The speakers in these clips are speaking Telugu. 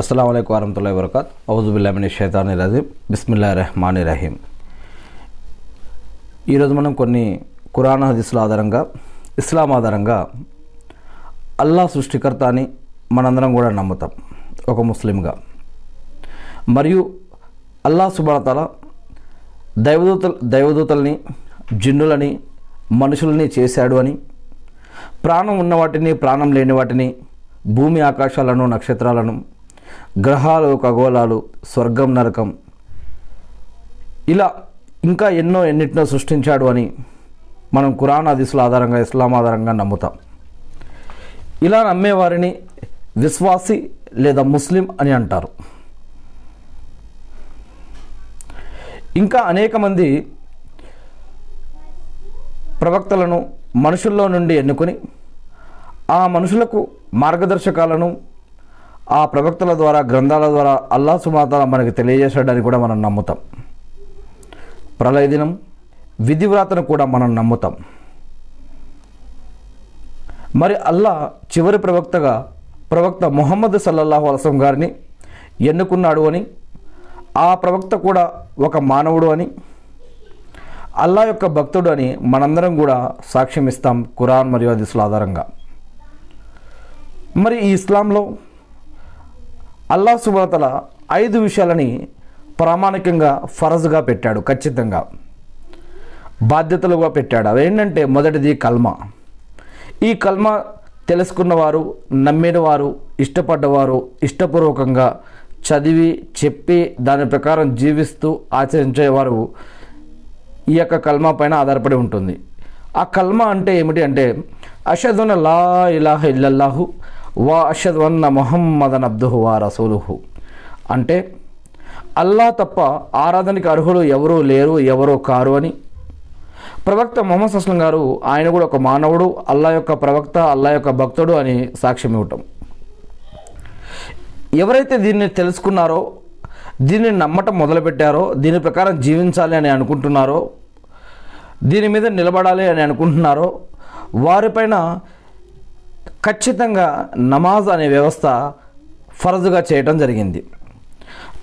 అస్సలం అయికు వరహతుల్లా వరకత్ అవుజుబుల్లామిని షైతాని రజీం బిస్మిల్లా రెహమాన్ రహీం ఈరోజు మనం కొన్ని కురాన్ హదీసుల ఆధారంగా ఇస్లాం ఆధారంగా అల్లా సృష్టికర్త అని మనందరం కూడా నమ్ముతాం ఒక ముస్లింగా. మరియు అల్లా సుబాతల దైవదూత దైవదూతల్ని జిన్నులని మనుషులని చేశాడు అని ప్రాణం ఉన్న వాటిని ప్రాణం లేని వాటిని భూమి ఆకాశాలను నక్షత్రాలను గ్రహాలు ఖగోళాలు స్వర్గం నరకం. ఇలా ఇంకా ఎన్నో ఎన్నిటినో సృష్టించాడు అని మనం కురాన్ దిశల ఆధారంగా ఇస్లాం ఆధారంగా నమ్ముతాం. ఇలా నమ్మేవారిని విశ్వాసి లేదా ముస్లిం అని అంటారు. ఇంకా అనేక మంది ప్రవక్తలను మనుషుల్లో నుండి ఎన్నుకొని ఆ మనుషులకు మార్గదర్శకాలను ఆ ప్రవక్తల ద్వారా గ్రంథాల ద్వారా అల్లా సుమాతాల మనకి తెలియజేశాడని కూడా మనం నమ్ముతాం. ప్రళయ దినం విధివ్రాతను కూడా మనం నమ్ముతాం. మరి అల్లా చివరి ప్రవక్తగా ప్రవక్త మొహమ్మద్ సల్లల్లాహు అలసం గారిని ఎన్నుకున్నాడు అని ఆ ప్రవక్త కూడా ఒక మానవుడు అని అల్లా యొక్క భక్తుడు అని మనందరం కూడా సాక్ష్యం ఇస్తాం కురాన్ మరియు అదిసుల ఆధారంగా. మరి ఈ ఇస్లాంలో అల్లా సుబాతల ఐదు విషయాలని ప్రామాణికంగా ఫరజ్గా పెట్టాడు ఖచ్చితంగా. బాధ్యతలుగా పెట్టాడు. అవేంటంటే మొదటిది కల్మ. ఈ కల్మ తెలుసుకున్నవారు నమ్మినవారు ఇష్టపడ్డవారు ఇష్టపూర్వకంగా చదివి చెప్పి దాని ప్రకారం జీవిస్తూ ఆచరించేవారు ఈ యొక్క కల్మ పైన ఆధారపడి ఉంటుంది. ఆ కల్మ అంటే ఏమిటి అంటే అషదున లా ఇలాహ ఇల్లల్లాహు వా అషద్వన్న మొహమ్మదన్ అబ్దుహు వా రసూలుహు. అంటే అల్లా తప్ప ఆరాధనకి అర్హులు ఎవరూ లేరు ఎవరో కారు అని. ప్రవక్త మొహమ్మద్ అస్లం గారు ఆయన కూడా ఒక మానవుడు అల్లా యొక్క ప్రవక్త అల్లా యొక్క భక్తుడు అని సాక్ష్యం ఇవ్వటం. ఎవరైతే దీన్ని తెలుసుకున్నారో దీన్ని నమ్మటం మొదలుపెట్టారో దీని ప్రకారం జీవించాలి అని అనుకుంటున్నారో దీని మీద నిలబడాలి అని అనుకుంటున్నారో వారిపైన ఖచ్చితంగా నమాజ్ అనే వ్యవస్థ ఫరజుగా చేయటం జరిగింది.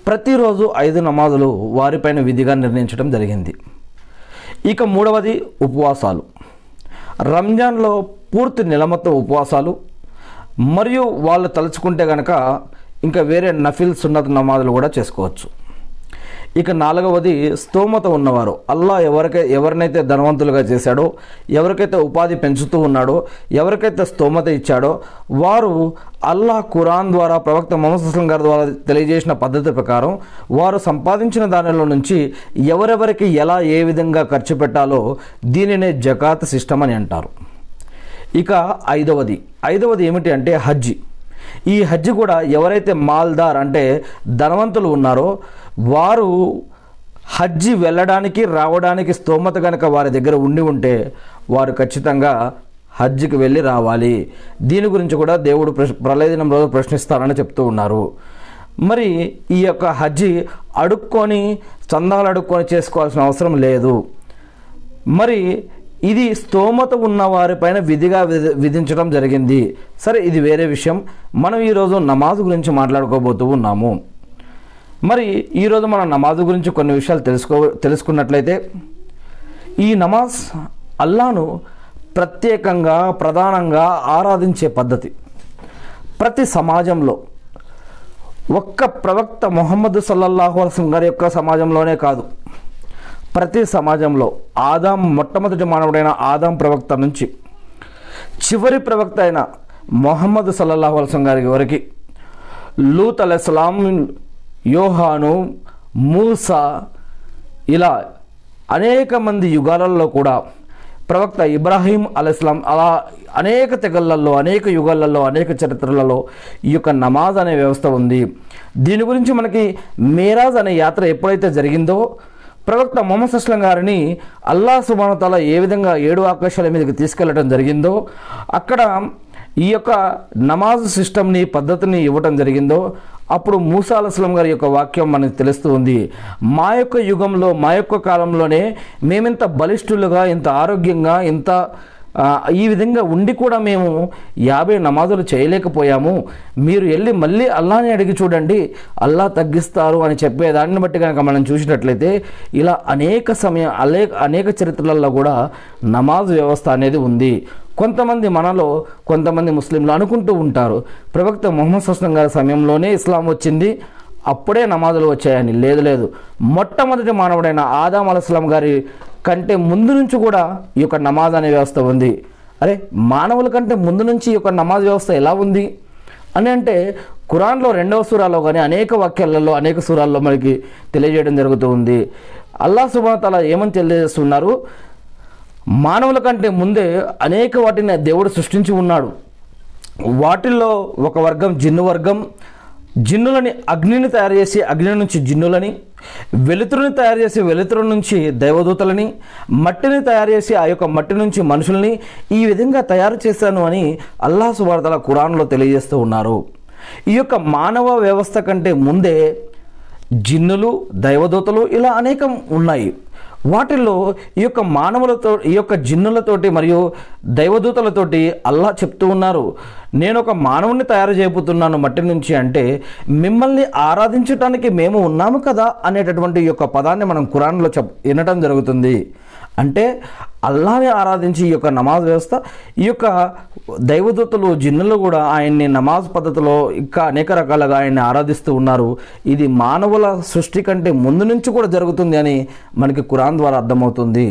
ప్రతిరోజు ఐదు నమాజులు వారిపైన విధిగా నిర్ణయించడం జరిగింది. ఇక మూడవది ఉపవాసాలు. రంజాన్లో పూర్తి నిలమత్త ఉపవాసాలు మరియు వాళ్ళు తలుచుకుంటే కనుక ఇంకా వేరే నఫిల్ సున్నత్ నమాజులు కూడా చేసుకోవచ్చు. ఇక నాలుగవది స్తోమత ఉన్నవారు. అల్లా ఎవరికై ఎవరినైతే ధనవంతులుగా చేశాడో ఎవరికైతే ఉపాధి పెంచుతూ ఉన్నాడో ఎవరికైతే స్తోమత ఇచ్చాడో వారు అల్లా ఖురాన్ ద్వారా ప్రవక్త మొహమ్మద్ అస్లం గారి ద్వారా తెలియజేసిన పద్ధతి ప్రకారం వారు సంపాదించిన దానిలో నుంచి ఎవరెవరికి ఎలా ఏ విధంగా ఖర్చు పెట్టాలో దీనినే జకాత్ సిస్టమ్ అని అంటారు. ఇక ఐదవది. ఐదవది ఏమిటి అంటే హజ్జి. ఈ హజ్జి కూడా ఎవరైతే మాల్దార్ అంటే ధనవంతులు ఉన్నారో వారు హజ్జి వెళ్ళడానికి రావడానికి స్తోమత కనుక వారి దగ్గర ఉండి ఉంటే వారు ఖచ్చితంగా హజ్జికి వెళ్ళి రావాలి. దీని గురించి కూడా దేవుడు ప్రశ్ ప్రళయ దినం రోజు ప్రశ్నిస్తారని చెప్తూ ఉన్నారు. మరి ఈ యొక్క హజ్జి అడుక్కొని చందాలు అడుక్కొని చేసుకోవాల్సిన అవసరం లేదు. మరి ఇది స్తోమత ఉన్న వారిపైన విధిగా విధి విధించడం జరిగింది. సరే ఇది వేరే విషయం. మనం ఈరోజు నమాజ్ గురించి మాట్లాడుకోబోతూ ఉన్నాము. మరి ఈరోజు మనం నమాజ్ గురించి కొన్ని విషయాలు తెలుసుకో తెలుసుకున్నట్లయితే ఈ నమాజ్ అల్లాను ప్రత్యేకంగా ప్రధానంగా ఆరాధించే పద్ధతి. ప్రతి సమాజంలో ఒక్క ప్రవక్త మొహమ్మద్ సల్లల్లాహు అలసం గారి యొక్క సమాజంలోనే కాదు. ప్రతి సమాజంలో ఆదాం మొట్టమొదటి మానవుడైన ఆదాం ప్రవక్త నుంచి చివరి ప్రవక్త అయిన మొహమ్మద్ సల్లల్లాహు అలసం గారి వరకు లూత్ అలెస్లాం యోహాను మూసా ఇలా అనేక మంది యుగాలలో కూడా ప్రవక్త ఇబ్రాహీం అలస్లాం అలా అనేక తెగళ్ళల్లో అనేక యుగాలలో అనేక చరిత్రలలో ఈ యొక్క నమాజ్ అనే వ్యవస్థ ఉంది. దీని గురించి మనకి మేరాజ్ అనే యాత్ర ఎప్పుడైతే జరిగిందో ప్రవక్త మొహమ్మద్ అస్లం గారిని అల్లా తల ఏ విధంగా ఏడు ఆకాశాల మీదకి తీసుకెళ్ళడం జరిగిందో అక్కడ ఈ యొక్క నమాజ్ సిస్టమ్ని పద్ధతిని ఇవ్వటం జరిగిందో అప్పుడు మూసాలస్లం గారి యొక్క వాక్యం మనకు తెలుస్తూ ఉంది. మా యొక్క యుగంలో మా యొక్క కాలంలోనే మేమింత బలిష్ఠులుగా ఇంత ఆరోగ్యంగా ఇంత ఈ విధంగా ఉండి కూడా మేము యాభై నమాజులు చేయలేకపోయాము. మీరు వెళ్ళి మళ్ళీ అల్లాని అడిగి చూడండి. అల్లా తగ్గిస్తారు అని చెప్పే దాన్ని బట్టి కనుక మనం చూసినట్లయితే ఇలా అనేక సమయం అనేక అనేక చరిత్రలలో కూడా నమాజ్ వ్యవస్థ అనేది ఉంది. కొంతమంది మనలో కొంతమంది ముస్లింలు అనుకుంటూ ఉంటారు. ప్రవక్త మొహమ్మద్ సుస్లం గారి సమయంలోనే ఇస్లాం వచ్చింది. అప్పుడే నమాజులు వచ్చాయని. లేదు లేదు. మొట్టమొదటి మానవుడైన ఆదాం అలస్లాం గారి కంటే ముందు నుంచి కూడా ఈ యొక్క నమాజ్ అనే వ్యవస్థ ఉంది. అరే మానవుల కంటే ముందు నుంచి ఈ యొక్క నమాజ్ వ్యవస్థ ఎలా ఉంది? అని అంటే ఖురాన్లో రెండవ సూరాలో కానీ అనేక వాక్యాలలో అనేక సూరాల్లో మనకి తెలియజేయడం జరుగుతూ ఉంది. అల్లా సుబాతాల ఏమని తెలియజేస్తున్నారు? మానవుల కంటే ముందే అనేక వాటిని దేవుడు సృష్టించి ఉన్నాడు. వాటిల్లో ఒక వర్గం జిన్ను వర్గం. జిన్నులని అగ్నిని తయారు చేసి అగ్ని నుంచి జిన్నులని వెలుతురుని తయారు చేసి వెలుతురు నుంచి దైవదూతలని మట్టిని తయారు చేసి ఆ యొక్క మట్టి నుంచి మనుషుల్ని ఈ విధంగా తయారు చేశాను అని అల్లా సువార్తల ఖురాన్లో తెలియజేస్తూ ఉన్నారు. ఈ యొక్క మానవ వ్యవస్థ కంటే ముందే జిన్నులు దైవదూతలు ఇలా అనేకం ఉన్నాయి. వాటిల్లో ఈ యొక్క మానవులతో ఈ యొక్క జిన్నులతోటి మరియు దైవదూతలతోటి అల్లా చెప్తూ ఉన్నారు. నేను ఒక మానవుని తయారు చేయబోతున్నాను మట్టి నుంచి అంటే మిమ్మల్ని ఆరాధించటానికి మేము ఉన్నాము కదా అనేటటువంటి ఈ యొక్క పదాన్ని మనం కురాన్లో చెప్ వినటం జరుగుతుంది. అంటే అల్లాని ఆరాధించి ఈ యొక్క నమాజ్ వ్యవస్థ ఈ యొక్క దైవదూతలు జిన్నులు కూడా ఆయన్ని నమాజ్ పద్ధతిలో ఇంకా అనేక రకాలుగా ఆయన్ని ఆరాధిస్తూ ఉన్నారు. ఇది మానవుల సృష్టి కంటే ముందు నుంచి కూడా జరుగుతుంది అని మనకి ఖురాన్ ద్వారా అర్థమవుతుంది.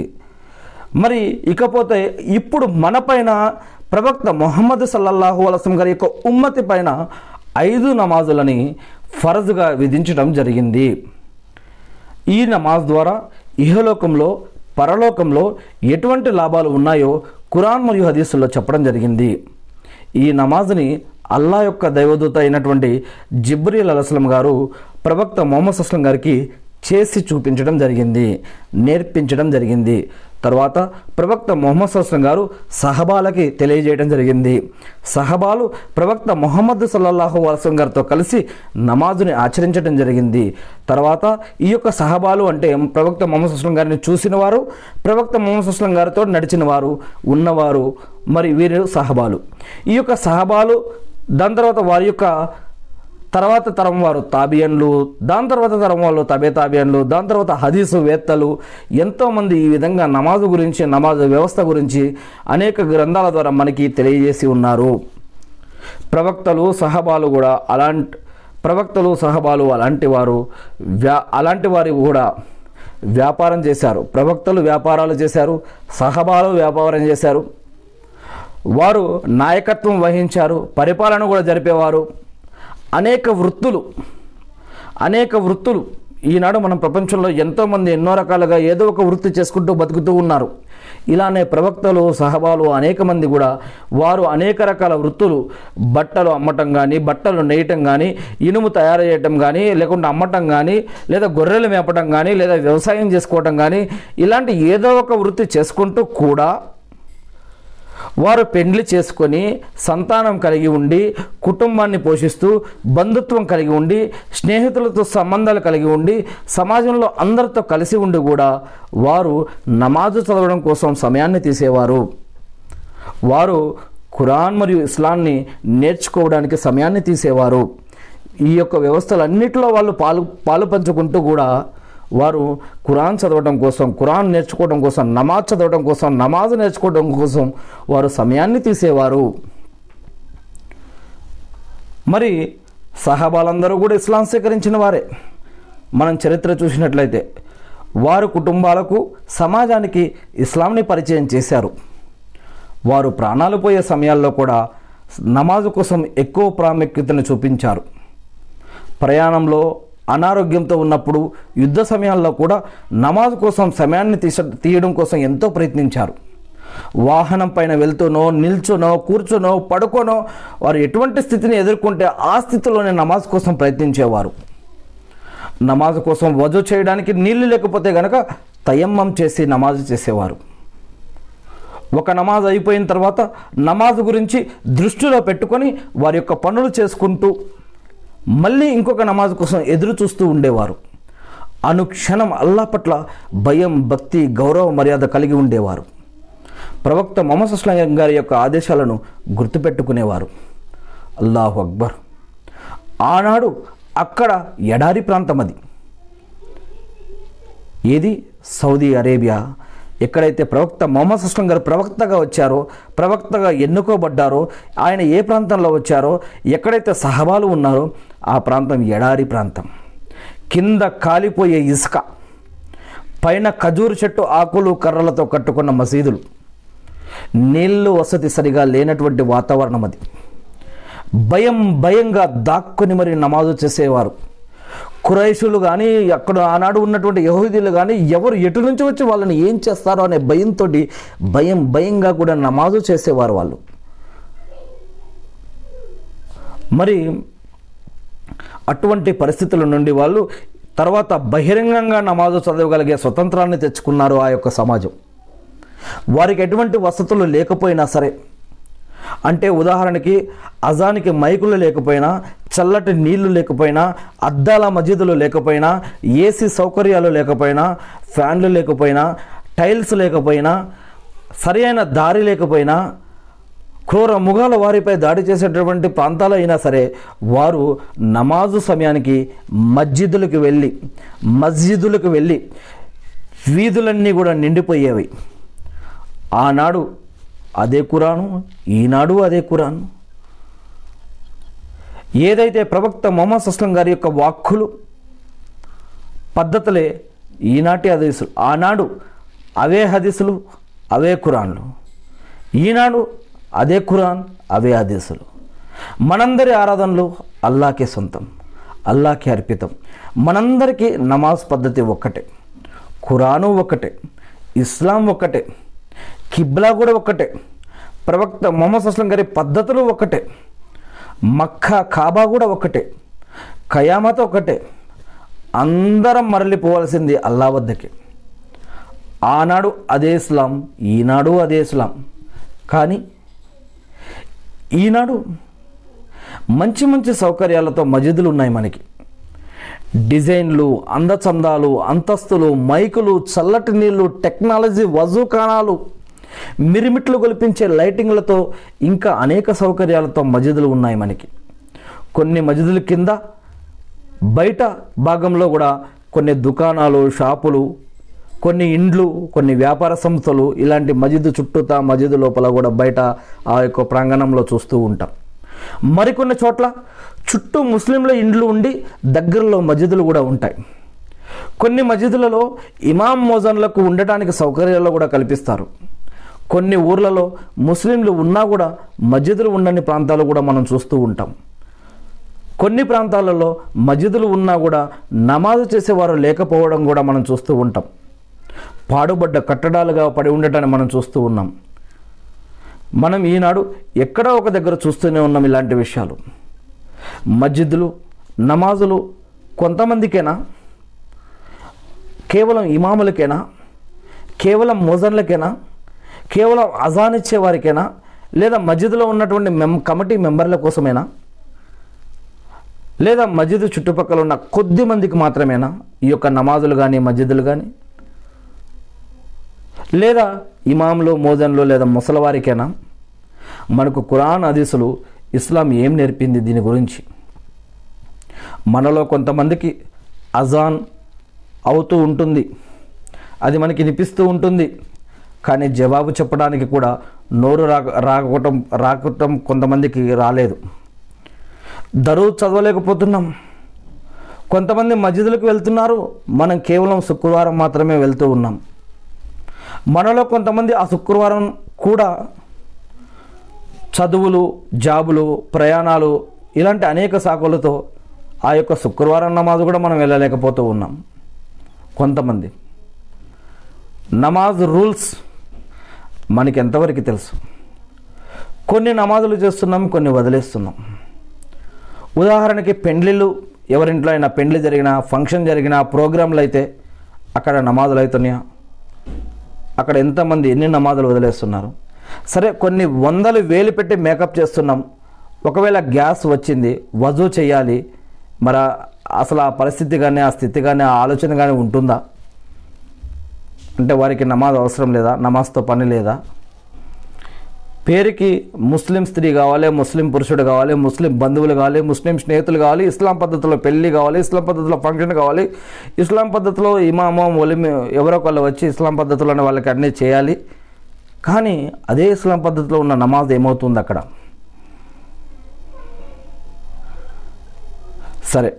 మరి ఇకపోతే ఇప్పుడు మన పైన ప్రవక్త మొహమ్మద్ సల్లల్లాహు అలసం గారి యొక్క ఉమ్మతి పైన ఐదు నమాజులని ఫరజ్గా విధించడం జరిగింది. ఈ నమాజ్ ద్వారా ఇహలోకంలో పరలోకంలో ఎటువంటి లాభాలు ఉన్నాయో ఖురాన్ మరియు హదీసుల్లో చెప్పడం జరిగింది. ఈ నమాజ్ని అల్లా యొక్క దైవదూత అయినటువంటి జిబ్రీల్ అలస్లం గారు ప్రవక్త మొహమ్మద్ అస్లం గారికి చేసి చూపించడం జరిగింది నేర్పించడం జరిగింది. తర్వాత ప్రవక్త మొహమ్మద్ సల్సం గారు సహబాలకి తెలియజేయడం జరిగింది. సహబాలు ప్రవక్త మొహమ్మద్ సల్లల్లాహు అస్లం గారితో కలిసి నమాజుని ఆచరించడం జరిగింది. తర్వాత ఈ యొక్క సహబాలు అంటే ప్రవక్త మొహమ్మద్ సుస్లం గారిని చూసిన వారు ప్రవక్త మొహమ్మద్ సుస్లం గారితో నడిచిన వారు ఉన్నవారు మరి వీరు సహబాలు. ఈ యొక్క సహబాలు దాని తర్వాత వారి యొక్క తర్వాత తరం వారు తాబియన్లు దాని తర్వాత తరం వాళ్ళు తబే తాబియన్లు దాని తర్వాత హదీసు వేత్తలు ఎంతోమంది ఈ విధంగా నమాజు గురించి నమాజు వ్యవస్థ గురించి అనేక గ్రంథాల ద్వారా మనకి తెలియజేసి ఉన్నారు. ప్రవక్తలు సహబాలు కూడా అలాంటి ప్రవక్తలు సహబాలు అలాంటి వారు వ్యా అలాంటి వారి కూడా వ్యాపారం చేశారు. ప్రవక్తలు వ్యాపారాలు చేశారు సహబాలు వ్యాపారం చేశారు. వారు నాయకత్వం వహించారు పరిపాలన కూడా జరిపేవారు. అనేక వృత్తులు అనేక వృత్తులు ఈనాడు మన ప్రపంచంలో ఎంతోమంది ఎన్నో రకాలుగా ఏదో ఒక వృత్తి చేసుకుంటూ బతుకుతూ ఉన్నారు. ఇలానే ప్రవక్తలు సహబాలు అనేక మంది కూడా వారు అనేక రకాల వృత్తులు బట్టలు అమ్మటం కానీ బట్టలు నేయటం కానీ ఇనుము తయారు చేయటం కానీ లేకుంటే అమ్మటం కానీ లేదా గొర్రెలు మేపటం కానీ లేదా వ్యవసాయం చేసుకోవటం కానీ ఇలాంటి ఏదో ఒక వృత్తి చేసుకుంటూ కూడా వారు పెండ్లి చేసుకొని సంతానం కలిగి ఉండి కుటుంబాన్ని పోషిస్తూ బంధుత్వం కలిగి ఉండి స్నేహితులతో సంబంధాలు కలిగి ఉండి సమాజంలో అందరితో కలిసి ఉండి కూడా వారు నమాజు చదవడం కోసం సమయాన్ని తీసేవారు. వారు ఖురాన్ మరియు ఇస్లాన్ని నేర్చుకోవడానికి సమయాన్ని తీసేవారు. ఈ యొక్క వ్యవస్థలన్నిటిలో వాళ్ళు పాలు పాలు పంచుకుంటూ కూడా వారు కురాన్ చదవడం కోసం కురాన్ నేర్చుకోవడం కోసం నమాజ్ చదవడం కోసం నమాజ్ నేర్చుకోవడం కోసం వారు సమయాన్ని తీసేవారు. మరి సహాబాలందరూ కూడా ఇస్లాం స్వీకరించిన వారే. మనం చరిత్ర చూసినట్లయితే వారు కుటుంబాలకు సమాజానికి ఇస్లాంని పరిచయం చేశారు. వారు ప్రాణాలు పోయే సమయాల్లో కూడా నమాజు కోసం ఎక్కువ ప్రాముఖ్యతను చూపించారు. ప్రయాణంలో అనారోగ్యంతో ఉన్నప్పుడు యుద్ధ సమయాల్లో కూడా నమాజ్ కోసం సమయాన్ని తీస తీయడం కోసం ఎంతో ప్రయత్నించారు. వాహనం పైన వెళ్తూనో నిల్చునో కూర్చునో పడుకోనో వారు ఎటువంటి స్థితిని ఎదుర్కొంటే ఆ స్థితిలోనే నమాజ్ కోసం ప్రయత్నించేవారు. నమాజ్ కోసం వజు చేయడానికి నీళ్ళు లేకపోతే గనక తయమ్మం చేసి నమాజ్ చేసేవారు. ఒక నమాజ్ అయిపోయిన తర్వాత నమాజ్ గురించి దృష్టిలో పెట్టుకొని వారి యొక్క పనులు చేసుకుంటూ మళ్ళీ ఇంకొక నమాజ్ కోసం ఎదురు చూస్తూ ఉండేవారు. అనుక్షణం అల్లా పట్ల భయం భక్తి గౌరవ మర్యాద కలిగి ఉండేవారు. ప్రవక్త మొహమ్మద్ అస్లాం గారి యొక్క ఆదేశాలను గుర్తుపెట్టుకునేవారు. అల్లాహు అక్బర్. ఆనాడు అక్కడ ఎడారి ప్రాంతం అది. ఏది? సౌదీ అరేబియా ఎక్కడైతే ప్రవక్త మొహమ్మద్ సుస్లం గారు ప్రవక్తగా వచ్చారో ప్రవక్తగా ఎన్నుకోబడ్డారో ఆయన ఏ ప్రాంతంలో వచ్చారో ఎక్కడైతే సహబాలు ఉన్నారో ఆ ప్రాంతం ఎడారి ప్రాంతం. కింద కాలిపోయే ఇసుక పైన ఖజూరు చెట్టు ఆకులు కర్రలతో కట్టుకున్న మసీదులు నీళ్ళు వసతి సరిగా లేనటువంటి వాతావరణం అది. భయం భయంగా దాక్కుని మరి నమాజు చేసేవారు. కురైషులు కానీ అక్కడ ఆనాడు ఉన్నటువంటి యహూదీలు కానీ ఎవరు ఎటు నుంచి వచ్చి వాళ్ళని ఏం చేస్తారో అనే భయంతో భయం భయంగా కూడా నమాజు చేసేవారు వాళ్ళు. మరి అటువంటి పరిస్థితుల నుండి వాళ్ళు తర్వాత బహిరంగంగా నమాజు చదవగలిగే స్వతంత్రాన్ని తెచ్చుకున్నారు ఆ యొక్క సమాజం. వారికి ఎటువంటి వసతులు లేకపోయినా సరే అంటే ఉదాహరణకి అజానికి మైకులు లేకపోయినా చల్లటి నీళ్ళు లేకపోయినా అద్దాల మజీదులు లేకపోయినా ఏసీ సౌకర్యాలు లేకపోయినా ఫ్యాన్లు లేకపోయినా టైల్స్ లేకపోయినా సరైన దారి లేకపోయినా క్రూర ముఖాల వారిపై దాడి చేసేటటువంటి ప్రాంతాలు అయినా సరే వారు నమాజు సమయానికి మస్జిదులకు వెళ్ళి మస్జిదులకు వెళ్ళి వీధులన్నీ కూడా నిండిపోయేవి. ఆనాడు అదే కురాను ఈనాడు అదే కురాను. ఏదైతే ప్రవక్త మొహమ్మద్ అస్లం గారి యొక్క వాక్కులు పద్ధతులే ఈనాటి హదీసులు ఆనాడు అవే హదీసులు అవే కురాన్లు. ఈనాడు అదే ఖురాన్ అవే హదీసులు. మనందరి ఆరాధనలు అల్లాకే సొంతం అల్లాకే అర్పితం. మనందరికీ నమాజ్ పద్ధతి ఒక్కటే ఖురాను ఒక్కటే ఇస్లాం ఒక్కటే. కిబ్లా కూడా ఒక్కటే. ప్రవక్త మొహమ్మద్ అస్లం గారి పద్ధతులు ఒక్కటే. మక్కా కాబా కూడా ఒక్కటే. ఖయామత ఒకటే అందరం మరలిపోవాల్సింది అల్లా వద్దకి. ఆనాడు అదే ఇస్లాం ఈనాడు అదే ఇస్లాం. కానీ ఈనాడు మంచి మంచి సౌకర్యాలతో మజిదులు ఉన్నాయి మనకి. డిజైన్లు అందచందాలు అంతస్తులు మైకులు చల్లటి నీళ్ళు టెక్నాలజీ వజూకాణాలు మిరిమిట్లు గొలిపించే లైటింగ్లతో ఇంకా అనేక సౌకర్యాలతో మజిదులు ఉన్నాయి మనకి. కొన్ని మజిదుల కింద బయట భాగంలో కూడా కొన్ని దుకాణాలు షాపులు కొన్ని ఇండ్లు కొన్ని వ్యాపార సంస్థలు ఇలాంటి మజిద్ చుట్టూతా మజిద్ లోపల కూడా బయట ఆ యొక్క ప్రాంగణంలో చూస్తూ ఉంటాం. మరికొన్ని చోట్ల చుట్టూ ముస్లింల ఇండ్లు ఉండి దగ్గరలో మజిదులు కూడా ఉంటాయి. కొన్ని మజిదులలో ఇమాం మోజన్లకు ఉండటానికి సౌకర్యాలు కూడా కల్పిస్తారు. కొన్ని ఊర్లలో ముస్లింలు ఉన్నా కూడా మస్జిదులు ఉండని ప్రాంతాలు కూడా మనం చూస్తూ ఉంటాం. కొన్ని ప్రాంతాలలో మస్జిదులు ఉన్నా కూడా నమాజు చేసేవారు లేకపోవడం కూడా మనం చూస్తూ ఉంటాం. పాడుబడ్డ కట్టడాలుగా పడి ఉండటాన్ని మనం చూస్తూ ఉన్నాం. మనం ఈనాడు ఎక్కడో ఒక దగ్గర చూస్తూనే ఉన్నాం ఇలాంటి విషయాలు. మస్జిద్లు నమాజులు కొంతమందికేనా? కేవలం ఇమాములకేనా? కేవలం మోజన్లకేనా? కేవలం అజాన్ ఇచ్చే లేదా మస్జిద్లో ఉన్నటువంటి మెం కమిటీ మెంబర్ల కోసమేనా? లేదా మస్జిద్ చుట్టుపక్కల ఉన్న కొద్ది మందికి మాత్రమేనా? ఈ యొక్క నమాజులు కానీ మస్జిద్లు కానీ లేదా ఇమాంలో మోజన్లు లేదా ముసలవారికేనా? మనకు కురాన్ అదీసులు ఇస్లాం ఏం నేర్పింది దీని గురించి? మనలో కొంతమందికి అజాన్ అవుతూ ఉంటుంది. అది మనకి వినిపిస్తూ ఉంటుంది. కానీ జవాబు చెప్పడానికి కూడా నోరు రాక రాకటం రాకటం కొంతమందికి రాలేదు. దరువు చదవలేకపోతున్నాం. కొంతమంది మస్జిదులకు వెళ్తున్నారు. మనం కేవలం శుక్రవారం మాత్రమే వెళ్తూ ఉన్నాం. మనలో కొంతమంది ఆ శుక్రవారం కూడా చదువులు జాబులు ప్రయాణాలు ఇలాంటి అనేక సాకులతో ఆ యొక్క శుక్రవారం నమాజ్ కూడా మనం వెళ్ళలేకపోతూ ఉన్నాం. కొంతమంది. నమాజ్ రూల్స్ మనకి ఎంతవరకు తెలుసు? కొన్ని నమాజులు చేస్తున్నాం కొన్ని వదిలేస్తున్నాం. ఉదాహరణకి పెండ్లిళ్ళు ఎవరింట్లో అయినా పెండ్లి జరిగినా ఫంక్షన్ జరిగినా ప్రోగ్రాంలు అయితే అక్కడ నమాజులు అవుతున్నాయా? అక్కడ ఎంతమంది ఎన్ని నమాజులు వదిలేస్తున్నారు? సరే కొన్ని వందలు వేలు పెట్టి మేకప్ చేస్తున్నాం. ఒకవేళ గ్యాస్ వచ్చింది వజూ చేయాలి. మరి అసలు ఆ పరిస్థితి కానీ ఆ స్థితి కానీ ఆ ఆలోచన కానీ ఉంటుందా? అంటే వారికి నమాజ్ అవసరం లేదా? నమాజ్తో పని లేదా? పేరుకి ముస్లిం స్త్రీ కావాలి ముస్లిం పురుషుడు కావాలి ముస్లిం బంధువులు కావాలి ముస్లిం స్నేహితులు కావాలి ఇస్లాం పద్ధతిలో పెళ్ళి కావాలి ఇస్లాం పద్ధతిలో ఫంక్షన్ కావాలి. ఇస్లాం పద్ధతిలో ఇమామో ఒలిమి ఎవరో ఒకళ్ళు వచ్చి ఇస్లాం పద్ధతిలోనే వాళ్ళకి అన్నీ చేయాలి. కానీ అదే ఇస్లాం పద్ధతిలో ఉన్న నమాజ్ ఏమవుతుంది అక్కడ? సరే.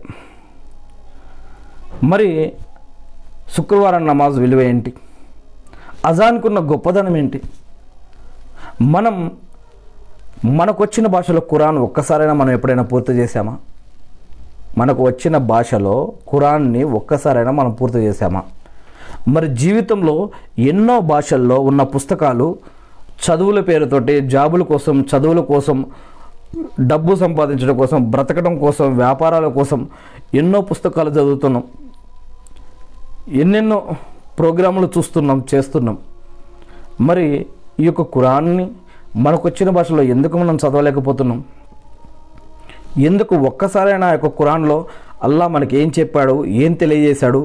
మరి శుక్రవారం నమాజ్ విలువ ఏంటి? అజాన్కున్న గొప్పదనం ఏంటి? మనం మనకు వచ్చిన భాషలో ఖురాన్ ఒక్కసారైనా మనం ఎప్పుడైనా పూర్తి చేసామా మనకు వచ్చిన భాషలో ఖురాన్ని ఒక్కసారైనా మనం పూర్తి చేసామా మరి జీవితంలో ఎన్నో భాషల్లో ఉన్న పుస్తకాలు చదువుల పేరుతోటి జాబుల కోసం చదువుల కోసం డబ్బు సంపాదించడం కోసం బ్రతకడం కోసం వ్యాపారాల కోసం ఎన్నో పుస్తకాలు చదువుతున్నాం. ఎన్నెన్నో ప్రోగ్రాములు చూస్తున్నాం చేస్తున్నాం. మరి ఈ యొక్క కురాన్ని మనకు వచ్చిన భాషలో ఎందుకు మనం చదవలేకపోతున్నాం? ఎందుకు ఒక్కసారైనా ఆ యొక్క ఖురాన్లో అల్లా మనకి ఏం చెప్పాడు ఏం తెలియజేశాడు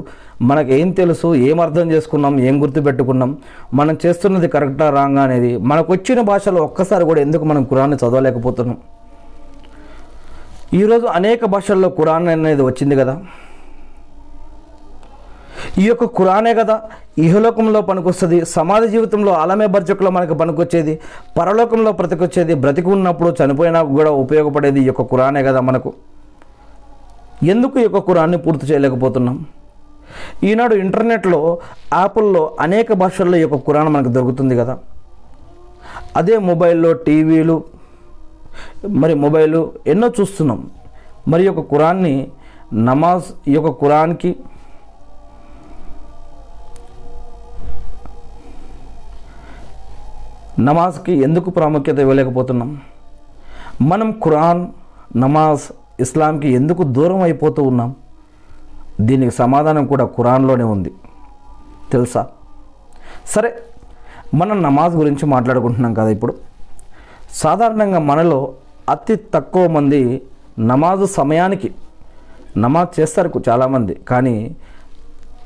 మనకు ఏం తెలుసు ఏం అర్థం చేసుకున్నాం ఏం గుర్తుపెట్టుకున్నాం మనం చేస్తున్నది కరెక్టా రాంగ్ అనేది మనకు వచ్చిన భాషలో ఒక్కసారి కూడా ఎందుకు మనం కురాన్ని చదవలేకపోతున్నాం? ఈరోజు అనేక భాషల్లో ఖురాన్ అనేది వచ్చింది కదా. ఈ యొక్క ఖురానే కదా. ఇహలోకంలో పనికొస్తుంది సమాధి జీవితంలో అలమే బర్జకులో మనకు పనికొచ్చేది పరలోకంలో బ్రతికొచ్చేది బ్రతికి ఉన్నప్పుడు చనిపోయినా కూడా ఉపయోగపడేది ఈ యొక్క కురానే కదా మనకు. ఎందుకు ఈ యొక్క కురాన్ని పూర్తి చేయలేకపోతున్నాం? ఈనాడు ఇంటర్నెట్లో యాప్ల్లో అనేక భాషల్లో ఈ యొక్క కురాన్ మనకు దొరుకుతుంది కదా. అదే మొబైల్లో టీవీలు మరి మొబైల్ ఎన్నో చూస్తున్నాం. మరి యొక్క కురాన్ని నమాజ్ ఈ యొక్క కురాన్కి నమాజ్కి ఎందుకు ప్రాముఖ్యత ఇవ్వలేకపోతున్నాం? మనం ఖురాన్ నమాజ్ ఇస్లాంకి ఎందుకు దూరం అయిపోతూ ఉన్నాం? దీనికి సమాధానం కూడా ఖురాన్లోనే ఉంది. తెలుసా? సరే మనం నమాజ్ గురించి మాట్లాడుకుంటున్నాం కదా ఇప్పుడు. సాధారణంగా మనలో అతి తక్కువ మంది నమాజు సమయానికి నమాజ్ చేస్తారు చాలామంది. కానీ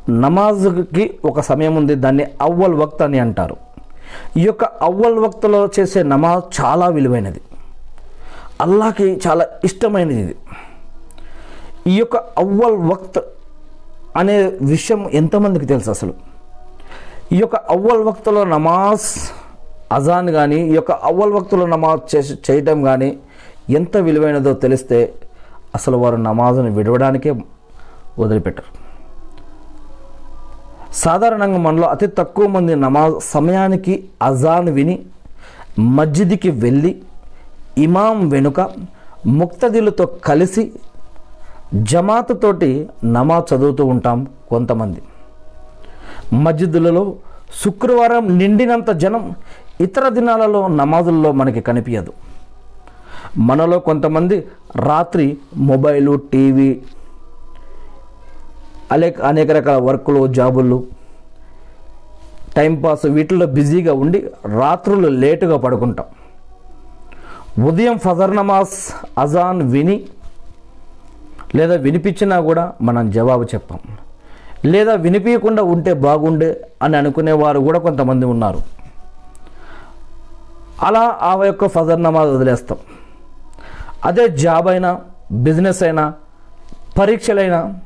నమాజ్కి ఒక సమయం ఉంది దాన్ని అవ్వల్ వక్త్ అని అంటారు. ఈ యొక్క అవ్వల్ వక్తలో చేసే నమాజ్ చాలా విలువైనది. అల్లాకి చాలా ఇష్టమైనది ఇది. ఈ యొక్క అవ్వల్ వక్త్ అనే విషయం ఎంతమందికి తెలుసు అసలు? ఈ యొక్క అవ్వల్ వక్తలో నమాజ్ అజాన్ కానీ ఈ యొక్క అవ్వల్ వక్తులో నమాజ్ చేసి చేయటం కానీ ఎంత విలువైనదో తెలిస్తే అసలు వారు నమాజ్ను విడవడానికే వదిలిపెట్టరు. సాధారణంగా మనలో అతి తక్కువ మంది నమాజ్ సమయానికి అజాన్ విని మస్జిద్కి వెళ్ళి ఇమాం వెనుక ముక్తదిలతో కలిసి జమాతతోటి నమాజ్ చదువుతూ ఉంటాం కొంతమంది. మస్జిద్లలో శుక్రవారం నిండినంత జనం ఇతర దినాలలో నమాజుల్లో మనకి కనిపించదు మనలో కొంతమంది రాత్రి మొబైలు టీవీ అనేక అనేక రకాల వర్కులు జాబులు. టైంపాస్ వీటిల్లో బిజీగా ఉండి రాత్రులు లేటుగా పడుకుంటాం. ఉదయం ఫజర్ నమాజ్ అజాన్ విని లేదా వినిపించినా కూడా మనం జవాబు చెప్పాం. లేదా వినిపించకుండా ఉంటే బాగుండే అని అనుకునేవారు కూడా కొంతమంది ఉన్నారు. అలా ఆ యొక్క ఫజర్ నమాజ్ వదిలేస్తాం. అదే జాబ్ అయినా బిజినెస్ అయినా పరీక్షలైనా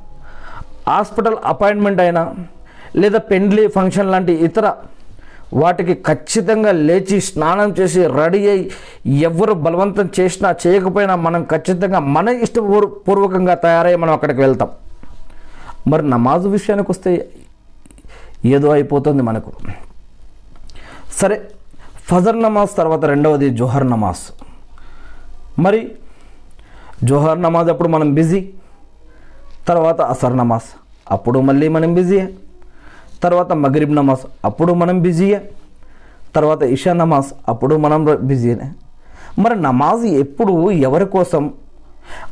హాస్పిటల్ అపాయింట్మెంట్ అయినా లేదా పెండ్లి ఫంక్షన్ లాంటి ఇతర వాటికి ఖచ్చితంగా లేచి స్నానం చేసి రెడీ అయ్యి ఎవరు బలవంతం చేసినా చేయకపోయినా మనం ఖచ్చితంగా మన ఇష్టపూర్వకంగా తయారై మనం అక్కడికి వెళ్తాం. మరి నమాజు విషయానికి వస్తే ఏదో అయిపోతుంది మనకు. సరే ఫజర్ నమాజ్ తర్వాత రెండవది జోహర్ నమాజ్. మరి జోహర్ నమాజ్ అప్పుడు మనం బిజీ. తర్వాత అసర్ నమాజ్ అప్పుడు మళ్ళీ మనం బిజీయే తర్వాత మగరిబ్ నమాజ్ అప్పుడు మనం బిజీయే తర్వాత ఇషా నమాజ్ అప్పుడు మనం బిజీనే మరి నమాజ్ ఎప్పుడు ఎవరి కోసం?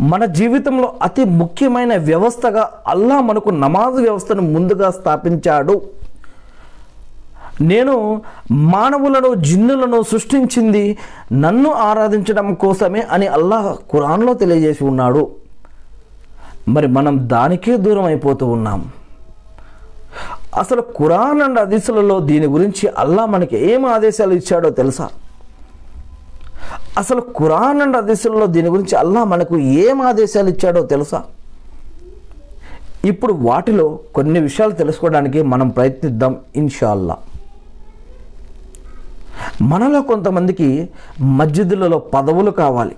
మన జీవితంలో అతి ముఖ్యమైన వ్యవస్థగా అల్లా మనకు నమాజ్ వ్యవస్థను ముందుగా స్థాపించాడు. నేను మానవులను జిన్నులను సృష్టించింది నన్ను ఆరాధించడం కోసమే అని అల్లాహ్ ఖురాన్లో తెలియజేసి ఉన్నాడు. మరి మనం దానికే దూరం అయిపోతూ ఉన్నాం. అసలు ఖురాన్ అండ్ హదీసులలో దీని గురించి అల్లా మనకి ఏం ఆదేశాలు ఇచ్చాడో తెలుసా? అసలు ఖురాన్ అండ్ హదీసుల్లో దీని గురించి అల్లా మనకు ఏం ఆదేశాలు ఇచ్చాడో తెలుసా? ఇప్పుడు వాటిలో కొన్ని విషయాలు తెలుసుకోవడానికి మనం ప్రయత్నిద్దాం ఇన్షాల్లా. మనలో కొంతమందికి మస్జిదులలో పదవులు కావాలి.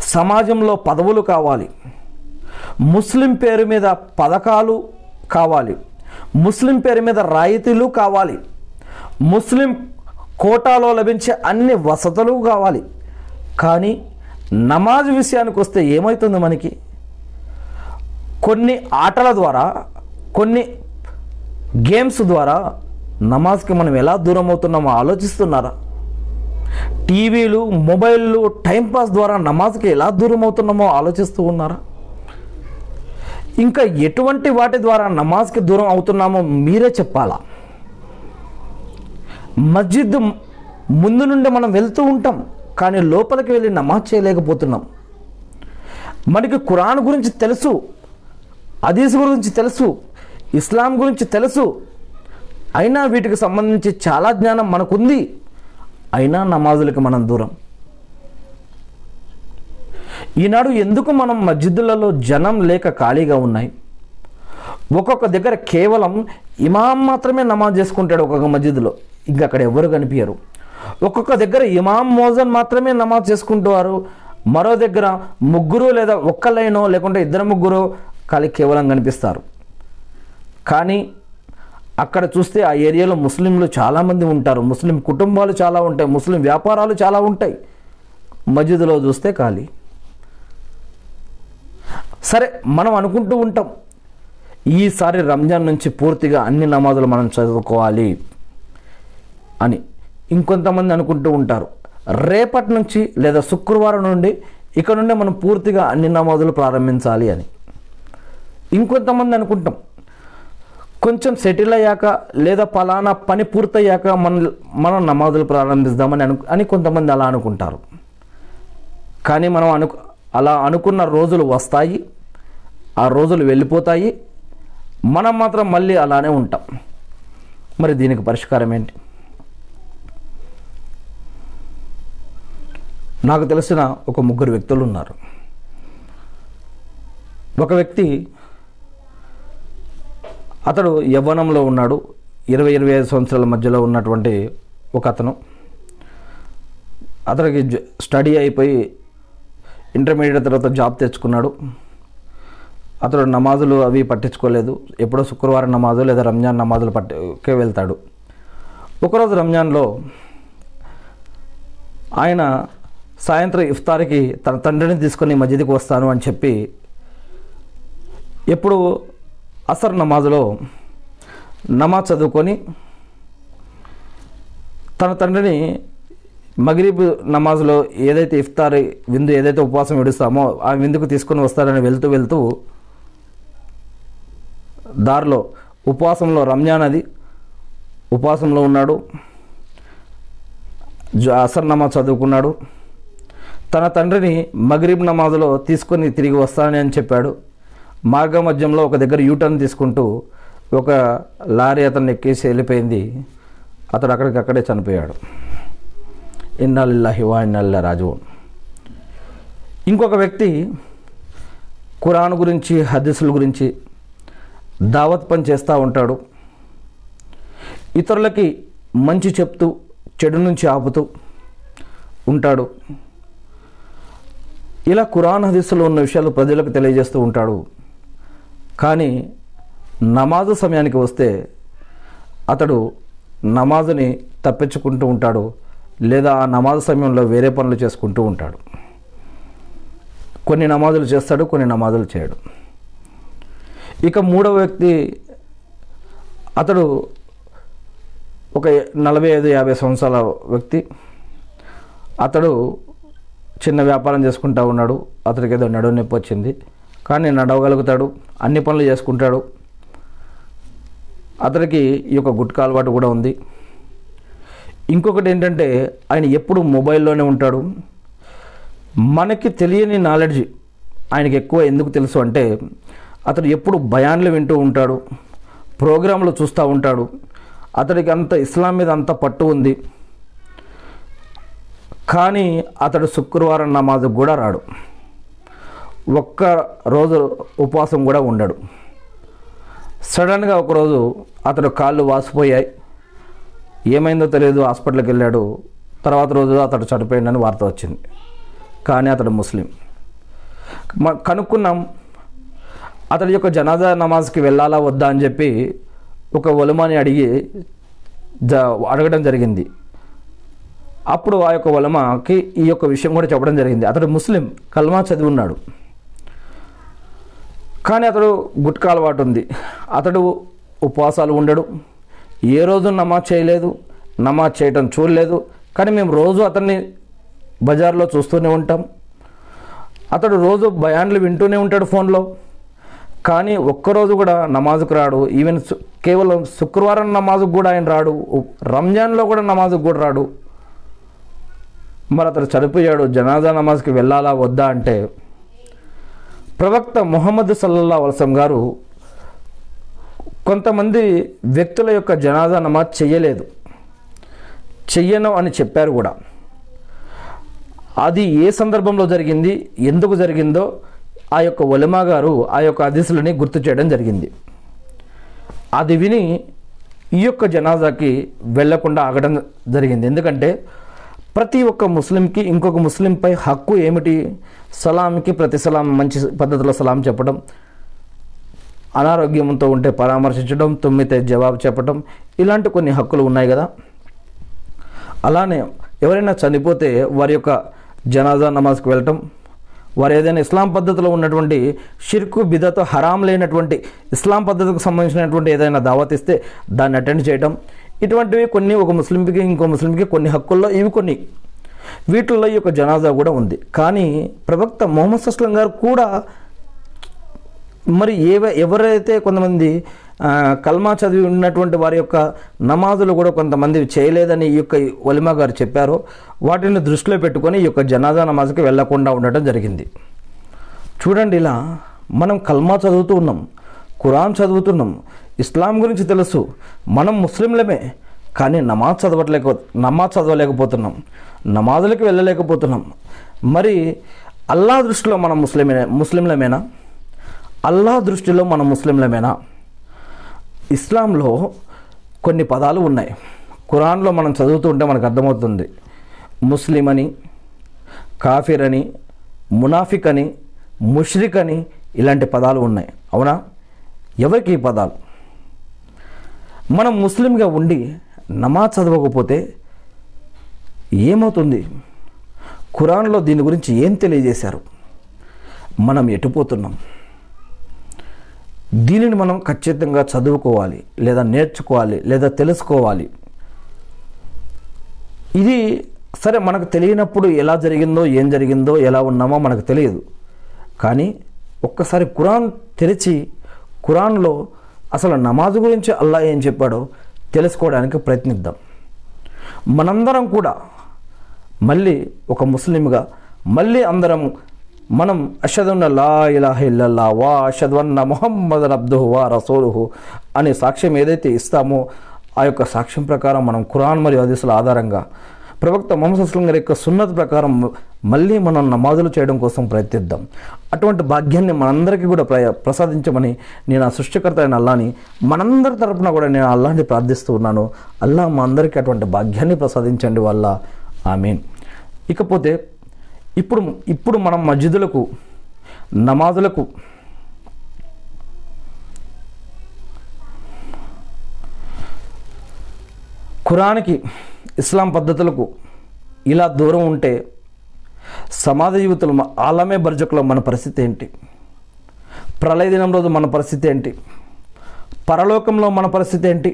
సమాజంలో పదవులు కావాలి. ముస్లిం పేరు మీద పథకాలు కావాలి. ముస్లిం పేరు మీద రాయితీలు కావాలి. ముస్లిం కోటాలో లభించే అన్ని వసతులు కావాలి. కానీ నమాజ్ విషయానికి వస్తే ఏమవుతుంది మనకి? కొన్ని ఆటల ద్వారా కొన్ని గేమ్స్ ద్వారా నమాజ్కి మనం ఎలా దూరం అవుతున్నామో ఆలోచిస్తున్నారా? టీవీలు మొబైళ్ళు టైంపాస్ ద్వారా నమాజ్కి ఎలా దూరం అవుతున్నామో ఆలోచిస్తూ ఉన్నారా? ఇంకా ఎటువంటి వాటి ద్వారా నమాజ్కి దూరం అవుతున్నామో మీరే చెప్పాలా? మస్జిద్ ముందు నుండి మనం వెళ్తూ ఉంటాం కానీ లోపలికి వెళ్ళి నమాజ్ చేయలేకపోతున్నాం. మనకి ఖురాన్ గురించి తెలుసు అదీస్ గురించి తెలుసు ఇస్లాం గురించి తెలుసు. అయినా వీటికి సంబంధించి చాలా జ్ఞానం మనకుంది. అయినా నమాజులకి మనం దూరం. ఈనాడు ఎందుకు మనం మస్జిద్లలో జనం లేక ఖాళీగా ఉన్నాయి? ఒక్కొక్క దగ్గర కేవలం ఇమాం మాత్రమే నమాజ్ చేసుకుంటాడు ఒక్కొక్క మస్జిద్లో. ఇంకా అక్కడ ఎవరు కనిపించరు ఒక్కొక్క దగ్గర ఇమాం మోజన్ మాత్రమే నమాజ్ చేసుకుంటారు మరో దగ్గర ముగ్గురు లేదా ఒక్క లైనో లేకుంటే ఇద్దరు ముగ్గురు ఖాళీ కేవలం కనిపిస్తారు. కానీ అక్కడ చూస్తే ఆ ఏరియాలో ముస్లింలు చాలామంది ఉంటారు. ముస్లిం కుటుంబాలు చాలా ఉంటాయి. ముస్లిం వ్యాపారాలు చాలా ఉంటాయి. మస్జిద్లో చూస్తే ఖాళీ. సరే మనం అనుకుంటూ ఉంటాం. ఈసారి రంజాన్ నుంచి పూర్తిగా అన్ని నమాజులు మనం చదువుకోవాలి అని ఇంకొంతమంది అనుకుంటూ ఉంటారు. రేపటి నుంచి లేదా శుక్రవారం నుండి ఇక్కడ నుండి మనం పూర్తిగా అన్ని నమాజులు ప్రారంభించాలి అని ఇంకొంతమంది అనుకుంటాం. కొంచెం సెటిల్ అయ్యాక లేదా పలానా పని పూర్తయ్యాక మన మనం నమాజులు ప్రారంభిద్దామని అను అని కొంతమంది అలా అనుకుంటారు. కానీ మనం అను అలా అనుకున్న రోజులు వస్తాయి ఆ రోజులు వెళ్ళిపోతాయి. మనం మాత్రం మళ్ళీ అలానే ఉంటాం. మరి దీనికి పరిష్కారం ఏంటి? నాకు తెలిసిన ఒక ముగ్గురు వ్యక్తులు ఉన్నారు. ఒక వ్యక్తి అతడు యవ్వనంలో ఉన్నాడు. ఇరవై ఇరవై ఐదు సంవత్సరాల మధ్యలో ఉన్నటువంటి ఒక అతను. అతనికి జ- స్టడీ అయిపోయి ఇంటర్మీడియట్ తర్వాత జాబ్ తెచ్చుకున్నాడు. అతడు నమాజులు అవి పట్టించుకోలేదు. ఎప్పుడో శుక్రవారం నమాజు లేదా రంజాన్ నమాజులు పట్టుకే వెళ్తాడు. ఒకరోజు రంజాన్లో ఆయన సాయంత్రం ఇఫ్తార్కి తన తండ్రిని తీసుకొని మస్జిద్కి వస్తాను అని చెప్పి ఎప్పుడు అసర్ నమాజులో నమాజ్ చదువుకొని తన తండ్రిని మగరీబ్ నమాజ్లో ఏదైతే ఇఫ్తార్ విందు ఏదైతే ఉపవాసం విడుస్తామో ఆ విందుకు తీసుకొని వస్తారని వెళ్తూ వెళ్తూ దారిలో ఉపవాసంలో రంజాన్ అది. ఉపవాసంలో ఉన్నాడు. అసర్ నమాజ్ చదువుకున్నాడు. తన తండ్రిని మగరీబ్ నమాజ్లో తీసుకొని తిరిగి వస్తానని అని చెప్పాడు. మార్గ మధ్యంలో ఒక దగ్గర యూటర్న్ తీసుకుంటూ ఒక లారీ అతన్ని ఎక్కేసి వెళ్ళిపోయింది. అతడు అక్కడికక్కడే చనిపోయాడు. ఇన్నాళ్ళిల్లాహి వా ఇన్నాళ్ళ రాజు ఇంకొక వ్యక్తి ఖురాన్ గురించి హదీసుల గురించి దావత్ పని చేస్తూ ఉంటాడు. ఇతరులకి మంచి చెప్తూ చెడు నుంచి ఆపుతూ ఉంటాడు. ఇలా ఖురాన్ హదీసులో ఉన్న విషయాలు ప్రజలకు తెలియజేస్తూ ఉంటాడు. కానీ నమాజు సమయానికి వస్తే అతడు నమాజుని తప్పించుకుంటూ ఉంటాడు. లేదా ఆ నమాజు సమయంలో వేరే పనులు చేసుకుంటూ ఉంటాడు. కొన్ని నమాజులు చేస్తాడు కొన్ని నమాజులు చేయడు. ఇక మూడవ వ్యక్తి అతడు ఒక నలభై ఐదు యాభై సంవత్సరాల వ్యక్తి. అతడు చిన్న వ్యాపారం చేసుకుంటా ఉన్నాడు. అతడికి ఏదో నడువు నొప్పి వచ్చింది. కానీ నడవగలుగుతాడు అన్ని పనులు చేసుకుంటాడు. అతడికి ఈ యొక్క గుట్కా అలవాటు కూడా ఉంది. ఇంకొకటి ఏంటంటే ఆయన ఎప్పుడు మొబైల్లోనే ఉంటాడు. మనకి తెలియని నాలెడ్జ్ ఆయనకి ఎక్కువ ఎందుకు తెలుసు అంటే అతడు ఎప్పుడు భయాన్లు వింటూ ఉంటాడు ప్రోగ్రాంలు చూస్తూ ఉంటాడు. అతడికి అంత ఇస్లాం మీద అంత పట్టు ఉంది. కానీ అతడు శుక్రవారం నమాజ్ కూడా రాడు. ఒక్క రోజు ఉపవాసం కూడా ఉండడు. సడన్గా ఒకరోజు అతడు కాళ్ళు వాసిపోయాయి. ఏమైందో తెలియదు హాస్పిటల్కి వెళ్ళాడు. తర్వాత రోజు అతడు చనిపోయిందని వార్త వచ్చింది. కానీ అతడు ముస్లిం. మ- కనుక్కున్నాం. అతడి యొక్క జనాజా నమాజ్కి వెళ్ళాలా వద్దా అని చెప్పి ఒక ఒలమాని అడిగి జ అడగడం జరిగింది. అప్పుడు ఆ యొక్క ఒలమాకి ఈ యొక్క విషయం కూడా చెప్పడం జరిగింది. అతడు ముస్లిం కల్మా చదివి ఉన్నాడు. కానీ అతడు గుట్కా అలవాటు ఉంది. అతడు ఉపవాసాలు ఉండడు. ఏ రోజు నమాజ్ చేయలేదు నమాజ్ చేయటం చూడలేదు కానీ మేము రోజు అతన్ని బజార్లో చూస్తూనే ఉంటాం. అతడు రోజు బయాన్లు వింటూనే ఉంటాడు ఫోన్లో. కానీ ఒక్కరోజు కూడా నమాజుకు రాడు. ఈవెన్ కేవలం శుక్రవారం నమాజుకు కూడా ఆయన రాడు. రంజాన్లో కూడా నమాజుకు కూడా రాడు. మరి అతడు చనిపోయాడు. జనాజా నమాజ్కి వెళ్ళాలా వద్దా అంటే ప్రవక్త ముహమ్మద్ సల్లల్లా వలసం గారు కొంతమంది వ్యక్తుల యొక్క జనాజా నమాజ్ చెయ్యలేదు. చెయ్యను అని చెప్పారు కూడా. అది ఏ సందర్భంలో జరిగింది? ఎందుకు జరిగిందో ఆ యొక్క ఒలిమా గారు ఆ యొక్క అదిశులని గుర్తు చేయడం జరిగింది. అది విని ఈ యొక్క జనాజాకి వెళ్ళకుండా ఆగడం జరిగింది. ఎందుకంటే ప్రతి ఒక్క ముస్లింకి ఇంకొక ముస్లింపై హక్కు ఏమిటి? సలాంకి ప్రతి సలాం మంచి పద్ధతిలో సలాం చెప్పడం. అనారోగ్యంతో ఉంటే పరామర్శించడం తుమ్మితే జవాబు చెప్పడం ఇలాంటి కొన్ని హక్కులు ఉన్నాయి కదా. అలానే ఎవరైనా చనిపోతే వారి యొక్క జనాజా నమాజ్కి వెళ్ళటం వారు ఏదైనా ఇస్లాం పద్ధతిలో ఉన్నటువంటి షిర్కు బిదతో హరాం లేనటువంటి ఇస్లాం పద్ధతికి సంబంధించినటువంటి ఏదైనా దావత్ ఇస్తే దాన్ని అటెండ్ చేయడం ఇటువంటివి కొన్ని ఒక ముస్లింకి ఇంకో ముస్లింకి కొన్ని హక్కుల్లో ఇవి కొన్ని. వీటిల్లో ఈ యొక్క జనాజా కూడా ఉంది. కానీ ప్రవక్త మొహమ్మద్ అస్లం గారు కూడా మరి ఏవ ఎవరైతే కొంతమంది కల్మా చదివి ఉన్నటువంటి వారి యొక్క నమాజులు కూడా కొంతమంది చేయలేదని ఈ యొక్క ఒలిమా గారు చెప్పారో. వాటిని దృష్టిలో పెట్టుకొని ఈ యొక్క జనాజా నమాజ్కి వెళ్ళకుండా ఉండటం జరిగింది. చూడండి ఇలా మనం కల్మా చదువుతూ ఉన్నాం ఖురాన్ చదువుతున్నాం ఇస్లాం గురించి తెలుసు మనం ముస్లింలమే కానీ నమాజ్ చదవట్లేక నమాజ్ చదవలేకపోతున్నాం నమాజులకి వెళ్ళలేకపోతున్నాం. మరి అల్లా దృష్టిలో మనం ముస్లిమే ముస్లింలమేనా? అల్లా దృష్టిలో మనం ముస్లింలమేనా? ఇస్లాంలో కొన్ని పదాలు ఉన్నాయి. ఖురాన్లో మనం చదువుతుంటే మనకు అర్థమవుతుంది. ముస్లిం అని కాఫిర్ అని మునాఫిక్ అని ముష్రిక్ అని ఇలాంటి పదాలు ఉన్నాయి. అవునా? ఎవరికి ఈ పదాలు? మనం ముస్లింగా ఉండి నమాజ్ చదవకపోతే ఏమవుతుంది? ఖురాన్లో దీని గురించి ఏం తెలియజేశారు? మనం ఎటుపోతున్నాం దీనిని మనం ఖచ్చితంగా చదువుకోవాలి లేదా నేర్చుకోవాలి లేదా తెలుసుకోవాలి. ఇది సరే మనకు తెలియనప్పుడు ఎలా జరిగిందో ఏం జరిగిందో ఎలా ఉన్నామో మనకు తెలియదు. కానీ ఒక్కసారి ఖురాన్ తెరిచి ఖురాన్లో అసలు నమాజ్ గురించి అల్లా ఏం చెప్పాడో తెలుసుకోవడానికి ప్రయత్నిద్దాం. మనందరం కూడా మళ్ళీ ఒక ముస్లింగా మళ్ళీ అందరం మనం అషదున్న లా ఇలాహ ఇల్లల్లా వా అషద్వన్న మొహమ్మద్ అబ్దుహు వా రసూలుహు అనే సాక్ష్యం ఏదైతే ఇస్తామో ఆ యొక్క సాక్ష్యం ప్రకారం మనం ఖురాన్ మరియు హదీసుల ఆధారంగా ప్రవక్త మొహమ్మద్ అస్లం గారి యొక్క సున్నత ప్రకారం మళ్ళీ మనం నమాజులు చేయడం కోసం ప్రయత్నిద్దాం. అటువంటి భాగ్యాన్ని మనందరికీ కూడా ప్ర ప్రసాదించమని నేను ఆ సృష్టికర్త అయిన అల్లాని మనందరి తరపున కూడా నేను అల్లాని ప్రార్థిస్తూ ఉన్నాను. అల్లా మా అందరికీ అటువంటి భాగ్యాన్ని ప్రసాదించండి వల్ల. ఆమీన్. ఇకపోతే ఇప్పుడు ఇప్పుడు మనం మస్జిదులకు నమాజులకు ఖురాన్కి ఇస్లాం పద్ధతులకు ఇలా దూరం ఉంటే సమాజ జీవితంలో ఆలమే బర్జకులో మన పరిస్థితి ఏంటి? ప్రళయ దినం రోజు మన పరిస్థితి ఏంటి? పరలోకంలో మన పరిస్థితి ఏంటి?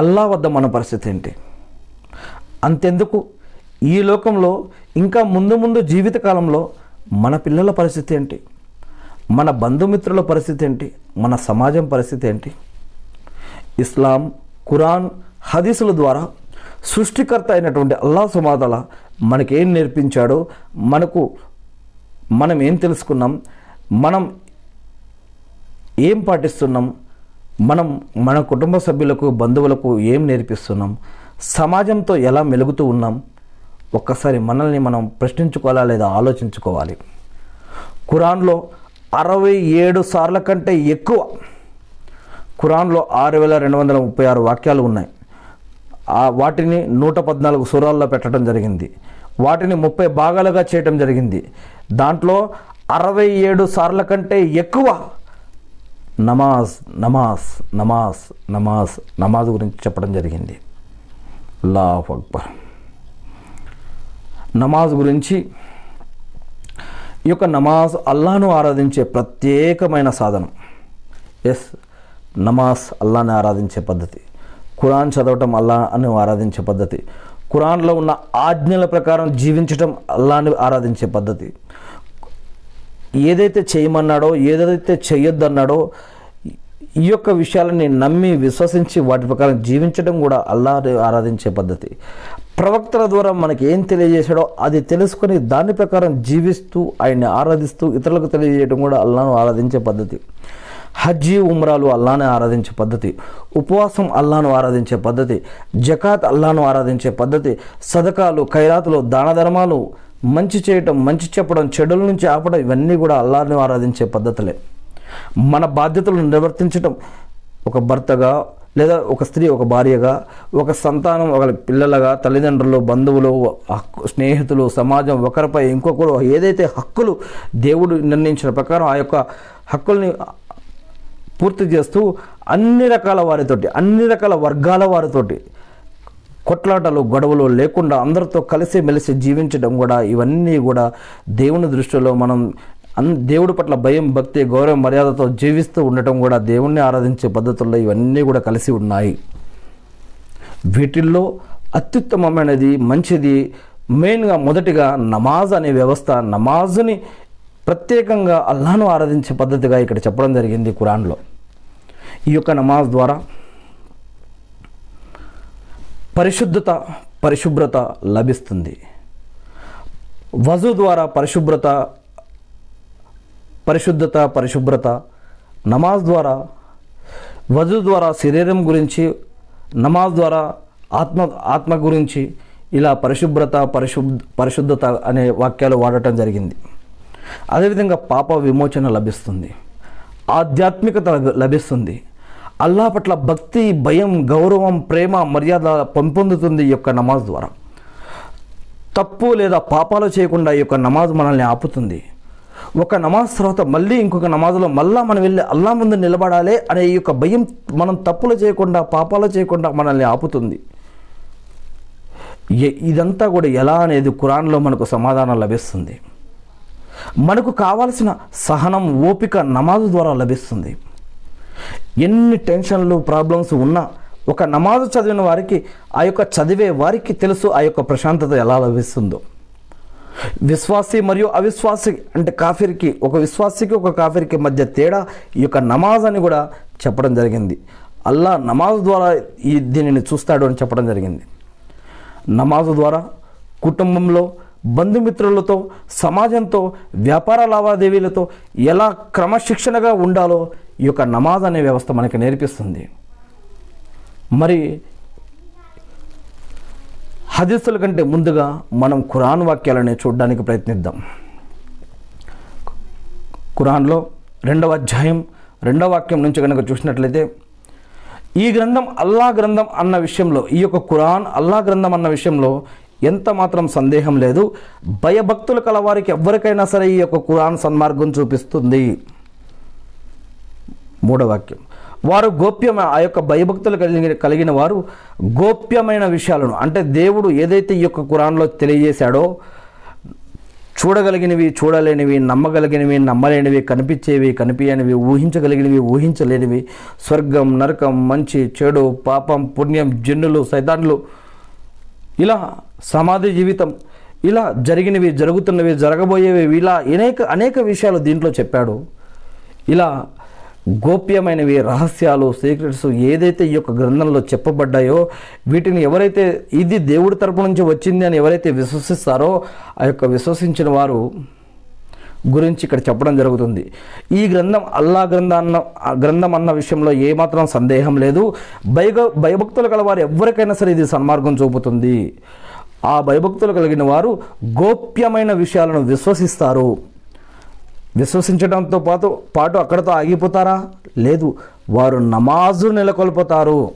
అల్లా వద్ద మన పరిస్థితి ఏంటి? అంతెందుకు? ఈ లోకంలో ఇంకా ముందు ముందు జీవితకాలంలో మన పిల్లల పరిస్థితి ఏంటి? మన బంధుమిత్రుల పరిస్థితి ఏంటి? మన సమాజం పరిస్థితి ఏంటి? ఇస్లాం ఖురాన్ హదీసుల ద్వారా సృష్టికర్త అయినటువంటి అల్లా సుమాతల మనకేం నేర్పించాడో మనకు మనం ఏం తెలుసుకున్నాం మనం ఏం పాటిస్తున్నాం మనం మన కుటుంబ సభ్యులకు బంధువులకు ఏం నేర్పిస్తున్నాం సమాజంతో ఎలా మెలుగుతూ ఉన్నాం ఒక్కసారి మనల్ని మనం ప్రశ్నించుకోవాలా లేదా ఆలోచించుకోవాలి? ఖురాన్లో అరవై ఏడు సార్ల కంటే ఎక్కువ ఖురాన్లో ఆరు వేల రెండు వందల ముప్పై ఆరు వాక్యాలు ఉన్నాయి. ఆ వాటిని నూట పద్నాలుగు సురాల్లో పెట్టడం జరిగింది. వాటిని ముప్పై భాగాలుగా చేయటం జరిగింది. దాంట్లో అరవై ఏడు సార్ల కంటే ఎక్కువ నమాజ్ నమాజ్ నమాజ్ నమాజ్ నమాజ్ గురించి చెప్పడం జరిగింది. అల్లాహ్ అక్బర్. నమాజ్ గురించి ఈ యొక్క నమాజ్ అల్లాను ఆరాధించే ప్రత్యేకమైన సాధనం. ఎస్ నమాజ్ అల్లాని ఆరాధించే పద్ధతి. ఖురాన్ చదవటం అల్లాను ఆరాధించే పద్ధతి. ఖురాన్లో ఉన్న ఆజ్ఞల ప్రకారం జీవించటం అల్లాని ఆరాధించే పద్ధతి. ఏదైతే చేయమన్నాడో ఏదైతే చేయొద్దన్నాడో ఈ యొక్క విషయాలని నమ్మి విశ్వసించి వాటి ప్రకారం జీవించడం కూడా అల్లాని ఆరాధించే పద్ధతి. ప్రవక్తల ద్వారా మనకి ఏం తెలియజేశాడో అది తెలుసుకొని దాని ప్రకారం జీవిస్తూ ఆయన్ని ఆరాధిస్తూ ఇతరులకు తెలియజేయడం కూడా అల్లాను ఆరాధించే పద్ధతి. హజ్జీ ఉమ్రాలు అల్లానే ఆరాధించే పద్ధతి. ఉపవాసం అల్లాను ఆరాధించే పద్ధతి. జకాత్ అల్లాను ఆరాధించే పద్ధతి. సదకాలు ఖైరాతులు దాన ధర్మాలు మంచి చేయటం మంచి చెప్పడం చెడుల నుంచి ఆపడం ఇవన్నీ కూడా అల్లాను ఆరాధించే పద్ధతులే. మన బాధ్యతలను నిర్వర్తించటం. ఒక భర్తగా లేదా ఒక స్త్రీ ఒక భార్యగా ఒక సంతానం ఒక పిల్లలుగా తల్లిదండ్రులు బంధువులు హక్కు స్నేహితులు సమాజం ఒకరిపై ఇంకొకరు ఏదైతే హక్కులు దేవుడు నిర్ణయించిన ప్రకారం ఆ యొక్క హక్కుల్ని పూర్తి చేస్తూ అన్ని రకాల వారితోటి అన్ని రకాల వర్గాల వారితోటి కొట్లాటలు గొడవలు లేకుండా అందరితో కలిసి మెలిసి జీవించడం కూడా ఇవన్నీ కూడా దేవుని దృష్టిలో మనం దేవుడి పట్ల భయం భక్తి గౌరవ మర్యాదతో జీవిస్తూ ఉండటం కూడా దేవుణ్ణి ఆరాధించే పద్ధతుల్లో ఇవన్నీ కూడా కలిసి ఉన్నాయి. వీటిల్లో అత్యుత్తమమైనది మంచిది మెయిన్గా మొదటిగా నమాజ్ అనే వ్యవస్థ. నమాజుని ప్రత్యేకంగా అల్లాను ఆరాధించే పద్ధతిగా ఇక్కడ చెప్పడం జరిగింది కురాన్లో ఈ యొక్క నమాజ్ ద్వారా పరిశుద్ధత పరిశుభ్రత లభిస్తుంది. వజు ద్వారా పరిశుభ్రత పరిశుద్ధత పరిశుభ్రత. నమాజ్ ద్వారా వజు ద్వారా శరీరం గురించి నమాజ్ ద్వారా ఆత్మ ఆత్మ గురించి ఇలా పరిశుభ్రత పరిశుద్ధ పరిశుద్ధత అనే వాక్యాలు వాడటం జరిగింది. అదేవిధంగా పాప విమోచన లభిస్తుంది. ఆధ్యాత్మికత లభిస్తుంది. అల్లా పట్ల భక్తి భయం గౌరవం ప్రేమ మర్యాద పెంపొందుతుంది ఈ యొక్క నమాజ్ ద్వారా. తప్పు లేదా పాపాలు చేయకుండా ఈ యొక్క నమాజ్ మనల్ని ఆపుతుంది. ఒక నమాజ్ తర్వాత మళ్ళీ ఇంకొక నమాజ్లో మళ్ళా మనం వెళ్ళి అల్లా ముందు నిలబడాలి అనే ఈ యొక్క భయం మనం తప్పులు చేయకుండా పాపాలు చేయకుండా మనల్ని ఆపుతుంది. ఇదంతా కూడా ఎలా అనేది ఖురాన్లో మనకు సమాధానం లభిస్తుంది. మనకు కావాల్సిన సహనం ఓపిక నమాజు ద్వారా లభిస్తుంది. ఎన్ని టెన్షన్లు ప్రాబ్లమ్స్ ఉన్నా ఒక నమాజు చదివిన వారికి ఆ యొక్క చదివే వారికి తెలుసు ఆ యొక్క ప్రశాంతత ఎలా లభిస్తుందో. విశ్వాసి మరియు అవిశ్వాసి అంటే కాఫీర్కి ఒక విశ్వాసికి ఒక కాఫీర్కి మధ్య తేడా ఈ యొక్క నమాజ్ అని కూడా చెప్పడం జరిగింది. అల్లా నమాజ్ ద్వారా ఈ దీనిని చూస్తాడు అని చెప్పడం జరిగింది. నమాజు ద్వారా కుటుంబంలో బంధుమిత్రులతో సమాజంతో వ్యాపార లావాదేవీలతో ఎలా క్రమశిక్షణగా ఉండాలో ఈ యొక్క నమాజ్ అనే వ్యవస్థ మనకి నేర్పిస్తుంది. మరి హదీసుల కంటే ముందుగా మనం ఖురాన్ వాక్యాలని చూడడానికి ప్రయత్నిద్దాం. ఖురాన్లో రెండవ అధ్యాయం రెండవ వాక్యం నుంచి కనుక చూసినట్లయితే ఈ గ్రంథం అల్లా గ్రంథం అన్న విషయంలో ఈ యొక్క ఖురాన్ అల్లా గ్రంథం అన్న విషయంలో ఎంత మాత్రం సందేహం లేదు. భయభక్తులు కలవారికి ఎవరికైనా సరే ఈ యొక్క ఖురాన్ సన్మార్గం చూపిస్తుంది. మూడో వాక్యం. వారు గోప్యం ఆ యొక్క భయభక్తులు కలిగిన కలిగిన వారు గోప్యమైన విషయాలను అంటే దేవుడు ఏదైతే ఈ యొక్క కురాన్లో తెలియజేశాడో చూడగలిగినవి చూడలేనివి నమ్మగలిగినవి నమ్మలేనివి కనిపించేవి కనిపించనివి ఊహించగలిగినవి ఊహించలేనివి స్వర్గం నరకం మంచి చెడు పాపం పుణ్యం జన్నులు సైతాన్లు ఇలా సమాధి జీవితం ఇలా జరిగినవి జరుగుతున్నవి జరగబోయేవి ఇలా అనేక అనేక విషయాలు దీంట్లో చెప్పాడు. ఇలా గోప్యమైనవి రహస్యాలు సీక్రెట్స్ ఏదైతే ఈ యొక్క గ్రంథంలో చెప్పబడ్డాయో వీటిని ఎవరైతే ఇది దేవుడి తరపు నుంచి వచ్చింది అని ఎవరైతే విశ్వసిస్తారో ఆ యొక్క విశ్వసించిన వారు గురించి ఇక్కడ చెప్పడం జరుగుతుంది. ఈ గ్రంథం అల్లా గ్రంథం అన్న ఆ గ్రంథం అన్న విషయంలో ఏమాత్రం సందేహం లేదు. భయ భయభక్తులు గల వారు ఎవరికైనా సరే ఇది సన్మార్గం చూపుతుంది. ఆ భయభక్తులు కలిగిన వారు గోప్యమైన విషయాలను విశ్వసిస్తారు. విశ్వసించడంతో పాటు పాటు అక్కడతో ఆగిపోతారా? లేదు. వారు నమాజు నెలకొల్పుతారు.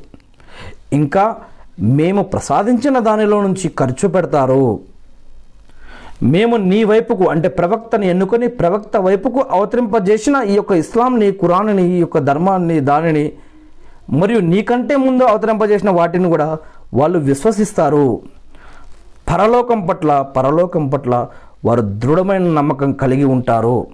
ఇంకా మేము ప్రసాదించిన దానిలో నుంచి ఖర్చు పెడతారు. మేము నీ వైపుకు అంటే ప్రవక్తని ఎన్నుకొని ప్రవక్త వైపుకు అవతరింపజేసిన ఈ యొక్క ఇస్లాంని కురాన్ని ఈ యొక్క ధర్మాన్ని దానిని మరియు నీకంటే ముందు అవతరింపజేసిన వాటిని కూడా వాళ్ళు విశ్వసిస్తారు. పరలోకం పట్ల పరలోకం పట్ల వారు దృఢమైన నమ్మకం కలిగి ఉంటారు.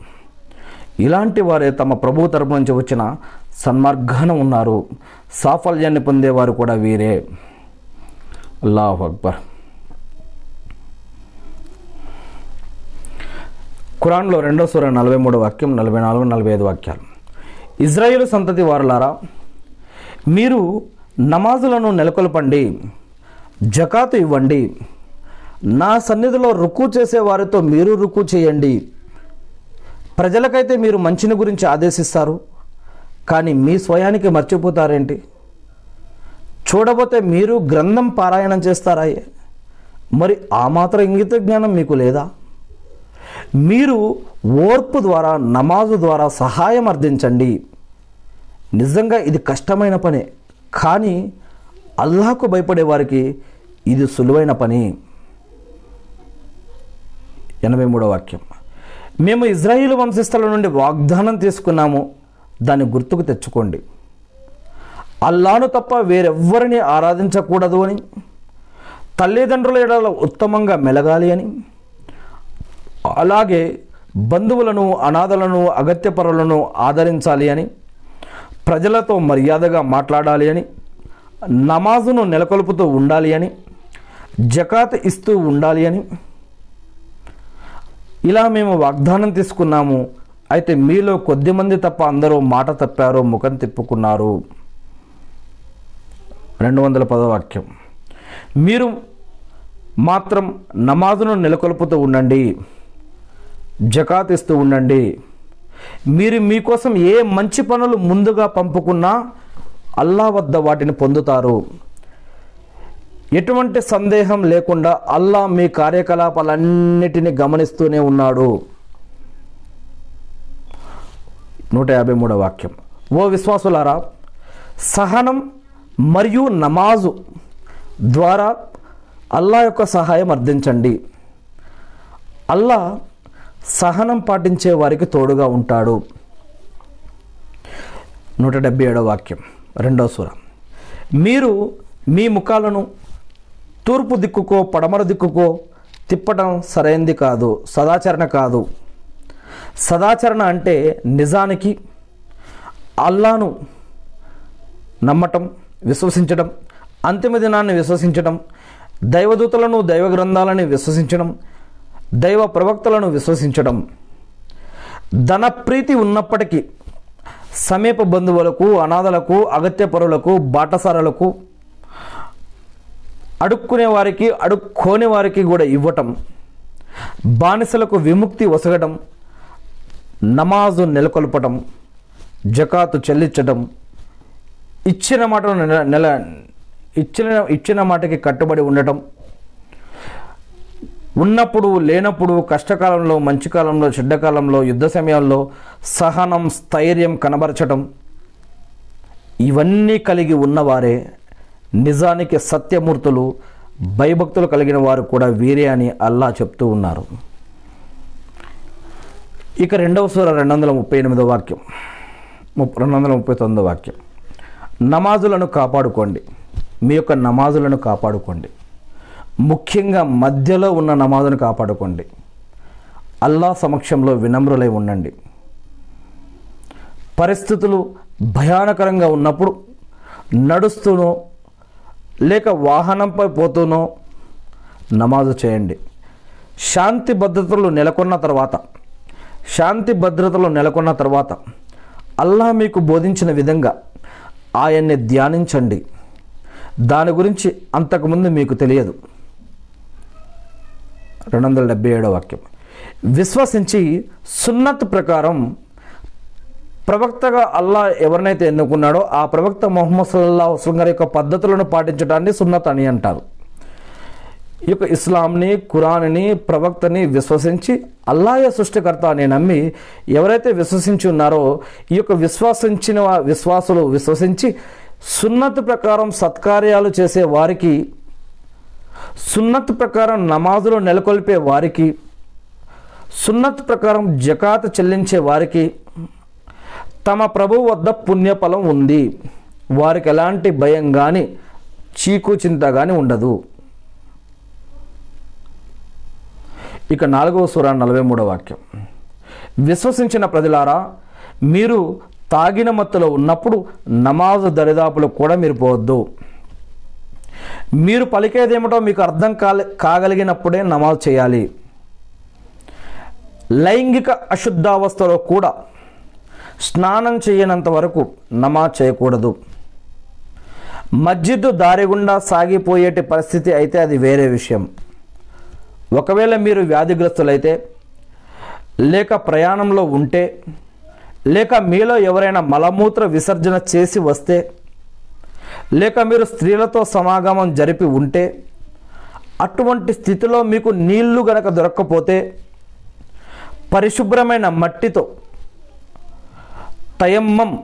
ఇలాంటి వారే తమ ప్రభు తరపు నుంచి వచ్చిన సన్మార్గాన ఉన్నారు. సాఫల్యాన్ని పొందేవారు కూడా వీరే. అల్లాహ్ అక్బర్. ఖురాన్లో రెండో సూర నలభై మూడు వాక్యం నలభై నాలుగు నలభై ఐదు వాక్యాలు. ఇజ్రాయేలు సంతతి వారులారా మీరు నమాజులను నెలకొల్పండి జకాతు ఇవ్వండి నా సన్నిధిలో రుక్కు చేసే వారితో మీరు రుక్కు చేయండి. ప్రజలకైతే మీరు మంచిని గురించి ఆదేశిస్తారు కానీ మీ స్వయానికి మర్చిపోతారేంటి? చూడబోతే మీరు గ్రంథం పారాయణం చేస్తారా? మరి ఆ మాత్రం ఇంగిత జ్ఞానం మీకు లేదా? మీరు ఓర్పు ద్వారా నమాజు ద్వారా సహాయం అర్థించండి. నిజంగా ఇది కష్టమైన పనే కానీ అల్లాహకు భయపడే వారికి ఇది సులువైన పని. ఎనభై మూడో వాక్యం. మేము ఇజ్రాయిల్ వంశస్థల నుండి వాగ్దానం తీసుకున్నాము. దాన్ని గుర్తుకు తెచ్చుకోండి. అల్లాను తప్ప వేరెవ్వరిని ఆరాధించకూడదు అని తల్లిదండ్రుల ఎడల ఉత్తమంగా మెలగాలి అని అలాగే బంధువులను అనాథలను అగత్యపరులను ఆదరించాలి అని ప్రజలతో మర్యాదగా మాట్లాడాలి అని నమాజును నెలకొల్పుతూ ఉండాలి అని జకాత్ ఇస్తూ ఉండాలి అని ఇలా మేము వాగ్దానం తీసుకున్నాము. అయితే మీలో కొద్దిమంది తప్ప అందరూ మాట తప్పారు ముఖం తిప్పుకున్నారు. రెండు వందల పదో వాక్యం. మీరు మాత్రం నమాజును నెలకొల్పుతూ ఉండండి. జకాత్ ఇస్తూ ఉండండి. మీరు మీకోసం ఏ మంచి పనులు ముందుగా పంపుకున్నా అల్లా వద్ద వాటిని పొందుతారు. ఎటువంటి సందేహం లేకుండా అల్లా మీ కార్యకలాపాలన్నిటిని గమనిస్తూనే ఉన్నాడు. నూట యాభై మూడో వాక్యం. ఓ విశ్వాసులారా సహనం మరియు నమాజు ద్వారా అల్లా యొక్క సహాయం అర్థించండి. అల్లా సహనం పాటించే వారికి తోడుగా ఉంటాడు. నూట డెబ్బై ఏడో వాక్యం రెండో సూర. మీరు మీ ముఖాలను తూర్పు దిక్కుకో పడమర దిక్కుకో తిప్పడం సరైంది కాదు సదాచరణ కాదు. సదాచరణ అంటే నిజానికి అల్లాను నమ్మటం విశ్వసించడం అంతిమ దినాన్ని విశ్వసించడం దైవదూతలను దైవ గ్రంథాలని విశ్వసించడం దైవ ప్రవక్తలను విశ్వసించడం ధన ప్రీతి ఉన్నప్పటికీ సమీప బంధువులకు అనాథలకు అగత్యపరులకు బాటసారులకు అడుక్కునే వారికి అడుక్కోని వారికి కూడా ఇవ్వటం బానిసలకు విముక్తి వసగడం నమాజు నెలకొల్పటం జకాతు చెల్లించడం ఇచ్చిన మాటను నెల నెల ఇచ్చిన ఇచ్చిన మాటకి కట్టుబడి ఉండటం ఉన్నప్పుడు లేనప్పుడు కష్టకాలంలో మంచి కాలంలో చెడ్డకాలంలో యుద్ధ సమయంలో సహనం స్థైర్యం కనబరచడం ఇవన్నీ కలిగి ఉన్నవారే నిజానికి సత్యమూర్తులు భయభక్తులు కలిగిన వారు కూడా వీరే అని అల్లా చెప్తూ ఉన్నారు. ఇక రెండవ సూర రెండు వందల ముప్పై ఎనిమిదో వాక్యం. రెండు వందల ముప్పై తొమ్మిదో వాక్యం. నమాజులను కాపాడుకోండి. మీ యొక్క నమాజులను కాపాడుకోండి. ముఖ్యంగా మధ్యలో ఉన్న నమాజును కాపాడుకోండి. అల్లా సమక్షంలో వినమ్రులై ఉండండి. పరిస్థితులు భయానకరంగా ఉన్నప్పుడు నడుస్తూనో లేక వాహనంపై పోతూనో నమాజు చేయండి. శాంతి భద్రతలు నెలకొన్న తర్వాత శాంతి భద్రతలు నెలకొన్న తర్వాత అల్లా మీకు బోధించిన విధంగా ఆయన్ని ధ్యానించండి. దాని గురించి అంతకుముందు మీకు తెలియదు. రెండు వందల డెబ్బై ఏడో వాక్యం. విశ్వసించి సున్నత్ ప్రకారం ప్రవక్తగా అల్లా ఎవరినైతే ఎన్నుకున్నాడో ఆ ప్రవక్త మొహమ్మద్ సల్లా గారి యొక్క పద్ధతులను పాటించడాన్ని సున్నత్ అని అంటారు. ఈ యొక్క ఇస్లాంని కురాన్ని ప్రవక్తని విశ్వసించి అల్లాయ సృష్టికర్త అని నమ్మి ఎవరైతే విశ్వసించి ఉన్నారో ఈ యొక్క విశ్వసించిన విశ్వాసులు విశ్వసించి సున్నత్ ప్రకారం సత్కార్యాలు చేసే వారికి సున్నత్ ప్రకారం నమాజులు నెలకొల్పే వారికి సున్నత్ ప్రకారం జకాత్ చెల్లించే వారికి తమ ప్రభు వద్ద పుణ్యఫలం ఉంది. వారికి ఎలాంటి భయం కానీ చీకు చింత కానీ ఉండదు. ఇక నాలుగవ సూర నలభై మూడవ వాక్యం. విశ్వసించిన ప్రజలారా మీరు తాగిన మత్తులో ఉన్నప్పుడు నమాజు దరిదాపులు కూడా మీరు పోవద్దు. మీరు పలికేదేమిటో మీకు అర్థం కాలే కాగలిగినప్పుడే నమాజ్ చేయాలి. లైంగిక అశుద్ధావస్థలో కూడా స్నానం చేయనంత వరకు నమాజ్ చేయకూడదు. మస్జిద్ దారి గుండా సాగిపోయేటి పరిస్థితి అయితే అది వేరే విషయం. ఒకవేళ మీరు వ్యాధిగ్రస్తులైతే లేక ప్రయాణంలో ఉంటే లేక మీలో ఎవరైనా మలమూత్ర విసర్జన చేసి వస్తే లేక మీరు స్త్రీలతో సమాగమం జరిపి ఉంటే అటువంటి స్థితిలో మీకు నీళ్ళు గనక దొరక్కపోతే పరిశుభ్రమైన మట్టితో తయమ్మం.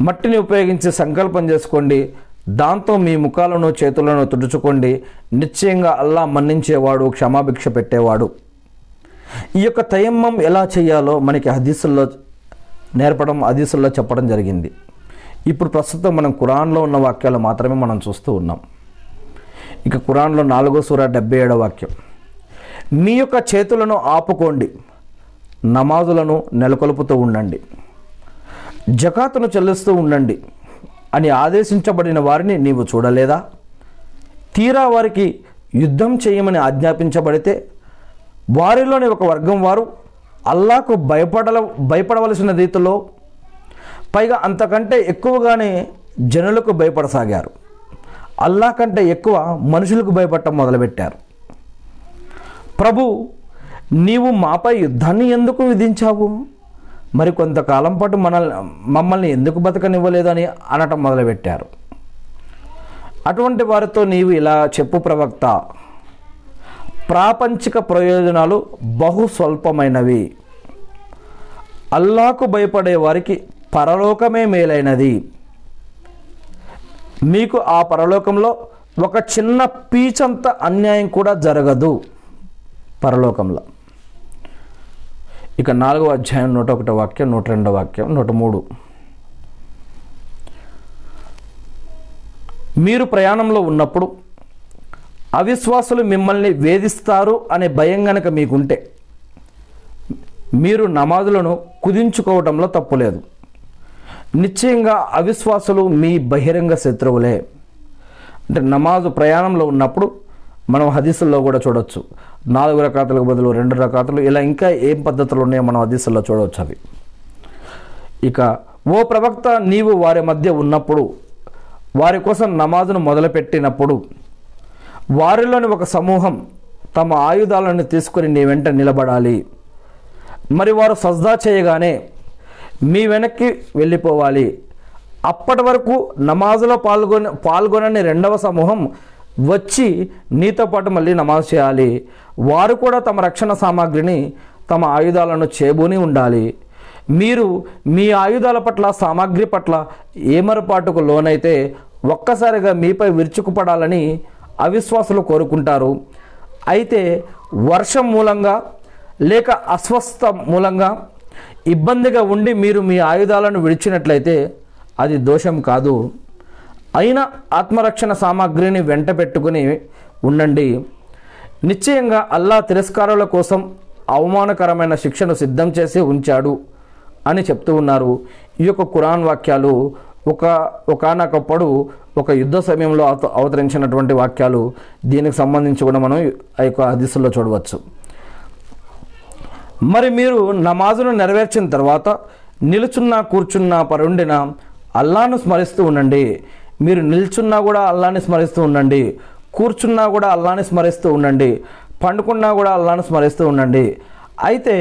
మట్టిని ఉపయోగించి సంకల్పం చేసుకోండి. దాంతో మీ ముఖాలను చేతులను తుడుచుకోండి. నిశ్చయంగా అల్లా మన్నించేవాడు క్షమాభిక్ష పెట్టేవాడు. ఈ యొక్క తయమ్మం ఎలా చేయాలో మనకి హదీసుల్లో నేర్పడం హదీసుల్లో చెప్పడం జరిగింది. ఇప్పుడు ప్రస్తుతం మనం కురాన్లో ఉన్న వాక్యాలు మాత్రమే మనం చూస్తూ ఉన్నాం. ఇక కురాన్లో నాలుగో సూర డెబ్బై ఏడో వాక్యం. మీ యొక్క చేతులను ఆపుకోండి. నమాజులను నెలకొల్పుతూ ఉండండి. జకాతును చెల్లిస్తూ ఉండండి అని ఆదేశించబడిన వారిని నీవు చూడలేదా? తీరా వారికి యుద్ధం చేయమని ఆజ్ఞాపించబడితే వారిలోని ఒక వర్గం వారు అల్లాకు భయపడల భయపడవలసిన రీతిలో పైగా అంతకంటే ఎక్కువగానే జనులకు భయపడసాగారు. అల్లా కంటే ఎక్కువ మనుషులకు భయపడటం మొదలుపెట్టారు. ప్రభు నీవు మాపై యుద్ధాన్ని ఎందుకు విధించావు? మరి కొంతకాలం పాటు మనల్ని మమ్మల్ని ఎందుకు బతకనివ్వలేదని అనటం మొదలుపెట్టారు. అటువంటి వారితో నీవు ఇలా చెప్పు ప్రవక్త. ప్రాపంచిక ప్రయోజనాలు బహు స్వల్పమైనవి. అల్లాకు భయపడే వారికి పరలోకమే మేలైనది. మీకు ఆ పరలోకంలో ఒక చిన్న పీచంత అన్యాయం కూడా జరగదు. పరలోకంలో. ఇక నాలుగవ అధ్యాయం నూట ఒకటో వాక్యం నూట రెండో వాక్యం నూట మూడు. మీరు ప్రయాణంలో ఉన్నప్పుడు అవిశ్వాసులు మిమ్మల్ని వేధిస్తారు అనే భయం గనక మీకుంటే మీరు నమాజులను కుదించుకోవడంలో తప్పులేదు నిశ్చయంగా అవిశ్వాసులు మీ బహిరంగ శత్రువులే. అంటే నమాజు ప్రయాణంలో ఉన్నప్పుడు మనం హదీసుల్లో కూడా చూడొచ్చు. నాలుగు రకాతలకు బదులు రెండు రకాతలు ఇలా ఇంకా ఏం పద్ధతులు ఉన్నాయో మనం హదీసుల్లో చూడవచ్చు అవి. ఇక ఓ ప్రవక్త నీవు వారి మధ్య ఉన్నప్పుడు వారి కోసం నమాజును మొదలుపెట్టినప్పుడు వారిలోని ఒక సమూహం తమ ఆయుధాలను తీసుకొని నీ వెంట నిలబడాలి. మరి వారు సజ్దా చేయగానే మీ వెనక్కి వెళ్ళిపోవాలి. అప్పటి వరకు నమాజులో పాల్గొని పాల్గొనని రెండవ సమూహం వచ్చి నీతో పాటు మళ్ళీ నమాజ్ చేయాలి. వారు కూడా తమ రక్షణ సామాగ్రిని తమ ఆయుధాలను చేబూని ఉండాలి. మీరు మీ ఆయుధాల పట్ల సామాగ్రి పట్ల ఏమరపాటుకు లోనైతే ఒక్కసారిగా మీపై విరుచుకుపడాలని అవిశ్వాసులు కోరుకుంటారు. అయితే వర్షం మూలంగా లేక అస్వస్థ మూలంగా ఇబ్బందిగా ఉండి మీరు మీ ఆయుధాలను విడిచినట్లయితే అది దోషం కాదు. అయినా ఆత్మరక్షణ సామాగ్రిని వెంట పెట్టుకుని ఉండండి. నిశ్చయంగా అల్లా తిరస్కారాల కోసం అవమానకరమైన శిక్షను సిద్ధం చేసి ఉంచాడు అని చెప్తూ ఉన్నారు. ఈ యొక్క ఖురాన్ వాక్యాలు ఒక ఒకనొకప్పుడు ఒక యుద్ధ సమయంలో అవతరించినటువంటి వాక్యాలు. దీనికి సంబంధించి కూడా మనం ఆ యొక్క హదీసుల్లో చూడవచ్చు. మరి మీరు నమాజును నెరవేర్చిన తర్వాత నిలుచున్నా కూర్చున్నా పరుండిన అల్లాను స్మరిస్తూ ఉండండి. మీరు నిల్చున్నా కూడా అల్లాని స్మరిస్తూ ఉండండి. కూర్చున్నా కూడా అల్లాని స్మరిస్తూ ఉండండి. పండుకున్నా కూడా అల్లాని స్మరిస్తూ ఉండండి. అయితే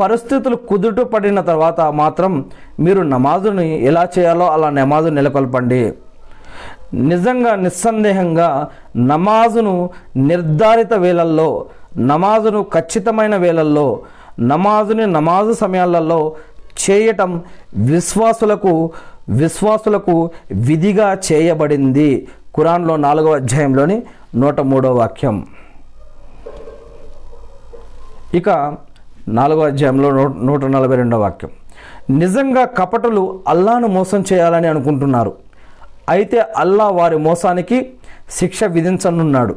పరిస్థితులు కుదుట పడిన తర్వాత మాత్రం మీరు నమాజుని ఎలా చేయాలో అలా నమాజు నెలకొల్పండి. నిజంగా నిస్సందేహంగా నమాజును నిర్ధారిత వేళల్లో నమాజును ఖచ్చితమైన వేళల్లో నమాజుని నమాజు సమయాలలో చేయటం విశ్వాసులకు విశ్వాసులకు విధిగా చేయబడింది. ఖురాన్లో నాలుగవ అధ్యాయంలోని నూట మూడవ వాక్యం. ఇక నాలుగో అధ్యాయంలో నూ నూట నలభై రెండవ వాక్యం. నిజంగా కపటలు అల్లాను మోసం చేయాలని అనుకుంటున్నారు. అయితే అల్లా వారి మోసానికి శిక్ష విధించనున్నాడు.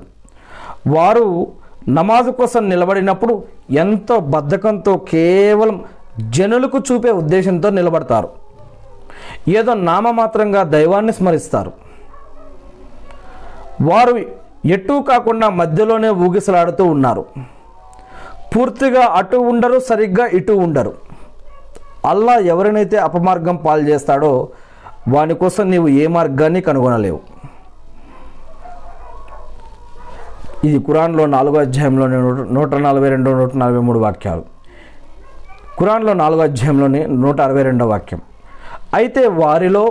వారు నమాజు కోసం నిలబడినప్పుడు ఎంతో బద్ధకంతో కేవలం జనులకు చూపే ఉద్దేశంతో నిలబడతారు. ఏదో నామమాత్రంగా దైవాన్ని స్మరిస్తారు. వారు ఎటూ కాకుండా మధ్యలోనే ఊగిసలాడుతూ ఉన్నారు. పూర్తిగా అటు ఉండరు సరిగ్గా ఇటు ఉండరు. అల్లా ఎవరినైతే అపమార్గం పాలు చేస్తాడో వాని కోసం నీవు ఏ మార్గాన్ని కనుగొనలేవు. ఇది కురాన్లో నాలుగో అధ్యాయంలోని నూట నూట నలభై రెండు నూట నలభై మూడు వాక్యాలు. కురాన్లో నాలుగో అధ్యాయంలోని నూట అరవై రెండో వాక్యం. అయితే వారిలో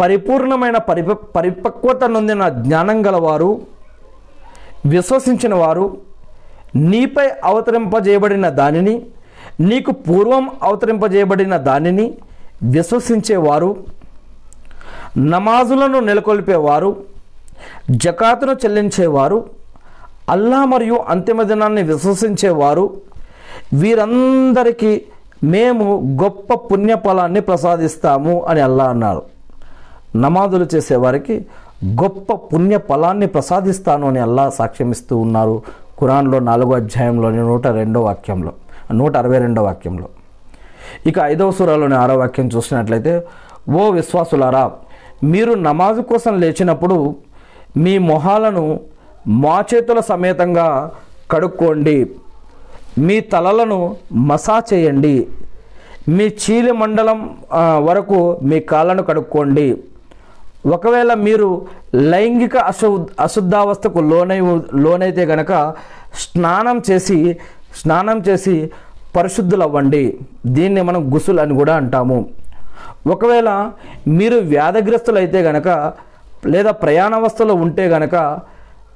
పరిపూర్ణమైన పరిప పరిపక్వత నొందిన జ్ఞానం గలవారు విశ్వసించిన వారు నీపై అవతరింపజేయబడిన దానిని నీకు పూర్వం అవతరింపజేయబడిన దానిని విశ్వసించేవారు నమాజులను నెలకొల్పేవారు జకాతును చెల్లించేవారు అల్లా మరియు అంతిమ దినాన్ని విశ్వసించేవారు వీరందరికీ మేము గొప్ప పుణ్యఫలాన్ని ప్రసాదిస్తాము అని అల్లా అన్నారు. నమాజులు చేసేవారికి గొప్ప పుణ్య ఫలాన్ని ప్రసాదిస్తాను అని అల్లా సాక్ష్యమిస్తూ ఉన్నారు. ఖురాన్లో నాలుగో అధ్యాయంలోని నూట రెండో వాక్యంలో నూట అరవై రెండో వాక్యంలో. ఇక ఐదవ సూరాలోని ఆరో వాక్యం చూసినట్లయితే ఓ విశ్వాసులారా మీరు నమాజు కోసం లేచినప్పుడు మీ మొహాలను మా చేతుల సమేతంగా కడుక్కోండి. మీ తలలను మసా చేయండి. మీ చీలి మండలం వరకు మీ కాళ్ళను కడుక్కోండి. ఒకవేళ మీరు లైంగిక అశు అశుద్ధావస్థకు లోనై లోనైతే గనక స్నానం చేసి స్నానం చేసి పరిశుద్ధులవ్వండి. దీన్ని మనం గుసులు అని కూడా అంటాము. ఒకవేళ మీరు వ్యాధగ్రస్తులైతే గనక లేదా ప్రయాణావస్థలో ఉంటే గనక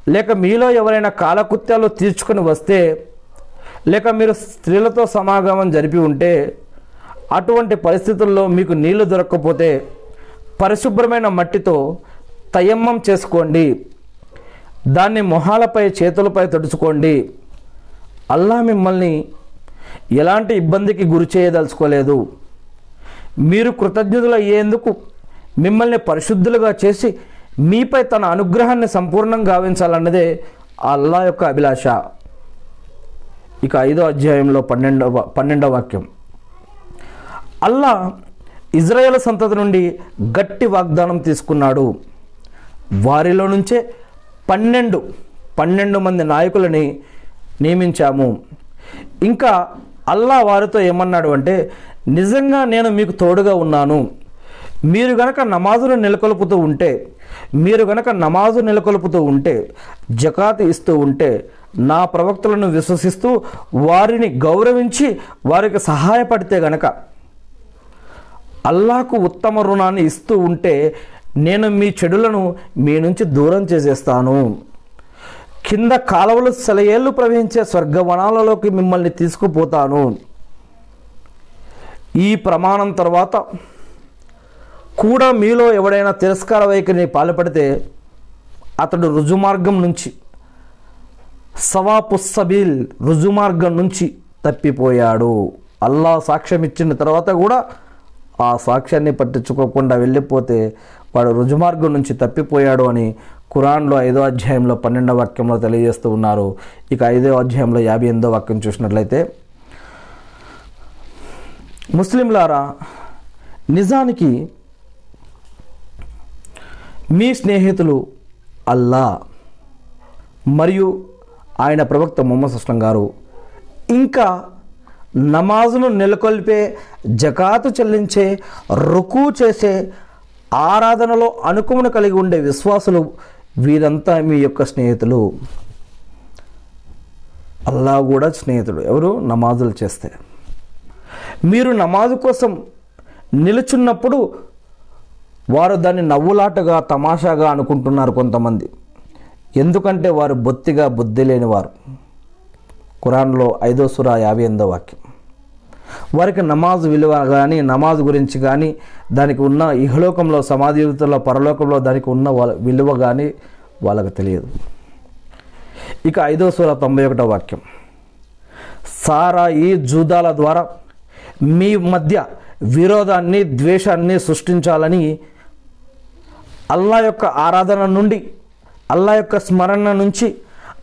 లేక మీలో ఎవరైనా కాలకృత్యాలు తీర్చుకొని వస్తే లేక మీరు స్త్రీలతో సమాగమం జరిపి ఉంటే అటువంటి పరిస్థితుల్లో మీకు నీళ్ళు దొరకకపోతే పరిశుభ్రమైన మట్టితో తయమ్మం చేసుకోండి. దాన్ని మొహాలపై చేతులపై తడుచుకోండి. అల్లా మిమ్మల్ని ఎలాంటి ఇబ్బందికి గురి చేయదలుచుకోలేదు. మీరు కృతజ్ఞతలు అయ్యేందుకు మిమ్మల్ని పరిశుద్ధులుగా చేసి మీపై తన అనుగ్రహాన్ని సంపూర్ణంగా గావించాలన్నదే అల్లా యొక్క అభిలాష. ఇక ఐదో అధ్యాయంలో పన్నెండవ పన్నెండవ వాక్యం. అల్లా ఇజ్రాయేల్ సంతతి నుండి గట్టి వాగ్దానం తీసుకున్నాడు. వారిలో నుంచే పన్నెండు పన్నెండు మంది నాయకులని నియమించాము. ఇంకా అల్లా వారితో ఏమన్నాడు అంటే నిజంగా నేను మీకు తోడుగా ఉన్నాను. మీరు గనక నమాజును నెలకొల్పుతూ ఉంటే మీరు గనక నమాజు నెలకొల్పుతూ ఉంటే జకాత్ ఇస్తూ ఉంటే నా ప్రవక్తలను విశ్వసిస్తూ వారిని గౌరవించి వారికి సహాయపడితే గనక అల్లాకు ఉత్తమ రుణాన్ని ఇస్తూ ఉంటే నేను మీ చెడులను మీ నుంచి దూరం చేసేస్తాను. కింద కాలువలు సెలయేళ్ళు ప్రవహించే స్వర్గవనాలలోకి మిమ్మల్ని తీసుకుపోతాను. ఈ ప్రమాణం తర్వాత కూడా మీలో ఎవడైనా తిరస్కార వైఖరిని పాల్పడితే అతడు రుజుమార్గం నుంచి సవాపుస్సబీల్ రుజుమార్గం నుంచి తప్పిపోయాడు. అల్లా సాక్ష్యం ఇచ్చిన తర్వాత కూడా ఆ సాక్ష్యాన్ని పట్టించుకోకుండా వెళ్ళిపోతే వాడు రుజుమార్గం నుంచి తప్పిపోయాడు అని ఖురాన్లో ఐదో అధ్యాయంలో పన్నెండవ వాక్యంలో తెలియజేస్తూ ఉన్నారు. ఇక ఐదో అధ్యాయంలో యాభై ఎనిమిదో వాక్యం చూసినట్లయితే ముస్లింలారా నిజానికి మీ స్నేహితులు అల్లా మరియు ఆయన ప్రవక్త మొహమ్మద్ అస్లం గారు. ఇంకా నమాజును నెలకొల్పే జకాతు చెల్లించే రుకు చేసే ఆరాధనలో అనుకమును కలిగి ఉండే విశ్వాసులు వీరంతా మీ యొక్క స్నేహితులు. అల్లా కూడా స్నేహితుడు. ఎవరు? నమాజులు చేస్తే. మీరు నమాజు కోసం నిలుచున్నప్పుడు వారు దాన్ని నవ్వులాటగా తమాషాగా అనుకుంటున్నారు కొంతమంది. ఎందుకంటే వారు బొత్తిగా బుద్ధి లేనివారు. ఖురాన్లో ఐదో సురా యాభై ఎనిమిదో వాక్యం. వారికి నమాజ్ విలువ కానీ నమాజ్ గురించి కానీ దానికి ఉన్న ఇహలోకంలో సమాధిలో పరలోకంలో దానికి ఉన్న వాళ్ళ విలువ కానీ వాళ్ళకు తెలియదు. ఇక ఐదో సూర తొంభై ఒకటో వాక్యం. సారా ఈ జూదాల ద్వారా మీ మధ్య విరోధాన్ని ద్వేషాన్ని సృష్టించాలని అల్లా యొక్క ఆరాధన నుండి అల్లా యొక్క స్మరణ నుంచి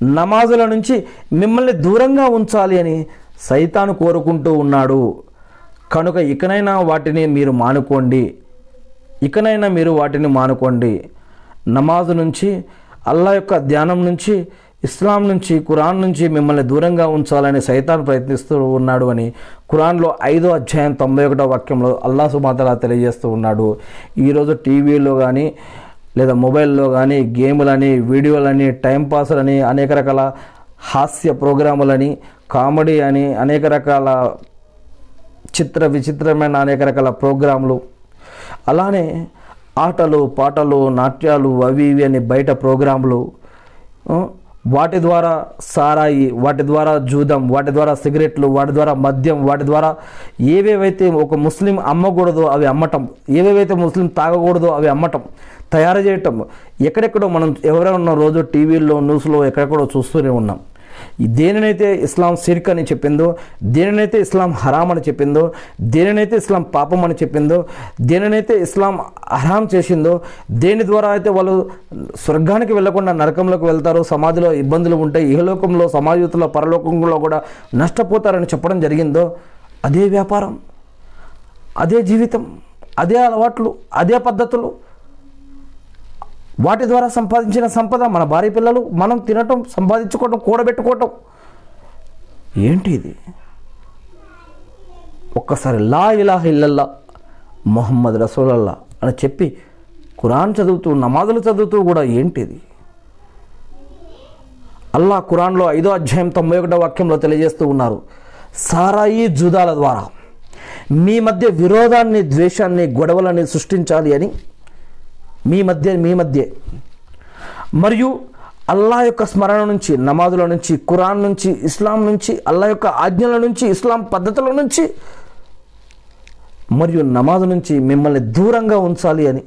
నమాజుల నుంచి మిమ్మల్ని దూరంగా ఉంచాలి అని సైతాను కోరుకుంటూ ఉన్నాడు. కనుక ఇకనైనా వాటిని మీరు మానుకోండి. ఇకనైనా మీరు వాటిని మానుకోండి. నమాజు నుంచి అల్లా యొక్క ధ్యానం నుంచి ఇస్లాం నుంచి కురాన్ నుంచి మిమ్మల్ని దూరంగా ఉంచాలని సైతాన్ ప్రయత్నిస్తూ ఉన్నాడు అని కురాన్లో ఐదో అధ్యాయం తొంభై ఒకటో వాక్యంలో అల్లా సుమాతలా తెలియజేస్తూ ఉన్నాడు. ఈరోజు టీవీలో కానీ లేదా మొబైల్లో కానీ గేములని వీడియోలని టైంపాస్లని అనేక రకాల హాస్య ప్రోగ్రాములని కామెడీ అని అనేక రకాల చిత్ర విచిత్రమైన అనేక రకాల ప్రోగ్రాంలు అలానే ఆటలు పాటలు నాట్యాలు అవి ఇవి అని బయట ప్రోగ్రాంలు వాటి ద్వారా సారాయి వాటి ద్వారా జూదం వాటి ద్వారా సిగరెట్లు వాటి ద్వారా మద్యం వాటి ద్వారా ఏవేవైతే ఒక ముస్లిం అమ్మకూడదో అవి అమ్మటం ఏవేవైతే ముస్లిం తాగకూడదో అవి అమ్మటం. తయారు చేయటం. ఎక్కడెక్కడో మనం ఎవరైనా రోజు టీవీల్లో న్యూస్లో ఎక్కడెక్కడో చూస్తూనే ఉన్నాం. దేనినైతే ఇస్లాం సిర్క్ అని చెప్పిందో దేనినైతే ఇస్లాం హరాం అని చెప్పిందో దేనినైతే ఇస్లాం పాపం అని చెప్పిందో దేనినైతే ఇస్లాం హరాం చేసిందో దేని ద్వారా అయితే వాళ్ళు స్వర్గానికి వెళ్ళకుండా నరకంలోకి వెళ్తారు సమాధిలో ఇబ్బందులు ఉంటాయి ఇహలోకంలో సమాజంలో పరలోకంలో కూడా నష్టపోతారని చెప్పడం జరిగిందో అదే వ్యాపారం అదే జీవితం అదే అలవాట్లు అదే పద్ధతులు వాటి ద్వారా సంపాదించిన సంపద మన భార్య పిల్లలు మనం తినటం సంపాదించుకోవటం కూడబెట్టుకోవటం. ఏంటి ఇది? ఒక్కసారి లా ఇలాహ ఇల్లల్లా మొహమ్మద్ రసూలల్లా అని చెప్పి ఖురాన్ చదువుతూ నమాజులు చదువుతూ కూడా ఏంటిది అల్లా ఖురాన్లో ఐదో అధ్యాయం తొంభై ఒకటో వాక్యంలో తెలియజేస్తూ ఉన్నారు. సారాయి జూదాల ద్వారా మీ మధ్య విరోధాన్ని ద్వేషాన్ని గొడవలని సృష్టించాలి అని మీ మధ్య మీ మధ్య. మరియు అల్లా యొక్క స్మరణ నుంచి నమాజుల నుంచి ఖురాన్ నుంచి ఇస్లాం నుంచి అల్లా యొక్క ఆజ్ఞల నుంచి ఇస్లాం పద్ధతుల నుంచి మరియు నమాజు నుంచి మిమ్మల్ని దూరంగా ఉంచాలి అని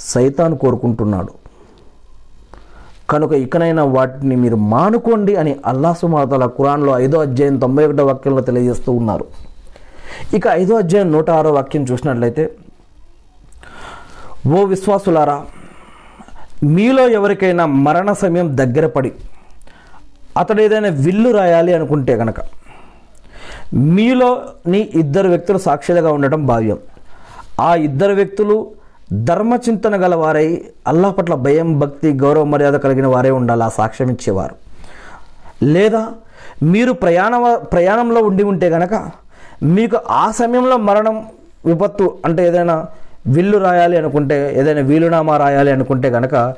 సైతాను కోరుకుంటున్నాడు. కనుక ఇకనైనా వాటిని మీరు మానుకోండి అని అల్లా సుమాతల ఖురాన్లో ఐదో అధ్యాయం తొంభై ఒకటో వాక్యంలో తెలియజేస్తూ ఉన్నారు. ఇక ఐదో అధ్యాయం నూట ఆరో వాక్యం చూసినట్లయితే ఓ విశ్వాసులారా మీలో ఎవరికైనా మరణ సమయం దగ్గర పడి అతడు ఏదైనా విల్లు రాయాలి అనుకుంటే కనుక మీలో నీ ఇద్దరు వ్యక్తులు సాక్షులుగా ఉండటం భావ్యం. ఆ ఇద్దరు వ్యక్తులు ధర్మచింతన గల వారై అల్లా పట్ల భయం భక్తి గౌరవ మర్యాద కలిగిన వారే ఉండాలి? ఆ సాక్ష్యం ఇచ్చేవారు. లేదా మీరు ప్రయాణ ప్రయాణంలో ఉండి ఉంటే గనక మీకు ఆ సమయంలో మరణం విపత్తు అంటే ఏదైనా విల్లు రాయాలి అనుకుంటే ఏదైనా వీలునామా రాయాలి అనుకుంటే కనుక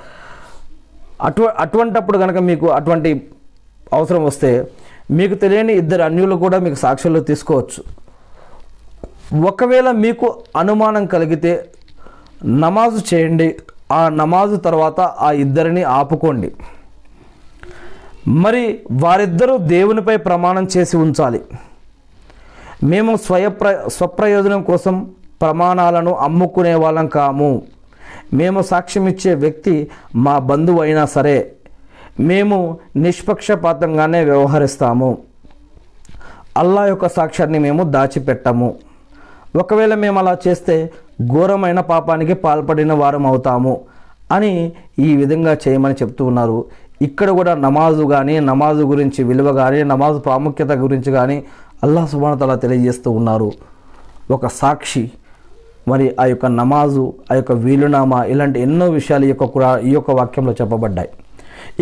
అటు అటువంటప్పుడు కనుక మీకు అటువంటి అవసరం వస్తే మీకు తెలియని ఇద్దరు అన్యులు కూడా మీకు సాక్ష్యాలు తీసుకోవచ్చు. ఒకవేళ మీకు అనుమానం కలిగితే నమాజు చేయండి. ఆ నమాజు తర్వాత ఆ ఇద్దరిని ఆపుకోండి. మరి వారిద్దరూ దేవునిపై ప్రమాణం చేసి ఉంచాలి. మేము స్వయప్ర స్వప్రయోజనం కోసం ప్రమాణాలను అమ్ముకునే వాళ్ళం కాము. మేము సాక్ష్యమిచ్చే వ్యక్తి మా బంధువు అయినా సరే మేము నిష్పక్షపాతంగానే వ్యవహరిస్తాము. అల్లా యొక్క సాక్ష్యాన్ని మేము దాచిపెట్టము. ఒకవేళ మేము అలా చేస్తే ఘోరమైన పాపానికి పాల్పడిన వారం అవుతాము అని ఈ విధంగా చేయమని చెప్తూ ఉన్నారు. ఇక్కడ కూడా నమాజు కానీ నమాజు గురించి విలువ కానీ నమాజు ప్రాముఖ్యత గురించి కానీ అల్లా సుబానతలా తెలియజేస్తూ ఉన్నారు. ఒక సాక్షి మరి ఆ యొక్క నమాజు ఆ యొక్క వీలునామా ఇలాంటి ఎన్నో విషయాలు ఈ యొక్క కురా ఈ యొక్క వాక్యంలో చెప్పబడ్డాయి.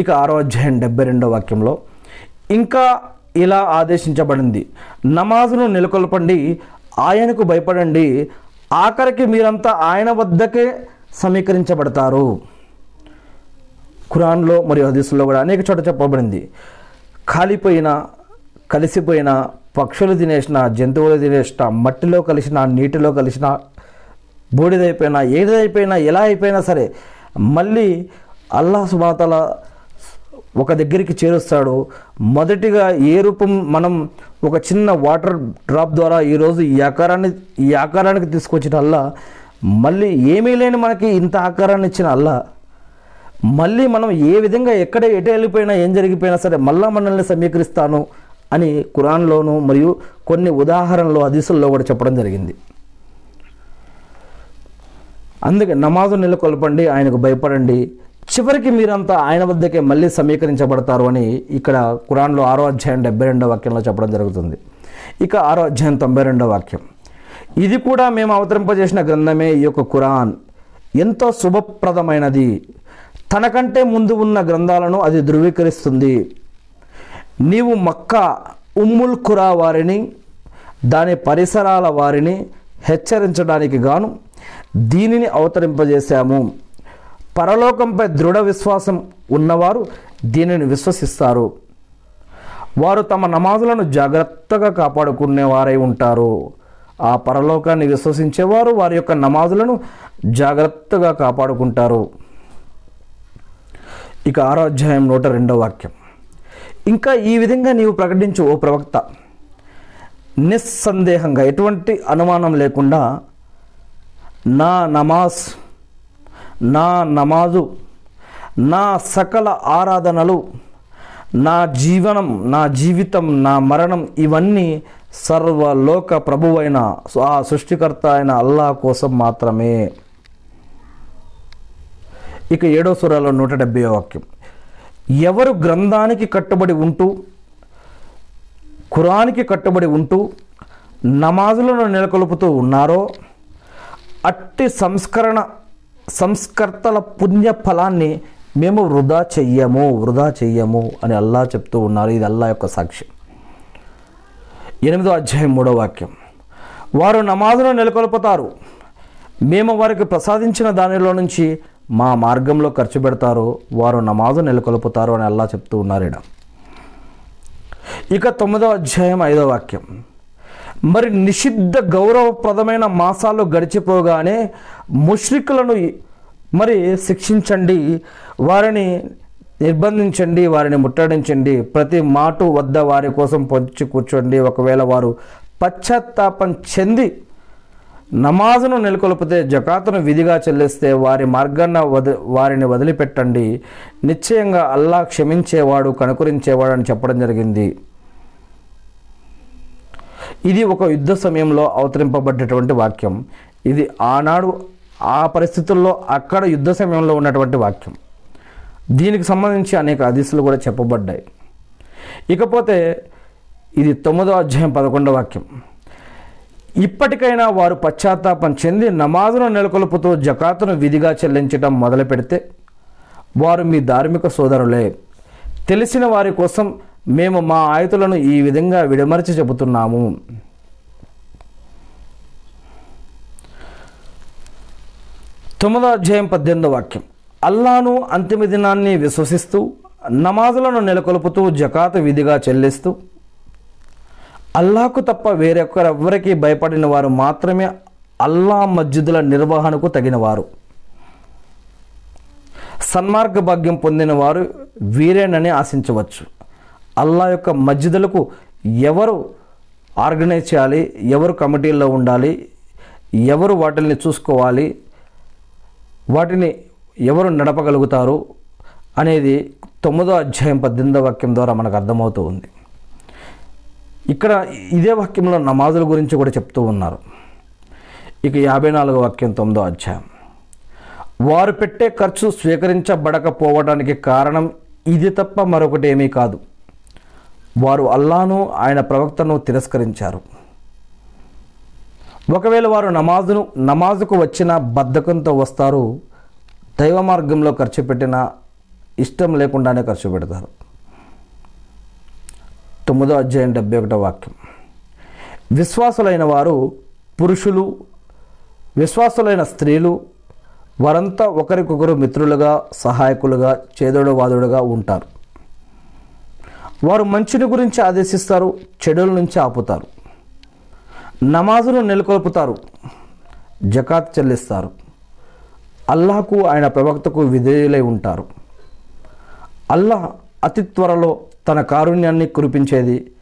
ఇక ఆరో అధ్యాయం డెబ్బై రెండో వాక్యంలో ఇంకా ఇలా ఆదేశించబడింది నమాజును నెలకొల్పండి ఆయనకు భయపడండి ఆఖరికి మీరంతా ఆయన వద్దకే సమీకరించబడతారు. ఖురాన్లో మరియు హదీసుల్లో కూడా అనేక చోట చెప్పబడింది. కాలిపోయిన కలిసిపోయిన పక్షులు తినేసిన జంతువులు తినేసిన మట్టిలో కలిసిన నీటిలో కలిసిన బూడిదైపోయినా ఏదైపోయినా ఎలా అయిపోయినా సరే మళ్ళీ అల్లా సుబాతల ఒక దగ్గరికి చేరుస్తాడు. మొదటిగా ఏ రూపం మనం ఒక చిన్న వాటర్ డ్రాప్ ద్వారా ఈరోజు ఈ ఆకారాన్ని ఈ ఆకారానికి తీసుకొచ్చిన అల్లా మళ్ళీ ఏమీ లేని మనకి ఇంత ఆకారాన్ని ఇచ్చిన అల్లా మళ్ళీ మనం ఏ విధంగా ఎక్కడ ఎటు వెళ్ళిపోయినా ఏం జరిగిపోయినా సరే మళ్ళా మనల్ని సమీకరిస్తాను అని కురాన్లోను మరియు కొన్ని ఉదాహరణలు హదీసుల్లో కూడా చెప్పడం జరిగింది. అందుకే నమాజు నెలకొల్పండి ఆయనకు భయపడండి. చివరికి మీరంతా ఆయన వద్దకే మళ్ళీ సమీకరించబడతారు అని ఇక్కడ ఖురాన్లో ఆరో అధ్యాయం డెబ్బై రెండో వాక్యంలో చెప్పడం జరుగుతుంది. ఇక ఆరో అధ్యాయం తొంభై రెండో వాక్యం. ఇది కూడా మేము అవతరింపజేసిన గ్రంథమే ఈ యొక్క ఖురాన్ ఎంతో శుభప్రదమైనది. తనకంటే ముందు ఉన్న గ్రంథాలను అది ధృవీకరిస్తుంది. నీవు మక్కా ఉమ్ముల్ ఖురా వారిని దాని పరిసరాల వారిని హెచ్చరించడానికి గాను దీనిని అవతరింపజేశాము. పరలోకంపై దృఢ విశ్వాసం ఉన్నవారు దీనిని విశ్వసిస్తారు. వారు తమ నమాజులను జాగ్రత్తగా కాపాడుకునేవారై ఉంటారు. ఆ పరలోకాన్ని విశ్వసించేవారు వారి యొక్క నమాజులను జాగ్రత్తగా కాపాడుకుంటారు. ఇక ఆరో అధ్యాయం నూట రెండో వాక్యం. ఇంకా ఈ విధంగా నీవు ప్రకటించు ఓ ప్రవక్త. నిస్సందేహంగా ఎటువంటి అనుమానం లేకుండా నా నమాజ్ నా నమాజు నా సకల ఆరాధనలు నా జీవనం నా జీవితం నా మరణం ఇవన్నీ సర్వలోక ప్రభువైన ఆ సృష్టికర్త అయిన అల్లా కోసం మాత్రమే. ఇక ఏడో సురాలో నూట డెబ్బై వాక్యం. ఎవరు గ్రంథానికి కట్టుబడి ఉంటూ ఖురానికి కట్టుబడి ఉంటూ నమాజులను నెలకొల్పుతూ ఉన్నారో అట్టి సంస్కరణ సంస్కర్తల పుణ్య ఫలాన్ని మేము వృధా చెయ్యము వృధా చెయ్యము అని అల్లా చెప్తూ ఉన్నారు. ఇది అల్లా యొక్క సాక్ష్యం. ఎనిమిదో అధ్యాయం మూడో వాక్యం. వారు నమాజును నెలకొల్పుతారు. మేము వారికి ప్రసాదించిన దానిలో నుంచి మా మార్గంలో ఖర్చు పెడతారు. వారు నమాజు నెలకొల్పుతారు అని అల్లా చెప్తూ ఉన్నారు ఈడ. ఇక తొమ్మిదో అధ్యాయం ఐదో వాక్యం. మరి నిషిద్ధ గౌరవప్రదమైన మాసాలు గడిచిపోగానే ముష్రికులను మరి శిక్షించండి వారిని నిర్బంధించండి వారిని ముట్టడించండి ప్రతి మాటు వద్ద వారి కోసం పొంచి కూర్చోండి. ఒకవేళ వారు పశ్చాత్తాపం చెంది నమాజును నెలకొల్పితే జకాతును విధిగా చెల్లిస్తే వారి మార్గాన్న వద వారిని వదిలిపెట్టండి. నిశ్చయంగా అల్లా క్షమించేవాడు కనుకరించేవాడు అని చెప్పడం జరిగింది. ఇది ఒక యుద్ధ సమయంలో అవతరింపబడ్డటువంటి వాక్యం. ఇది ఆనాడు ఆ పరిస్థితుల్లో అక్కడ యుద్ధ సమయంలో ఉన్నటువంటి వాక్యం. దీనికి సంబంధించి అనేక అదిశలు కూడా చెప్పబడ్డాయి. ఇకపోతే ఇది తొమ్మిదో అధ్యాయం పదకొండో వాక్యం. ఇప్పటికైనా వారు పశ్చాత్తాపం చెంది నమాజును నెలకొల్పుతూ జకాతును విధిగా చెల్లించడం మొదలు పెడితే వారు మీ ధార్మిక సోదరులే. తెలిసిన వారి కోసం మేము మా ఆయుతులను ఈ విధంగా విడమర్చి చెబుతున్నాము. తొమ్మిదో అధ్యాయం పద్దెనిమిదో వాక్యం. అల్లాను అంతిమ దినాన్ని విశ్వసిస్తూ నమాజులను నెలకొల్పుతూ జకాత్ విధిగా చెల్లిస్తూ అల్లాకు తప్ప వేరొకరెవ్వరికి భయపడిన వారు మాత్రమే అల్లా మస్జిదుల నిర్వహణకు తగినవారు. సన్మార్గ భాగ్యం పొందిన వారు వీరేనని ఆశించవచ్చు. అల్లా యొక్క మస్జిదులకు ఎవరు ఆర్గనైజ్ చేయాలి ఎవరు కమిటీల్లో ఉండాలి ఎవరు వాటిని చూసుకోవాలి వాటిని ఎవరు నడపగలుగుతారు అనేది తొమ్మిదో అధ్యాయం పద్దెనిమిదో వాక్యం ద్వారా మనకు అర్థమవుతూ ఉంది. ఇక్కడ ఇదే వాక్యంలో నమాజుల గురించి కూడా చెప్తూ ఉన్నారు. ఇక యాభై నాలుగో వాక్యం తొమ్మిదో అధ్యాయం. వారు పెట్టే ఖర్చు స్వీకరించబడకపోవడానికి కారణం ఇది తప్ప మరొకటి ఏమీ కాదు. వారు అల్లాను ఆయన ప్రవక్తను తిరస్కరించారు. ఒకవేళ వారు నమాజును నమాజుకు వచ్చిన బద్ధకంతో వస్తారు దైవ మార్గంలో ఖర్చు పెట్టిన ఇష్టం లేకుండానే ఖర్చు పెడతారు. తొమ్మిదో అధ్యాయం డెబ్బై ఒకటో వాక్యం. విశ్వాసులైన వారు పురుషులు విశ్వాసులైన స్త్రీలు వారంతా ఒకరికొకరు మిత్రులుగా సహాయకులుగా చేదోడు వాదుడుగా ఉంటారు. వారు మంచిని గురించి ఆదేశిస్తారు చెడుల నుంచి ఆపుతారు. నమాజును నెలకొల్పుతారు జకాత్ చెల్లిస్తారు. అల్లాహకు ఆయన ప్రవక్తకు విధేయులై ఉంటారు. అల్లాహ్ అతి త్వరలో తన కారుణ్యాన్ని కురిపించేది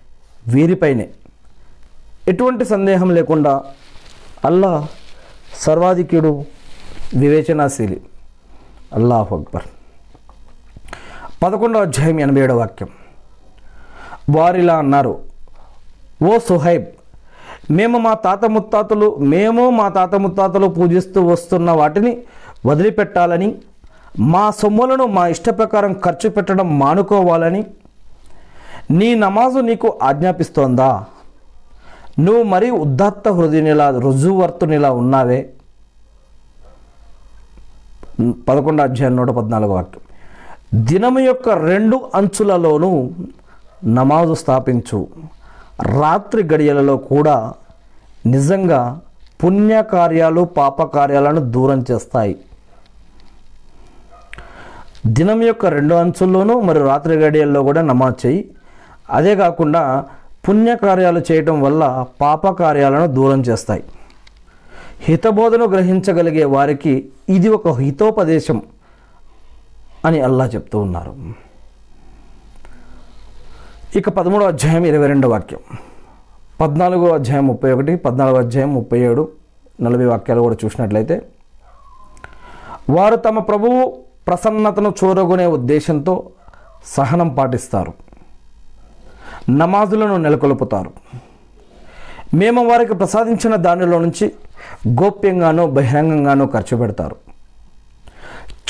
వీరిపైనే. ఎటువంటి సందేహం లేకుండా అల్లాహ్ సర్వాధిక్యుడు వివేచనాశీలి. అల్లాహ్ అక్బర్. పదకొండవ అధ్యాయం ఎనభై ఏడవ వాక్యం. వారిలా అన్నారు. ఓ సుహైబ్ మేము మా తాత ముత్తాతలు మేము మా తాత ముత్తాతలు పూజిస్తూ వస్తున్న వాటిని వదిలిపెట్టాలని మా సొమ్ములను మా ఇష్ట ప్రకారం ఖర్చు పెట్టడం మానుకోవాలని నీ నమాజు నీకు ఆజ్ఞాపిస్తోందా? నువ్వు మరీ ఉద్దాత్త హృదయనిలా రుజువర్తునిలా ఉన్నావే. పదకొండు అధ్యాయం నూట పద్నాలుగు వాక్యం. దినము యొక్క రెండు అంచులలోనూ నమాజు స్థాపించు. రాత్రి గడియలలో కూడా నిజంగా పుణ్యకార్యాలు పాపకార్యాలను దూరం చేస్తాయి. దినం యొక్క రెండు అంచుల్లోనూ మరి రాత్రి గడియల్లో కూడా నమాజ్ చేయి. అదే కాకుండా పుణ్యకార్యాలు చేయటం వల్ల పాపకార్యాలను దూరం చేస్తాయి. హితబోధను గ్రహించగలిగే వారికి ఇది ఒక హితోపదేశం అని అల్లా చెప్తూ ఉన్నారు. ఇక పదమూడో అధ్యాయం ఇరవై రెండో వాక్యం. పద్నాలుగో అధ్యాయం ముప్పై ఒకటి పద్నాలుగో అధ్యాయం ముప్పై ఏడు నలభై వాక్యాలు కూడా చూసినట్లయితే వారు తమ ప్రభువు ప్రసన్నతను చూరగొనే ఉద్దేశంతో సహనం పాటిస్తారు. నమాజులను నెలకొల్పుతారు. మేము వారికి ప్రసాదించిన దానిలో నుంచి గోప్యంగానో బహిరంగంగానో ఖర్చు పెడతారు.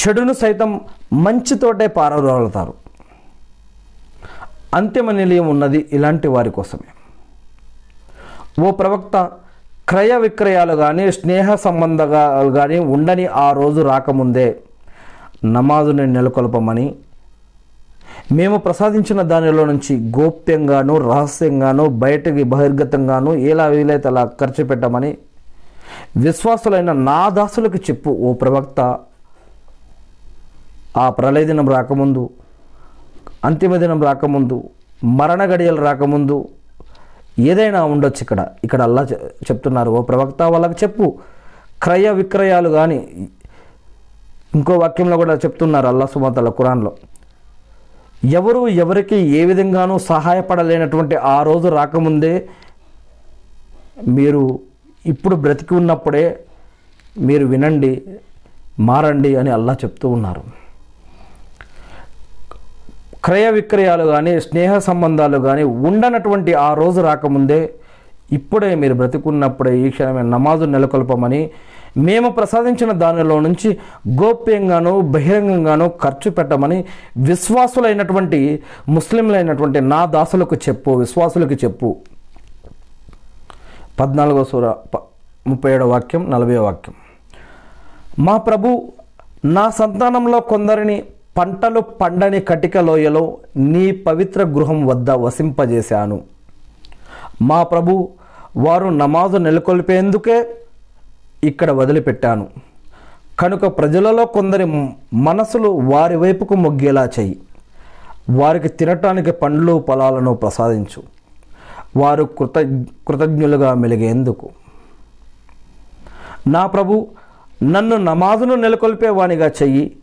చెడును సైతం మంచితోటే పారదోలుతారు అంతిమ నిలయం ఉన్నది ఇలాంటి వారి కోసమే. ఓ ప్రవక్త క్రయ విక్రయాలు కానీ స్నేహ సంబంధాలు కానీ ఉండని ఆ రోజు రాకముందే నమాజుని నెలకొల్పమని మేము ప్రసాదించిన దానిలో నుంచి గోప్యంగాను రహస్యంగాను బయటకి బహిర్గతంగాను ఎలా వీలైతే అలా ఖర్చు పెట్టమని విశ్వాసులైన నా దాసులకు చెప్పు ఓ ప్రవక్త. ఆ ప్రళయ దినం రాకముందు అంతిమ దినం రాకముందు మరణ గడియలు రాకముందు ఏదైనా ఉండొచ్చు ఇక్కడ. ఇక్కడ అల్లా చెప్తున్నారు ఓ ప్రవక్త వాళ్ళకి చెప్పు. క్రయ విక్రయాలు కానీ ఇంకో వాక్యంలో కూడా చెప్తున్నారు అల్లా సుమతల కురాన్లో. ఎవరు ఎవరికి ఏ విధంగానూ సహాయపడలేనటువంటి ఆ రోజు రాకముందే మీరు ఇప్పుడు బ్రతికి ఉన్నప్పుడే మీరు వినండి మారండి అని అల్లా చెప్తూ ఉన్నారు. క్రయ విక్రయాలు కానీ స్నేహ సంబంధాలు కానీ ఉండనటువంటి ఆ రోజు రాకముందే ఇప్పుడే మీరు బ్రతికున్నప్పుడే ఈ క్షణమే నమాజు నెలకొల్పమని మేము ప్రసాదించిన దానిలో నుంచి గోప్యంగాను బహిరంగంగాను ఖర్చు పెట్టమని విశ్వాసులైనటువంటి ముస్లింలైనటువంటి నా దాసులకు చెప్పు విశ్వాసులకు చెప్పు. పద్నాలుగో సూర ప- ముప్పై ఏడో వాక్యం నలభై వాక్యం. మా ప్రభు నా సంతానంలో కొందరిని పంటలు పండని కటిక లోయలో నీ పవిత్ర గృహం వద్ద వసింపజేశాను. మా ప్రభు వారు నమాజు నెలకొల్పేందుకే ఇక్కడ వదిలిపెట్టాను. కనుక ప్రజలలో కొందరి మనసులు వారి వైపుకు మొగ్గేలా చేయి. వారికి తినటానికి పండ్లు పొలాలను ప్రసాదించు. వారు కృత కృతజ్ఞులుగా మెలిగేందుకు. నా ప్రభు నన్ను నమాజును నెలకొల్పేవానిగా చెయ్యి.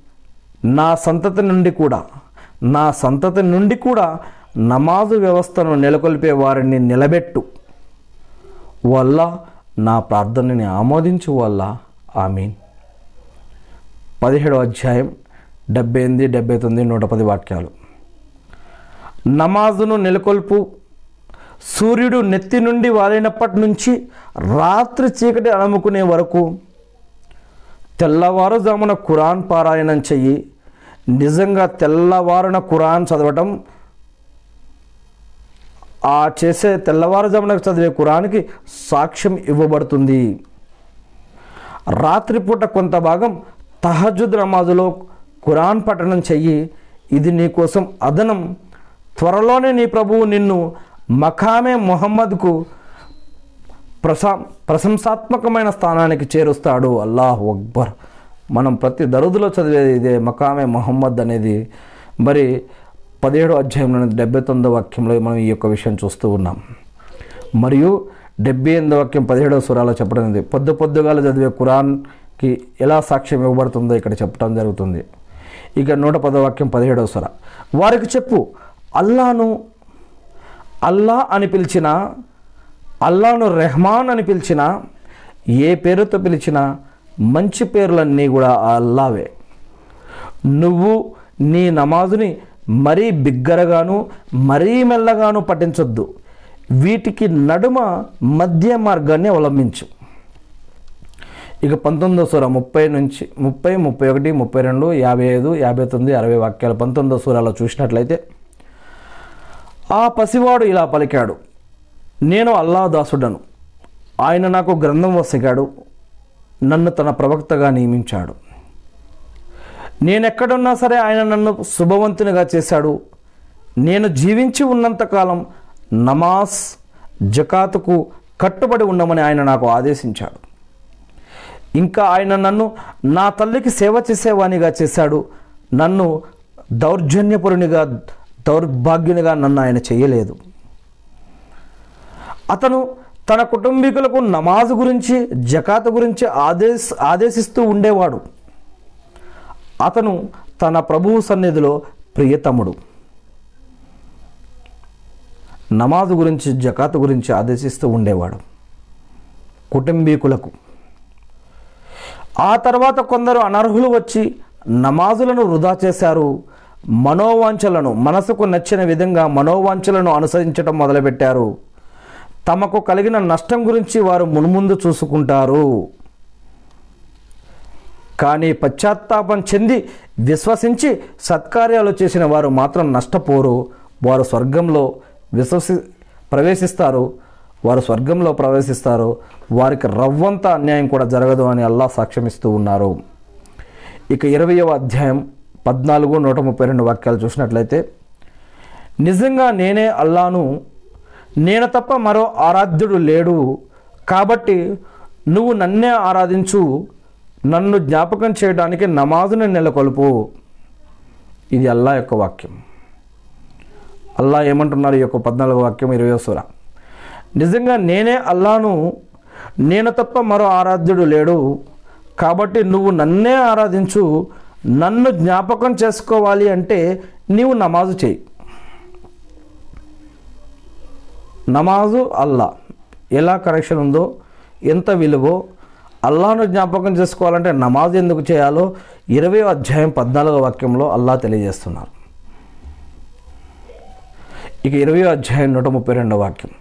నా సంతతి నుండి కూడా నా సంతతి నుండి కూడా నమాజు వ్యవస్థను నెలకొల్పే వారిని నిలబెట్టు. వల్ల నా ప్రార్థనని ఆమోదించు వల్ల. ఆమీన్. పదిహేడు అధ్యాయం డెబ్బై ఎనిమిది డెబ్బై తొమ్మిది నూట పది వాక్యాలు. నమాజును నెలకొల్పు. సూర్యుడు నెత్తి నుండి వాలినప్పటి నుంచి రాత్రి చీకటి అణముకునే వరకు తెల్లవారుజామున ఖురాన్ పారాయణం చెయ్యి. నిజంగా తెల్లవారున ఖురాన్ చదవటం ఆ చేసే తెల్లవారుజామున చదివే ఖురాన్కి సాక్ష్యం ఇవ్వబడుతుంది. రాత్రిపూట కొంత భాగం తహజుద్ నమాజులో ఖురాన్ పఠనం చెయ్యి ఇది నీ కోసం అదనం. త్వరలోనే నీ ప్రభువు నిన్ను మఖామే మొహమ్మద్కు ప్రశా ప్రశంసాత్మకమైన స్థానానికి చేరుస్తాడు. అల్లాహ్ అక్బర్. మనం ప్రతి దరుదులో చదివేది ఇదే మకామే మొహమ్మద్ అనేది. మరి పదిహేడో అధ్యాయంలో డెబ్బై తొమ్మిదో వాక్యంలో మనం ఈ యొక్క విషయం చూస్తూ ఉన్నాం. మరియు డెబ్బై ఎనిమిది వాక్యం పదిహేడవ సురాలో చెప్పడం ఉంది పొద్దు పొద్దుగాల చదివే ఖురాన్కి ఎలా సాక్ష్యం ఇవ్వబడుతుందో ఇక్కడ చెప్పడం జరుగుతుంది. ఇక నూట పదో వాక్యం పదిహేడవ సుర. వారికి చెప్పు అల్లాను అల్లా అని పిలిచిన అల్లాను రెహమాన్ అని పిలిచిన ఏ పేరుతో పిలిచినా మంచి పేర్లన్నీ కూడా అల్లావే. నువ్వు నీ నమాజుని మరీ బిగ్గరగాను మరీ మెల్లగాను పఠించొద్దు. వీటికి నడుమ మధ్య మార్గాన్ని అవలంబించు. ఇక పంతొమ్మిదో సూర ముప్పై నుంచి ముప్పై ముప్పై ఒకటి ముప్పై రెండు యాభై ఐదు యాభై తొమ్మిది అరవై వాక్యాలు పంతొమ్మిదో సూరాలో చూసినట్లయితే ఆ పసివాడు ఇలా పలికాడు నేను అల్లా దాసుడను. ఆయన నాకు గ్రంథం వసిగాడు నన్ను తన ప్రవక్తగా నియమించాడు. నేనెక్కడున్నా సరే ఆయన నన్ను శుభవంతునిగా చేశాడు. నేను జీవించి ఉన్నంతకాలం నమాజ్ జకాతుకు కట్టుబడి ఉండమని ఆయన నాకు ఆదేశించాడు. ఇంకా ఆయన నన్ను నా తల్లికి సేవ చేసేవానిగా చేశాడు. నన్ను దౌర్జన్యపురునిగా దౌర్భాగ్యునిగా నన్ను ఆయన చేయలేదు. అతను తన కుటుంబీకులకు నమాజ్ గురించి జకాత్ గురించి ఆదేశ ఆదేశిస్తూ ఉండేవాడు. అతను తన ప్రభువు సన్నిధిలో ప్రియతముడు. నమాజ్ గురించి జకాత్ గురించి ఆదేశిస్తూ ఉండేవాడు. కుటుంబీకులకు. ఆ తర్వాత కొందరు అనర్హులు వచ్చి నమాజులను వృధా చేశారు. మనోవాంఛలను మనసుకు నచ్చిన విధంగా మనోవాంఛలను అనుసరించడం మొదలుపెట్టారు. తమకు కలిగిన నష్టం గురించి వారు మున్ముందు చూసుకుంటారు. కానీ పశ్చాత్తాపం చెంది విశ్వసించి సత్కార్యాలు చేసిన వారు మాత్రం నష్టపోరు. వారు స్వర్గంలో విశ్వసి ప్రవేశిస్తారు. వారు స్వర్గంలో ప్రవేశిస్తారు. వారికి రవ్వంత అన్యాయం కూడా జరగదు అని అల్లా సాక్ష్యమిస్తూ ఉన్నారు. ఇక ఇరవయవ అధ్యాయం పద్నాలుగు నూట ముప్పై రెండు వాక్యాలు చూసినట్లయితే నిజంగా నేనే అల్లాను నేను తప్ప మరో ఆరాధ్యుడు లేడు. కాబట్టి నువ్వు నన్నే ఆరాధించు. నన్ను జ్ఞాపకం చేయడానికి నమాజుని నెలకొల్పు. ఇది అల్లా యొక్క వాక్యం. అల్లా ఏమంటున్నారు ఈ యొక్క పద్నాలుగు వాక్యం ఇరవై సూర. నిజంగా నేనే అల్లాను నేను తప్ప మరో ఆరాధ్యుడు లేడు. కాబట్టి నువ్వు నన్నే ఆరాధించు. నన్ను జ్ఞాపకం చేసుకోవాలి అంటే నీవు నమాజు చేయి. నమాజు అల్లా. ఎలా కరెక్షన్ ఉందో ఎంత విలువో అల్లాను జ్ఞాపకం చేసుకోవాలంటే నమాజ్ ఎందుకు చేయాలో ఇరవై అధ్యాయం పద్నాలుగో వాక్యంలో అల్లా తెలియజేస్తున్నారు. ఇక ఇరవై అధ్యాయం నూట ముప్పై రెండో వాక్యం.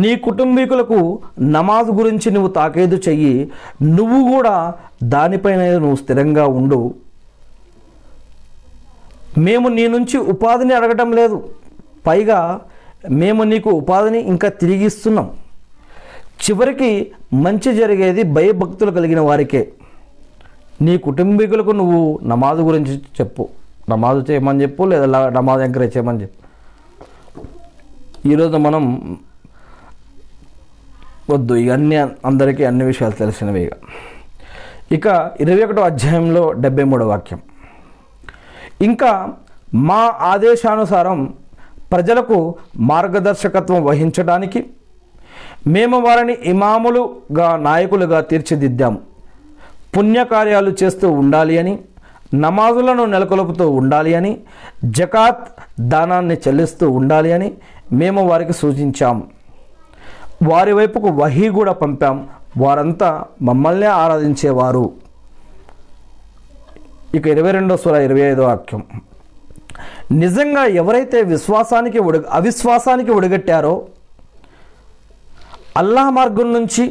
నీ కుటుంబీకులకు నమాజ్ గురించి నువ్వు తాకేదు చెయ్యి నువ్వు కూడా దానిపైన నువ్వు స్థిరంగా ఉండు. మేము నీ నుంచి ఉపాధిని అడగటం లేదు. పైగా మేము నీకు ఉపాధిని ఇంకా తిరిగిస్తున్నాం. చివరికి మంచి జరిగేది భయభక్తులు కలిగిన వారికే. నీ కుటుంబీకులకు నువ్వు నమాజు గురించి చెప్పు. నమాజు చేయమని చెప్పు లేదా లా- నమాజ్ ఎంకరేజ్ చేయమని చెప్పు. ఈరోజు మనం వద్దు ఇవన్నీ అందరికీ అన్ని విషయాలు తెలిసినవి ఇక. ఇక ఇరవై ఒకటో అధ్యాయంలో డెబ్బై మూడో వాక్యం. ఇంకా మా ఆదేశానుసారం ప్రజలకు మార్గదర్శకత్వం వహించడానికి మేము వారిని ఇమాములుగా నాయకులుగా తీర్చిదిద్దాము. పుణ్యకార్యాలు చేస్తూ ఉండాలి అని నమాజులను నెలకొల్పుతూ ఉండాలి అని జకాత్ దానాన్ని చెల్లిస్తూ ఉండాలి అని మేము వారికి సూచించాం వారి వైపుకు వహీ కూడా పంపాం వారంతా మమ్మల్నే ఆరాధించేవారు. ఇక ఇరవై రెండో సూర ఇరవై ఐదో వాక్యం. నిజంగా ఎవరైతే విశ్వాసానికి ఉడ అవిశ్వాసానికి ఒడిగట్టారో అల్లాహ్ మార్గం నుంచి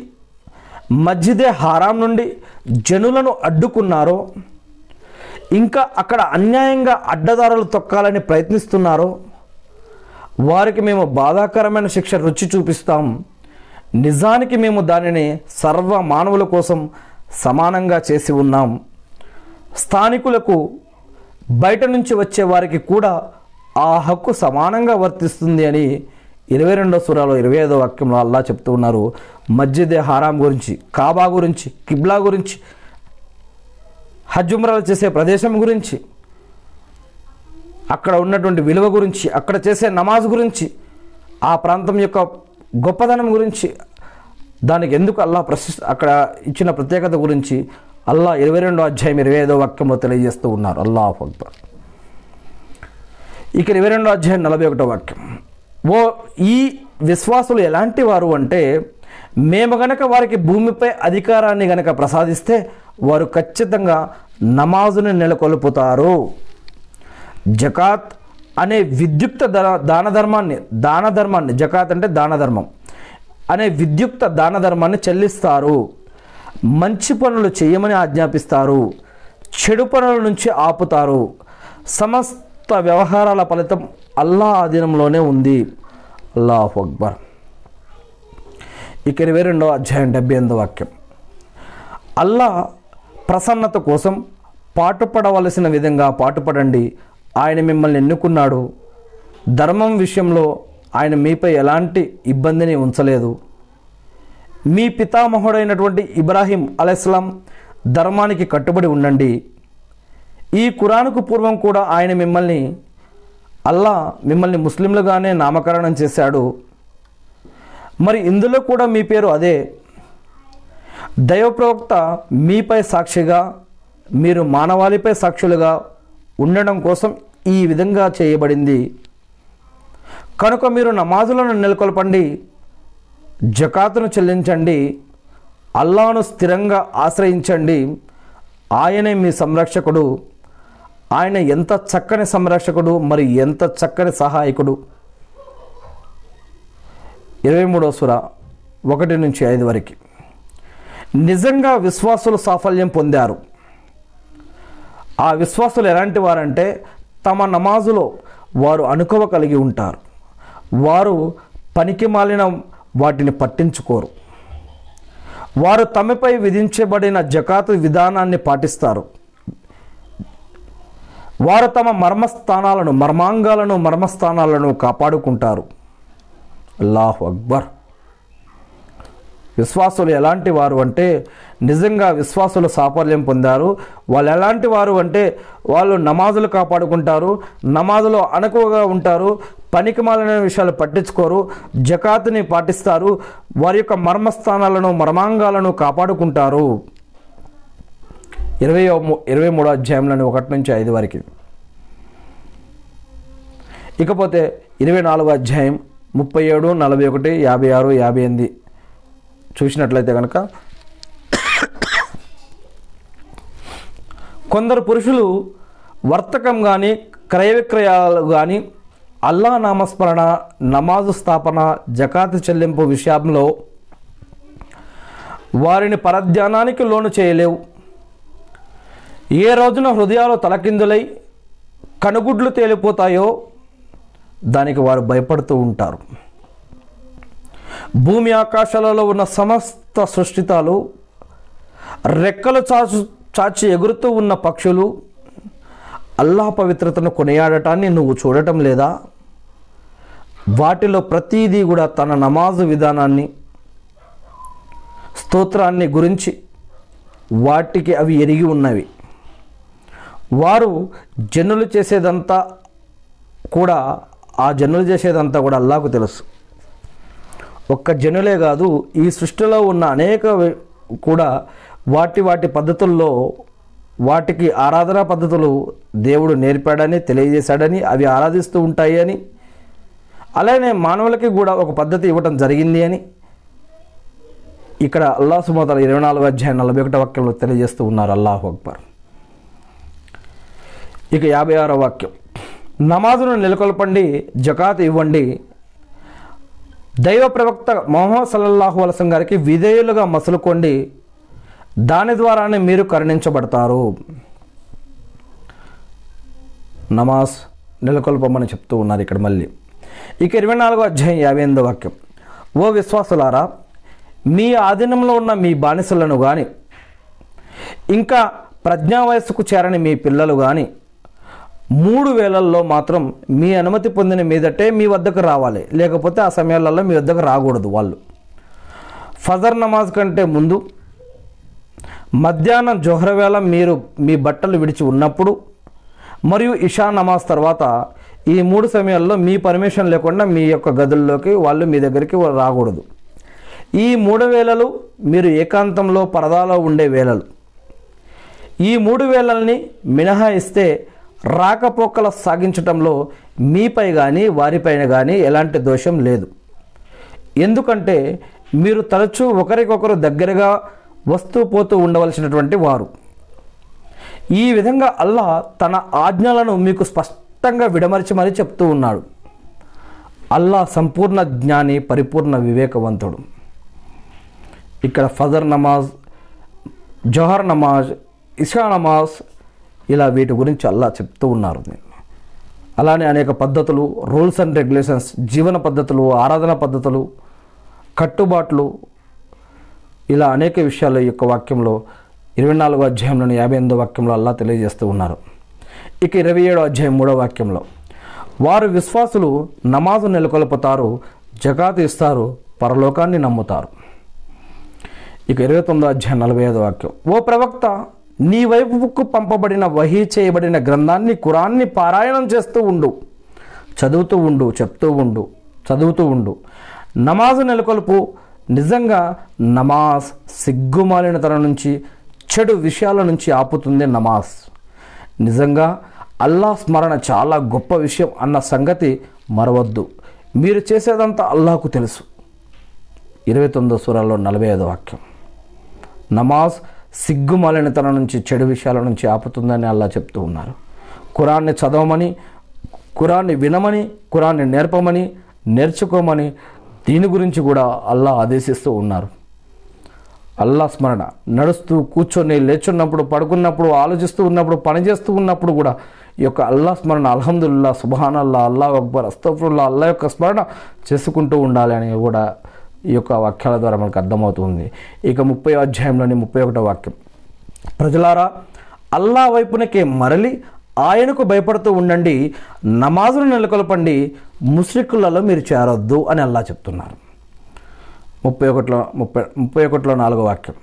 మస్జిదే హారాం నుండి జనులను అడ్డుకున్నారో ఇంకా అక్కడ అన్యాయంగా అడ్డదారులు తొక్కాలని ప్రయత్నిస్తున్నారో వారికి మేము బాధాకరమైన శిక్ష రుచి చూపిస్తాం. నిజానికి మేము దానిని సర్వ మానవుల కోసం సమానంగా చేసి ఉన్నాం. స్థానికులకు బయట నుంచి వచ్చే వారికి కూడా ఆ హక్కు సమానంగా వర్తిస్తుంది అని ఇరవై రెండో సురాలో ఇరవై ఐదో వాక్యంలో అల్లా చెప్తూ ఉన్నారు. మస్జిదే హారాం గురించి కాబా గురించి కిబ్లా గురించి హజ్జుమ్రాలు చేసే ప్రదేశం గురించి అక్కడ ఉన్నటువంటి విలువ గురించి అక్కడ చేసే నమాజ్ గురించి ఆ ప్రాంతం యొక్క గొప్పదనం గురించి దానికి ఎందుకు అల్లా ప్రశస్తి అక్కడ ఇచ్చిన ప్రత్యేకత గురించి అల్లా ఇరవై రెండో అధ్యాయం ఇరవై ఐదో వాక్యంలో తెలియజేస్తూ ఉన్నారు. అల్లాహ్ అక్బర్. ఇక ఇరవై రెండో అధ్యాయం నలభై ఒకటో వాక్యం. ఓ ఈ విశ్వాసులు ఎలాంటి వారు అంటే మేము గనక వారికి భూమిపై అధికారాన్ని గనక ప్రసాదిస్తే వారు ఖచ్చితంగా నమాజుని నెలకొల్పుతారు. జకాత్ అనే విద్యుక్త దాన ధర్మాన్ని దాన ధర్మాన్ని జకాత్ అంటే దాన ధర్మం అనే విద్యుక్త దాన ధర్మాన్ని చెల్లిస్తారు. మంచి పనులు చేయమని ఆజ్ఞాపిస్తారు చెడు పనుల నుంచి ఆపుతారు. సమస్త వ్యవహారాల ఫలితం అల్లా ఆధీనంలోనే ఉంది. అల్లాహు అక్బర్. ఇక ఇరవై రెండవ అధ్యాయం డెబ్బై ఎనిమిది వాక్యం. అల్లా ప్రసన్నత కోసం పాటుపడవలసిన విధంగా పాటుపడండి. ఆయన మిమ్మల్ని ఎన్నుకున్నాడు. ధర్మం విషయంలో ఆయన మీపై ఎలాంటి ఇబ్బందిని ఉంచలేదు. మీ పితామహుడైనటువంటి ఇబ్రాహీం అలైస్లాం ధర్మానికి కట్టుబడి ఉండండి. ఈ కురాన్కు పూర్వం కూడా ఆయన మిమ్మల్ని అల్లా మిమ్మల్ని ముస్లింలుగానే నామకరణం చేశాడు. మరి ఇందులో కూడా మీ పేరు అదే. దైవ ప్రవక్త మీపై సాక్షిగా మీరు మానవాళిపై సాక్షులుగా ఉండడం కోసం ఈ విధంగా చేయబడింది. కనుక మీరు నమాజులను నెలకొల్పండి. జకాతును చెల్లించండి అల్లాను స్థిరంగా ఆశ్రయించండి ఆయనే మీ సంరక్షకుడు ఆయన ఎంత చక్కని సంరక్షకుడు మరి ఎంత చక్కని సహాయకుడు. ఇరవై మూడో సుర ఒకటి నుంచి ఐదు వరకు. నిజంగా విశ్వాసులు సాఫల్యం పొందారు. ఆ విశ్వాసులు ఎలాంటి వారంటే తమ నమాజులో వారు అనుకవ కలిగి ఉంటారు. వారు పనికి మాలిన వాటిని పట్టించుకోరు. వారు తమపై విధించబడిన జకాతు విధానాన్ని పాటిస్తారు. వారు తమ మర్మస్థానాలను మర్మాంగాలను మర్మస్థానాలను కాపాడుకుంటారు. అల్లాహ్ అక్బర్. విశ్వాసులు ఎలాంటి వారు అంటే నిజంగా విశ్వాసులు సాఫల్యం పొందారు. వాళ్ళు ఎలాంటి వారు అంటే వాళ్ళు నమాజులు కాపాడుకుంటారు నమాజులో అణకువగా ఉంటారు పనికి మాలిన విషయాలు పట్టించుకోరు జకాతుని పాటిస్తారు వారి యొక్క మర్మస్థానాలను మర్మాంగాలను కాపాడుకుంటారు. ఇరవై ఇరవై మూడో అధ్యాయంలోని ఒకటి నుంచి ఐదు వరకు. ఇకపోతే ఇరవై నాలుగో అధ్యాయం ముప్పై ఏడు నలభై ఒకటి యాభై ఆరు యాభై ఎనిమిది చూసినట్లయితే కనుక కొందరు పురుషులు వర్తకం కానీ క్రయ విక్రయాలు కానీ అల్లా నామస్మరణ నమాజు స్థాపన జకాతు చెల్లింపు విషయంలో వారిని పరధ్యానానికి లోను చేయలేవు. ఏ రోజున హృదయాలు తలకిందులై కనుగుడ్లు తేలిపోతాయో దానికి వారు భయపడుతూ ఉంటారు. భూమి ఆకాశాలలో ఉన్న సమస్త సృష్టితాలు రెక్కలు చాచు చాచి ఎగురుతూ ఉన్న పక్షులు అల్లా పవిత్రతను కొనియాడటాన్ని నువ్వు చూడటం లేదా? వాటిలో ప్రతీదీ కూడా తన నమాజు విధానాన్ని స్తోత్రాన్ని గురించి వాటికి అవి ఎరిగి ఉన్నవి. వారు జనులు చేసేదంతా కూడా ఆ జనులు చేసేదంతా కూడా అల్లాకు తెలుసు. ఒక్క జనులే కాదు ఈ సృష్టిలో ఉన్న అనేక కూడా వాటి వాటి పద్ధతుల్లో వాటికి ఆరాధనా పద్ధతులు దేవుడు నేర్పాడని తెలియజేశాడని అవి ఆరాధిస్తూ ఉంటాయి అని. అలానే మానవులకి కూడా ఒక పద్ధతి ఇవ్వటం జరిగింది అని. ఇక్కడ అల్లాహ్ సుమతల ఇరవై నాలుగు అధ్యాయం నలభై ఒకటో వాక్యంలో తెలియజేస్తూ ఉన్నారు అల్లాహు అక్బర్. ఇక యాభై ఆరో వాక్యం. నమాజును నెలకొల్పండి జకాత్ ఇవ్వండి. దైవ ప్రవక్త మొహమ్మద్ సల్లల్లాహు అలసం గారికి విధేయులుగా మసులుకోండి. దాని ద్వారానే మీరు కరుణించబడతారు. నమాజ్ నెలకొల్పమని చెప్తూ ఉన్నారు ఇక్కడ మళ్ళీ. ఇక ఇరవై నాలుగో అధ్యాయం యాభై ఎనిమిదో వాక్యం. ఓ విశ్వాసులారా మీ ఆధీనంలో ఉన్న మీ బానిసలను కానీ ఇంకా ప్రజ్ఞా వయస్సుకు చేరని మీ పిల్లలు కానీ మూడు వేలల్లో మాత్రం మీ అనుమతి పొందిన మీదటే మీ వద్దకు రావాలి. లేకపోతే ఆ సమయాలలో మీ వద్దకు రాకూడదు వాళ్ళు. ఫజర్ నమాజ్ కంటే ముందు మధ్యాహ్నం జొహర వేళ మీరు మీ బట్టలు విడిచి ఉన్నప్పుడు మరియు ఇషా నమాజ్ తర్వాత ఈ మూడు సమయాల్లో మీ పర్మిషన్ లేకుండా మీ యొక్క గదుల్లోకి వాళ్ళు మీ దగ్గరికి రాకూడదు. ఈ మూడు వేళలు మీరు ఏకాంతంలో పరదాలో ఉండే వేళలు. ఈ మూడు వేళల్ని మినహాయిస్తే రాకపోకల సాగించటంలో మీపై కానీ వారిపైన కానీ ఎలాంటి దోషం లేదు. ఎందుకంటే మీరు తరచూ ఒకరికొకరు దగ్గరగా వస్తూ పోతూ ఉండవలసినటువంటి వారు. ఈ విధంగా అల్లా తన ఆజ్ఞలను మీకు స్పష్టంగా విడమరిచి మరీ చెప్తూ ఉన్నాడు. అల్లా సంపూర్ణ జ్ఞాని పరిపూర్ణ వివేకవంతుడు. ఇక్కడ ఫజర్ నమాజ్ జోహర్ నమాజ్ ఇషా నమాజ్ ఇలా వీటి గురించి అల్లా చెప్తూ ఉన్నారు. అలానే అనేక పద్ధతులు రూల్స్ అండ్ రెగ్యులేషన్స్ జీవన పద్ధతులు ఆరాధన పద్ధతులు కట్టుబాట్లు ఇలా అనేక విషయాలు ఈ యొక్క వాక్యంలో ఇరవై నాలుగో అధ్యాయంలోని యాభై ఎనిమిదో వాక్యంలో అల్లా తెలియజేస్తూ ఉన్నారు. ఇక ఇరవై ఏడో అధ్యాయం మూడో వాక్యంలో వారు విశ్వాసులు నమాజు నెలకొల్పుతారు జకాతు ఇస్తారు పరలోకాన్ని నమ్ముతారు. ఇక ఇరవై తొమ్మిదో అధ్యాయం నలభై ఐదో వాక్యం ఓ ప్రవక్త నీ వైపుకు పంపబడిన వహీ చేయబడిన గ్రంథాన్ని కురాన్ని పారాయణం చేస్తూ ఉండు చదువుతూ ఉండు చెప్తూ ఉండు చదువుతూ ఉండు. నమాజు నెలకొల్పు నిజంగా నమాజ్ సిగ్గుమాలినతనం నుంచి చెడు విషయాల నుంచి ఆపుతుంది నమాజ్. నిజంగా అల్లా స్మరణ చాలా గొప్ప విషయం అన్న సంగతి మరవద్దు. మీరు చేసేదంతా అల్లాహకు తెలుసు. ఇరవై తొమ్మిదో సూరాల్లో నలభై ఐదో వాక్యం. నమాజ్ సిగ్గుమాలినతనం నుంచి చెడు విషయాల నుంచి ఆపుతుందని అల్లా చెప్తూ ఉన్నారు. ఖురాన్ని చదవమని ఖురాన్ని వినమని కురాన్ని నేర్పమని నేర్చుకోమని దీని గురించి కూడా అల్లా ఆదేశిస్తూ ఉన్నారు. అల్లా స్మరణ. నడుస్తూ కూర్చొని లేచున్నప్పుడు పడుకున్నప్పుడు ఆలోచిస్తూ ఉన్నప్పుడు పని చేస్తూ ఉన్నప్పుడు కూడా ఈ యొక్క అల్లా స్మరణ అల్హమ్దుల్లా సుబాన్ అల్లా అల్లా అక్బర్ అస్తఫుల్లా అల్లా యొక్క స్మరణ చేసుకుంటూ ఉండాలి అని కూడా ఈ యొక్క వాక్యాల ద్వారా మనకు అర్థమవుతుంది. ఇక ముప్పై అధ్యాయంలోని ముప్పై ఒకటో వాక్యం. ప్రజలారా అల్లా వైపునకే మరలి ఆయనకు భయపడుతూ ఉండండి నమాజును నెలకొల్పండి ముస్లికులలో మీరు చేరొద్దు అని అల్లా చెప్తున్నారు. ముప్పై ఒకటిలో ముప్పై ముప్పై ఒకటిలో నాలుగో వాక్యం.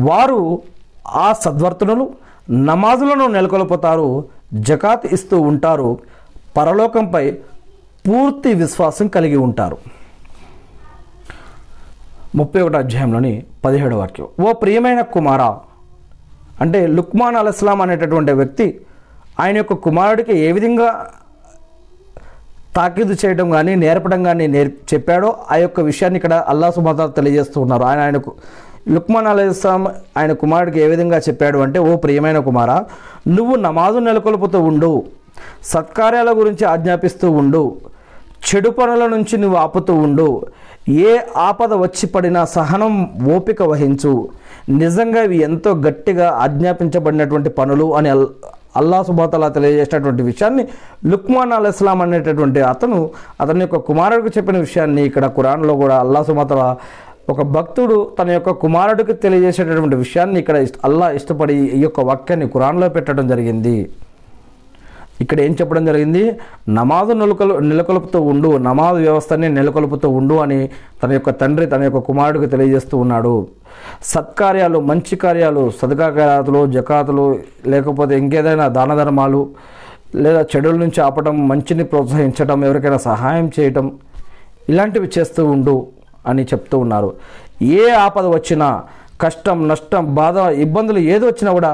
వారు ఆ సద్వర్తనులు నమాజులను నెలకొల్పుతారు జకాత్ ఇస్తూ ఉంటారు పరలోకంపై పూర్తి విశ్వాసం కలిగి ఉంటారు. ముప్పై ఒకటి అధ్యాయంలోని పదిహేడో వాక్యం. ఓ ప్రియమైన కుమారా అంటే లుక్మాన్ అల్ ఇస్లాం అనేటటువంటి వ్యక్తి ఆయన యొక్క కుమారుడికి ఏ విధంగా తాకీదు చేయడం కానీ నేర్పడం కానీ నేర్ చెప్పాడో ఆ యొక్క విషయాన్ని ఇక్కడ అల్లా సుమాత తెలియజేస్తూ ఉన్నారు. ఆయన ఆయనకు లుక్మాన్ అలీ ఇస్లాం ఆయన కుమారుడికి ఏ విధంగా చెప్పాడు అంటే ఓ ప్రియమైన కుమారా నువ్వు నమాజు నెలకొల్పుతూ ఉండు సత్కార్యాల గురించి ఆజ్ఞాపిస్తూ ఉండు చెడు పనుల నుంచి నువ్వు ఆపుతూ ఉండు ఏ ఆపద వచ్చి పడినా సహనం ఓపిక వహించు నిజంగా ఇవి ఎంతో గట్టిగా ఆజ్ఞాపించబడినటువంటి పనులు అని అల్లా సుబాతలా తెలియజేసినటువంటి విషయాన్ని లుక్మాన్ అల్ ఇస్లాం అనేటటువంటి అతను అతని యొక్క కుమారుడికి చెప్పిన విషయాన్ని ఇక్కడ కురాన్లో కూడా అల్లా సుబాతలా ఒక భక్తుడు తన యొక్క కుమారుడికి తెలియజేసేటటువంటి విషయాన్ని ఇక్కడ అల్లా ఇష్టపడి ఈ యొక్క వాక్యాన్ని కురాన్లో పెట్టడం జరిగింది. ఇక్కడ ఏం చెప్పడం జరిగింది? నమాజు నెలకొలు నెలకొల్పుతూ ఉండు నమాజు వ్యవస్థని నెలకొల్పుతూ ఉండు అని తన యొక్క తండ్రి తన యొక్క కుమారుడికి తెలియజేస్తూ ఉన్నాడు. సత్కార్యాలు మంచి కార్యాలు సదకార్యాలు జకాతులు లేకపోతే ఇంకేదైనా దాన ధర్మాలు లేదా చెడుల నుంచి ఆపటం మంచిని ప్రోత్సహించడం ఎవరికైనా సహాయం చేయటం ఇలాంటివి చేస్తూ ఉండు అని చెప్తూ ఉన్నారు. ఏ ఆపద వచ్చినా కష్టం నష్టం బాధ ఇబ్బందులు ఏది వచ్చినా కూడా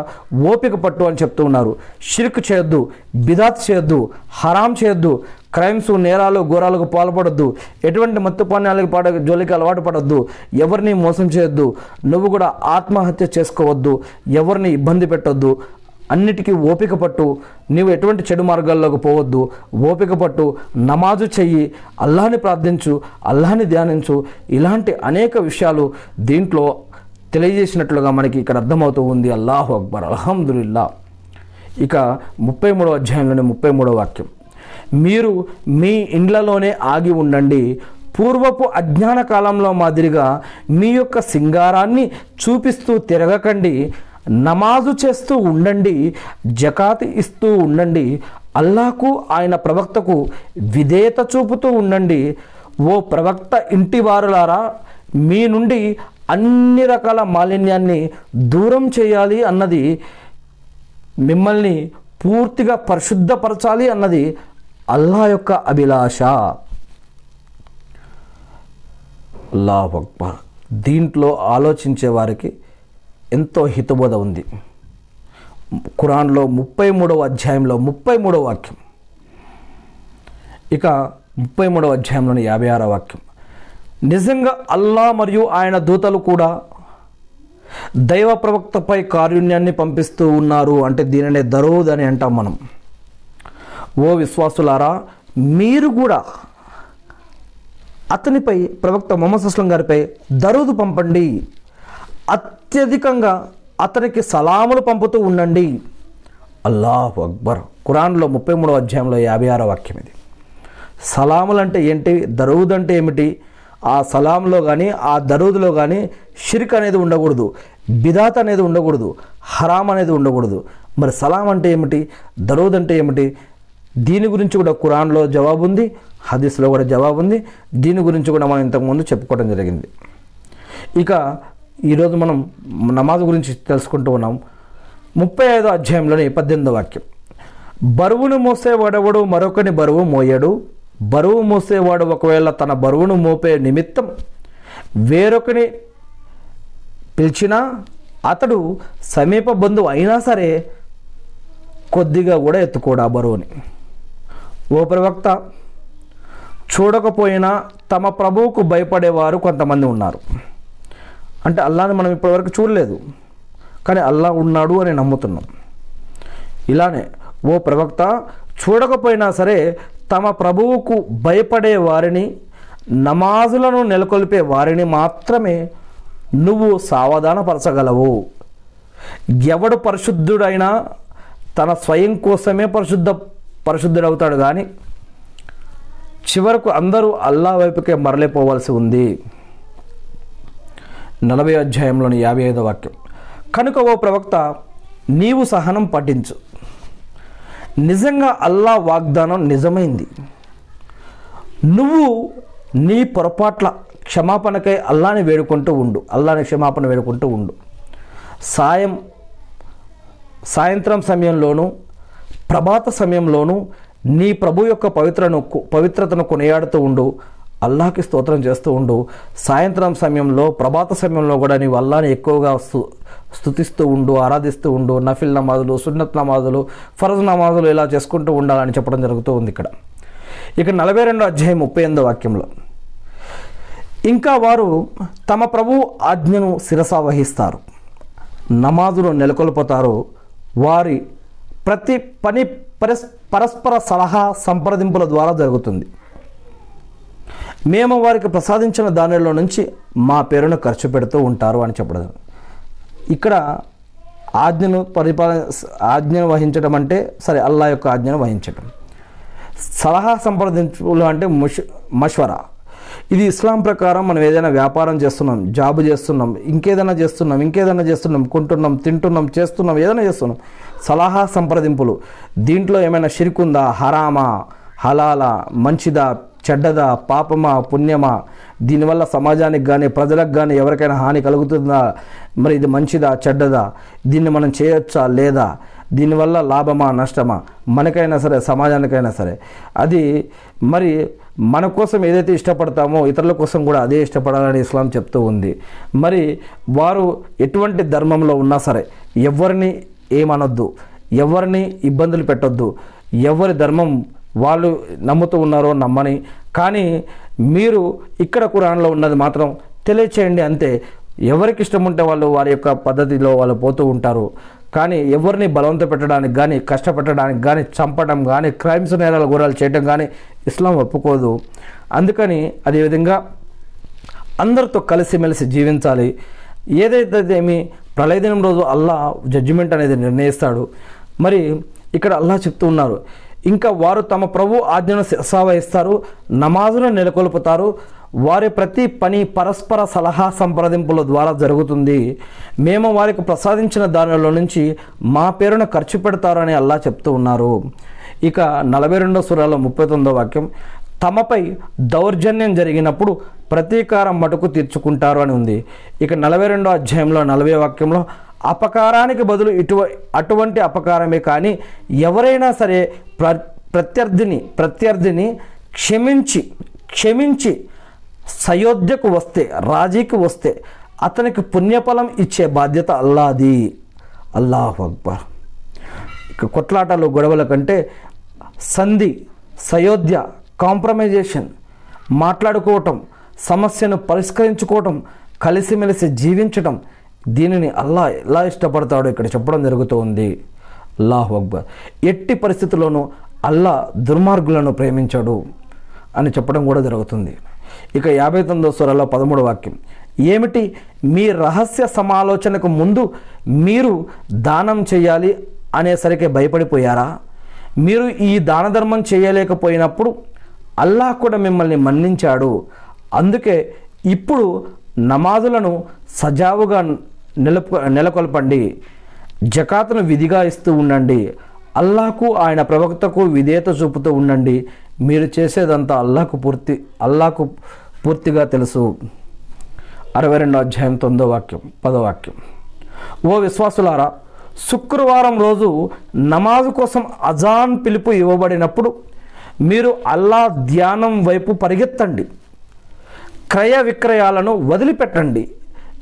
ఓపిక పట్టు అని చెప్తూ ఉన్నారు. షిర్క్ చేయొద్దు బిదాత్ చేయొద్దు హరాం చేయొద్దు క్రైమ్స్ నేరాలు ఘోరాలకు పాల్పడొద్దు ఎటువంటి మత్తు పానీయాలకు పాడ జోలికి అలవాటు పడొద్దు ఎవరిని మోసం చేయొద్దు నువ్వు కూడా ఆత్మహత్య చేసుకోవద్దు ఎవరిని ఇబ్బంది పెట్టొద్దు అన్నిటికీ ఓపిక పట్టు నీవు ఎటువంటి చెడు మార్గాల్లోకి పోవద్దు ఓపిక పట్టు నమాజు చెయ్యి అల్లాని ప్రార్థించు అల్లాని ధ్యానించు ఇలాంటి అనేక విషయాలు దీంట్లో తెలియజేసినట్లుగా మనకి ఇక్కడ అర్థమవుతూ ఉంది. అల్లాహు అక్బర్. అల్హమ్దుల్లా ఇక ముప్పై మూడో అధ్యాయంలోని ముప్పై మూడో వాక్యం. మీరు మీ ఇండ్లలోనే ఆగి ఉండండి. పూర్వపు అజ్ఞాన కాలంలో మాదిరిగా మీ యొక్క సింగారాన్ని చూపిస్తూ తిరగకండి. నమాజు చేస్తూ ఉండండి. జకాత్ ఇస్తూ ఉండండి. అల్లాకు ఆయన ప్రవక్తకు విధేయత చూపుతూ ఉండండి. ఓ ప్రవక్త ఇంటి వారులారా మీ నుండి అన్ని రకాల మాలిన్యాన్ని దూరం చేయాలి అన్నది మిమ్మల్ని పూర్తిగా పరిశుద్ధపరచాలి అన్నది అల్లా యొక్క అభిలాష. అల్లాహ్ అక్బర్. దీంట్లో ఆలోచించే వారికి ఎంతో హితబోధ ఉంది. ఖురాన్లో ముప్పై మూడవ అధ్యాయంలో ముప్పై మూడవ వాక్యం. ఇక ముప్పై మూడవ అధ్యాయంలోని యాభై ఆరో వాక్యం. నిజంగా అల్లా మరియు ఆయన దూతలు కూడా దైవ ప్రవక్తపై కారుణ్యాన్ని పంపిస్తూ ఉన్నారు అంటే దీనినే దరూద్ అని అంటాం మనం. ఓ విశ్వాసులారా మీరు కూడా అతనిపై ప్రవక్త మొహమ్మద్ అస్లం గారిపై దరూదు పంపండి. అత్యధికంగా అతనికి సలాములు పంపుతూ ఉండండి. అల్లాహ్ అక్బర్. ఖురాన్లో ముప్పై మూడో అధ్యాయంలో యాభై ఆరో వాక్యం ఇది. సలాములు అంటే ఏంటి? దరూద్ అంటే ఏమిటి? ఆ సలాంలో కానీ ఆ దరూదులో కానీ షిర్క్ అనేది ఉండకూడదు. బిదాత్ అనేది ఉండకూడదు. హరాం అనేది ఉండకూడదు. మరి సలాం అంటే ఏమిటి? దరూద్ అంటే ఏమిటి? దీని గురించి కూడా ఖురాన్లో జవాబు ఉంది హదీస్లో కూడా జవాబు ఉంది. దీని గురించి కూడా మనం ఇంతకుముందు చెప్పుకోవడం జరిగింది. ఇక ఈరోజు మనం నమాజ్ గురించి తెలుసుకుంటూ ఉన్నాం. ముప్పై ఐదో అధ్యాయంలోని పద్దెనిమిదో వాక్యం. బరువును మోసేవాడెవడు? మరొకని బరువు మోయడు. బరువు మోసేవాడు ఒకవేళ తన బరువును మోపే నిమిత్తం వేరొకని పిలిచినా అతడు సమీప బంధువు అయినా సరే కొద్దిగా కూడా ఎత్తుకోడు ఆ బరువుని. ఓ ప్రవక్త చూడకపోయినా తమ ప్రభువుకు భయపడేవారు కొంతమంది ఉన్నారు. అంటే అల్లాని మనం ఇప్పటివరకు చూడలేదు. కానీ అల్లా ఉన్నాడు అని నమ్ముతున్నాం. ఇలానే ఓ ప్రవక్త చూడకపోయినా సరే తమ ప్రభువుకు భయపడే వారిని నమాజులను నెలకొల్పే వారిని మాత్రమే నువ్వు సావధానపరచగలవు. ఎవడు పరిశుద్ధుడైనా తన స్వయం కోసమే పరిశుద్ధ పరిశుద్ధుడవుతాడు కానీ చివరకు అందరూ అల్లా వైపుకే మరలిపోవలసి ఉంది. నలభై అధ్యాయంలోని యాభై ఐదో వాక్యం. కనుక ఓ ప్రవక్త నీవు సహనం పఠించు. నిజంగా అల్లా వాగ్దానం నిజమైంది. నువ్వు నీ పొరపాట్ల క్షమాపణకై అల్లాని వేడుకుంటూ ఉండు. అల్లాని క్షమాపణ వేడుకుంటూ ఉండు. సాయం సాయంత్రం సమయంలోనూ ప్రభాత సమయంలోనూ నీ ప్రభు యొక్క పవిత్రను పవిత్రతను కొనియాడుతూ ఉండు. అల్లాహకి స్తోత్రం చేస్తూ ఉండు. సాయంత్రం సమయంలో ప్రభాత సమయంలో కూడా నీవు అల్లాని ఎక్కువగా స్థుతిస్తూ ఉండు ఆరాధిస్తూ ఉండు నఫిల్ నమాజులు సున్నత్ నమాజులు ఫరజ్ నమాజులు ఇలా చేసుకుంటూ ఉండాలని చెప్పడం జరుగుతూ ఉంది ఇక్కడ. ఇక నలభై రెండో అధ్యాయం ముప్పై ఎనిమిదో వాక్యంలో. ఇంకా వారు తమ ప్రభు ఆజ్ఞను శిరసావహిస్తారు నమాజును నెలకొల్పుతారు. వారి ప్రతి పని పరస్ పరస్పర సలహా సంప్రదింపుల ద్వారా జరుగుతుంది. మేము వారికి ప్రసాదించిన దానిలో నుంచి మా పేరును ఖర్చు పెడుతూ ఉంటారు అని చెప్పడం. ఇక్కడ ఆజ్ఞను పరిపాలన ఆజ్ఞను వహించడం అంటే సరే అల్లా యొక్క ఆజ్ఞను వహించడం సలహా సంప్రదింపులు అంటే ముష్ మష్వరా. ఇది ఇస్లాం ప్రకారం మనం ఏదైనా వ్యాపారం చేస్తున్నాం జాబ్ చేస్తున్నాం ఇంకేదైనా చేస్తున్నాం ఇంకేదైనా చేస్తున్నాం కొంటున్నాం తింటున్నాం చేస్తున్నాం ఏదైనా చేస్తున్నాం. సలహా సంప్రదింపులు. దీంట్లో ఏమైనా షిరికుందా హరామా? హలాలా? మంచిదా? చెడ్డదా పాపమా పుణ్యమా? దీనివల్ల సమాజానికి కానీ ప్రజలకు కానీ ఎవరికైనా హాని కలుగుతుందా? మరి ఇది మంచిదా చెడ్డదా? దీన్ని మనం చేయొచ్చా లేదా? దీనివల్ల లాభమా నష్టమా? మనకైనా సరే సమాజానికైనా సరే. అది మరి మన కోసం ఏదైతే ఇష్టపడతామో ఇతరుల కోసం కూడా అదే ఇష్టపడాలని ఇస్లాం చెప్తూ ఉంది. మరి వారు ఎటువంటి ధర్మంలో ఉన్నా సరే ఎవరిని ఏమనొద్దు ఎవరిని ఇబ్బందులు పెట్టొద్దు ఎవరి ధర్మం వాళ్ళు నమ్ముతూ ఉన్నారో నమ్మని కానీ మీరు ఇక్కడ కురాన్లో ఉన్నది మాత్రం తెలియచేయండి అంతే. ఎవరికి ఇష్టం ఉంటే వాళ్ళు వారి యొక్క పద్ధతిలో వాళ్ళు పోతూ ఉంటారు. కానీ ఎవరిని బలవంత పెట్టడానికి కానీ కష్టపెట్టడానికి కానీ చంపడం కానీ క్రైమ్స్ నేరాల గురాలు చేయడం కానీ ఇస్లాం ఒప్పుకోదు. అందుకని అదేవిధంగా అందరితో కలిసిమెలిసి జీవించాలి. ఏదైతే ఏమి ప్రళయదినం రోజు అల్లా జడ్జిమెంట్ అనేది నిర్ణయిస్తాడు. మరి ఇక్కడ అల్లా చెప్తూ ఉన్నారు. ఇంకా వారు తమ ప్రభు ఆజ్ఞను శిరసావహిస్తారు నమాజును నెలకొల్పుతారు. వారి ప్రతి పని పరస్పర సలహా సంప్రదింపుల ద్వారా జరుగుతుంది. మేము వారికి ప్రసాదించిన దానిలో నుంచి మా పేరున ఖర్చు పెడతారని అల్లా చెప్తూ ఉన్నారు. ఇక నలభై రెండో సురాలో ముప్పై తొమ్మిదో వాక్యం తమపై దౌర్జన్యం జరిగినప్పుడు ప్రతీకారం మటుకు తీర్చుకుంటారు అని ఉంది. ఇక నలభై రెండో అధ్యాయంలో నలభై వాక్యంలో అపకారానికి బదులు ఇటువ అటువంటి అపకారమే కానీ ఎవరైనా సరే ప్ర ప్రత్యర్థిని ప్రత్యర్థిని క్షమించి క్షమించి సయోధ్యకు వస్తే రాజీకి వస్తే అతనికి పుణ్యఫలం ఇచ్చే బాధ్యత అల్లాది. అల్లాహ్ అక్బర్. ఇక కొట్లాటలు గొడవల కంటే సంధి సయోధ్య కాంప్రమైజేషన్ మాట్లాడుకోవటం సమస్యను పరిష్కరించుకోవటం కలిసిమెలిసి జీవించటం దీనిని అల్లా ఎలా ఇష్టపడతాడో ఇక్కడ చెప్పడం జరుగుతూ ఉంది అల్లాహ్ అక్బర్. ఎట్టి పరిస్థితుల్లోనూ అల్లా దుర్మార్గులను ప్రేమించాడు అని చెప్పడం కూడా జరుగుతుంది. ఇక యాభై తొమ్మిదో స్వరలో పదమూడు వాక్యం. ఏమిటి? మీ రహస్య సమాలోచనకు ముందు మీరు దానం చేయాలి అనేసరికి భయపడిపోయారా? మీరు ఈ దాన ధర్మం చేయలేకపోయినప్పుడు అల్లాహ్ కూడా మిమ్మల్ని మన్నించాడు. అందుకే ఇప్పుడు నమాజులను సజావుగా నెలకొ నెలకొల్పండి. జకాతును విధిగా ఇస్తూ ఉండండి. అల్లాకు ఆయన ప్రవక్తకు విధేయత చూపుతూ ఉండండి. మీరు చేసేదంతా అల్లాకు పూర్తి అల్లాకు పూర్తిగా తెలుసు. అరవై రెండో అధ్యాయం తొమ్మిదో వాక్యం పదో వాక్యం. ఓ విశ్వాసులారా శుక్రవారం రోజు నమాజు కోసం అజాన్ పిలుపు ఇవ్వబడినప్పుడు మీరు అల్లా ధ్యానం వైపు పరిగెత్తండి. క్రయ విక్రయాలను వదిలిపెట్టండి.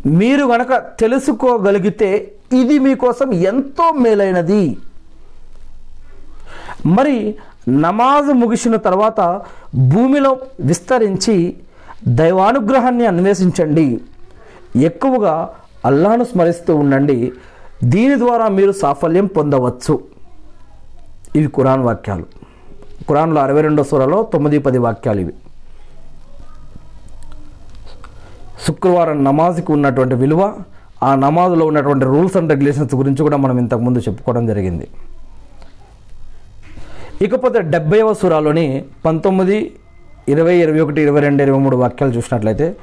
మీరు గనక తెలుసుకోగలిగితే ఇది మీకోసం ఎంతో మేలైనది. మరి నమాజు ముగిసిన తర్వాత భూమిలో విస్తరించి దైవానుగ్రహాన్ని అన్వేషించండి. ఎక్కువగా అల్లాను స్మరిస్తూ ఉండండి. దీని ద్వారా మీరు సాఫల్యం పొందవచ్చు. ఇవి కురాన్ వాక్యాలు. కురాన్లో అరవై రెండో సూరలో తొమ్మిది పది వాక్యాలు ఇవి. శుక్రవారం నమాజ్కి ఉన్నటువంటి విలువ ఆ నమాజ్లో ఉన్నటువంటి రూల్స్ అండ్ రెగ్యులేషన్స్ గురించి కూడా మనం ఇంతకుముందు చెప్పుకోవడం జరిగింది. ఇకపోతే డెబ్బైవ సూరాలోని పంతొమ్మిది ఇరవై ఇరవై ఒకటి ఇరవై రెండు ఇరవై మూడు వాక్యాలు చూసినట్లయితే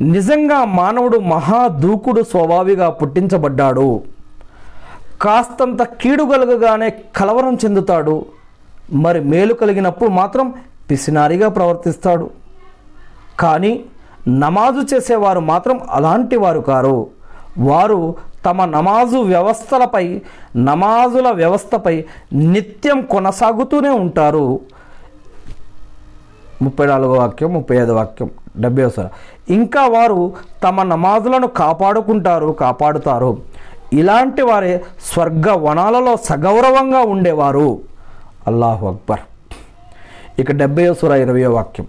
నిజంగా మానవుడు మహా దూకుడు స్వభావిగా పుట్టించబడ్డాడు. కాస్తంత కీడు కలగగానే కలవరం చెందుతాడు. మరి మేలు కలిగినప్పుడు మాత్రం పిసినారిగా ప్రవర్తిస్తాడు. కానీ నమాజు చేసేవారు మాత్రం అలాంటి వారు కారు. వారు తమ నమాజు వ్యవస్థలపై నమాజుల వ్యవస్థపై నిత్యం కొనసాగుతూనే ఉంటారు. ముప్పై నాలుగో వాక్యం ముప్పై ఐదో వాక్యం డెబ్బై సార్ ఇంకా వారు తమ నమాజులను కాపాడుకుంటారు కాపాడుతారు. ఇలాంటి వారే స్వర్గ వనాలలో సగౌరవంగా ఉండేవారు. అల్లాహు అక్బర్. ఇక డెబ్బై సుర ఇరవయో వాక్యం.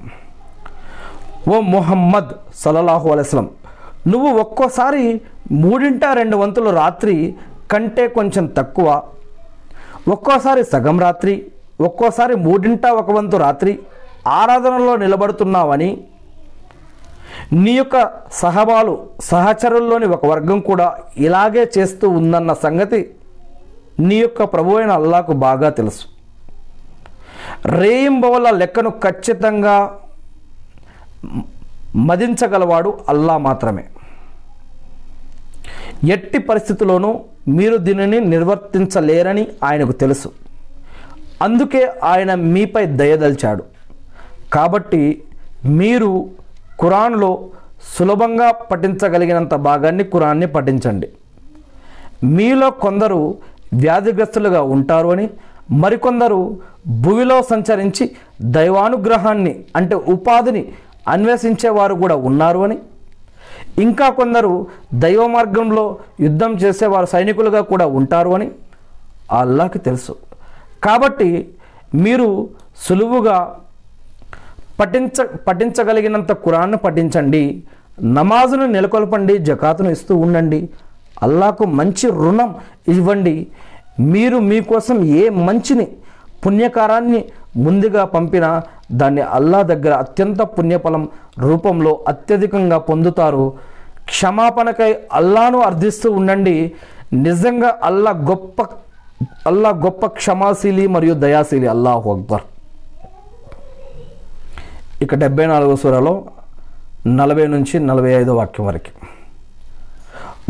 ఓ మొహమ్మద్ సల్లల్లాహు అలైస్లం నువ్వు ఒక్కోసారి మూడింట రెండు వంతులు రాత్రి కంటే కొంచెం తక్కువ ఒక్కోసారి సగం రాత్రి ఒక్కోసారి మూడింట ఒక వంతు రాత్రి ఆరాధనలో నిలబడుతున్నావని నీ యొక్క సహబాలు సహచరుల్లోని ఒక వర్గం కూడా ఇలాగే చేస్తూ ఉందన్న సంగతి నీ యొక్క ప్రభు అయిన అల్లాకు బాగా తెలుసు. రేయింబవల లెక్కను ఖచ్చితంగా మదించగలవాడు అల్లా మాత్రమే. ఎట్టి పరిస్థితుల్లోనూ మీరు దీనిని నిర్వర్తించలేరని ఆయనకు తెలుసు. అందుకే ఆయన మీపై దయదల్చాడు కాబట్టి మీరు కురాన్లో సులభంగా పఠించగలిగినంత భాగాన్ని కురాన్ని పఠించండి. మీలో కొందరు వ్యాధిగ్రస్తులుగా ఉంటారు అని మరికొందరు భూమిలో సంచరించి దైవానుగ్రహాన్ని అంటే ఉపాధిని అన్వేషించేవారు కూడా ఉన్నారు అని. ఇంకా కొందరు దైవ మార్గంలో యుద్ధం చేసేవారు సైనికులుగా కూడా ఉంటారు అని అల్లాకి తెలుసు. కాబట్టి మీరు సులువుగా పఠించ పఠించగలిగినంత ఖురాన్ను పఠించండి నమాజును నెలకొల్పండి జకాతును ఇస్తూ ఉండండి అల్లాకు మంచి రుణం ఇవ్వండి. మీరు మీకోసం ఏ మంచిని పుణ్యకారాన్ని ముందుగా పంపిన దాన్ని అల్లా దగ్గర అత్యంత పుణ్యఫలం రూపంలో అత్యధికంగా పొందుతారు. క్షమాపణకై అల్లాను అర్థిస్తూ ఉండండి. నిజంగా అల్లా గొప్ప అల్లా గొప్ప క్షమాశీలి మరియు దయాశీలి. అల్లాహు అక్బర్. ఇక డెబ్బై నాలుగో సూరలో నలభై నుంచి నలభై ఐదో వాక్యం వరకు.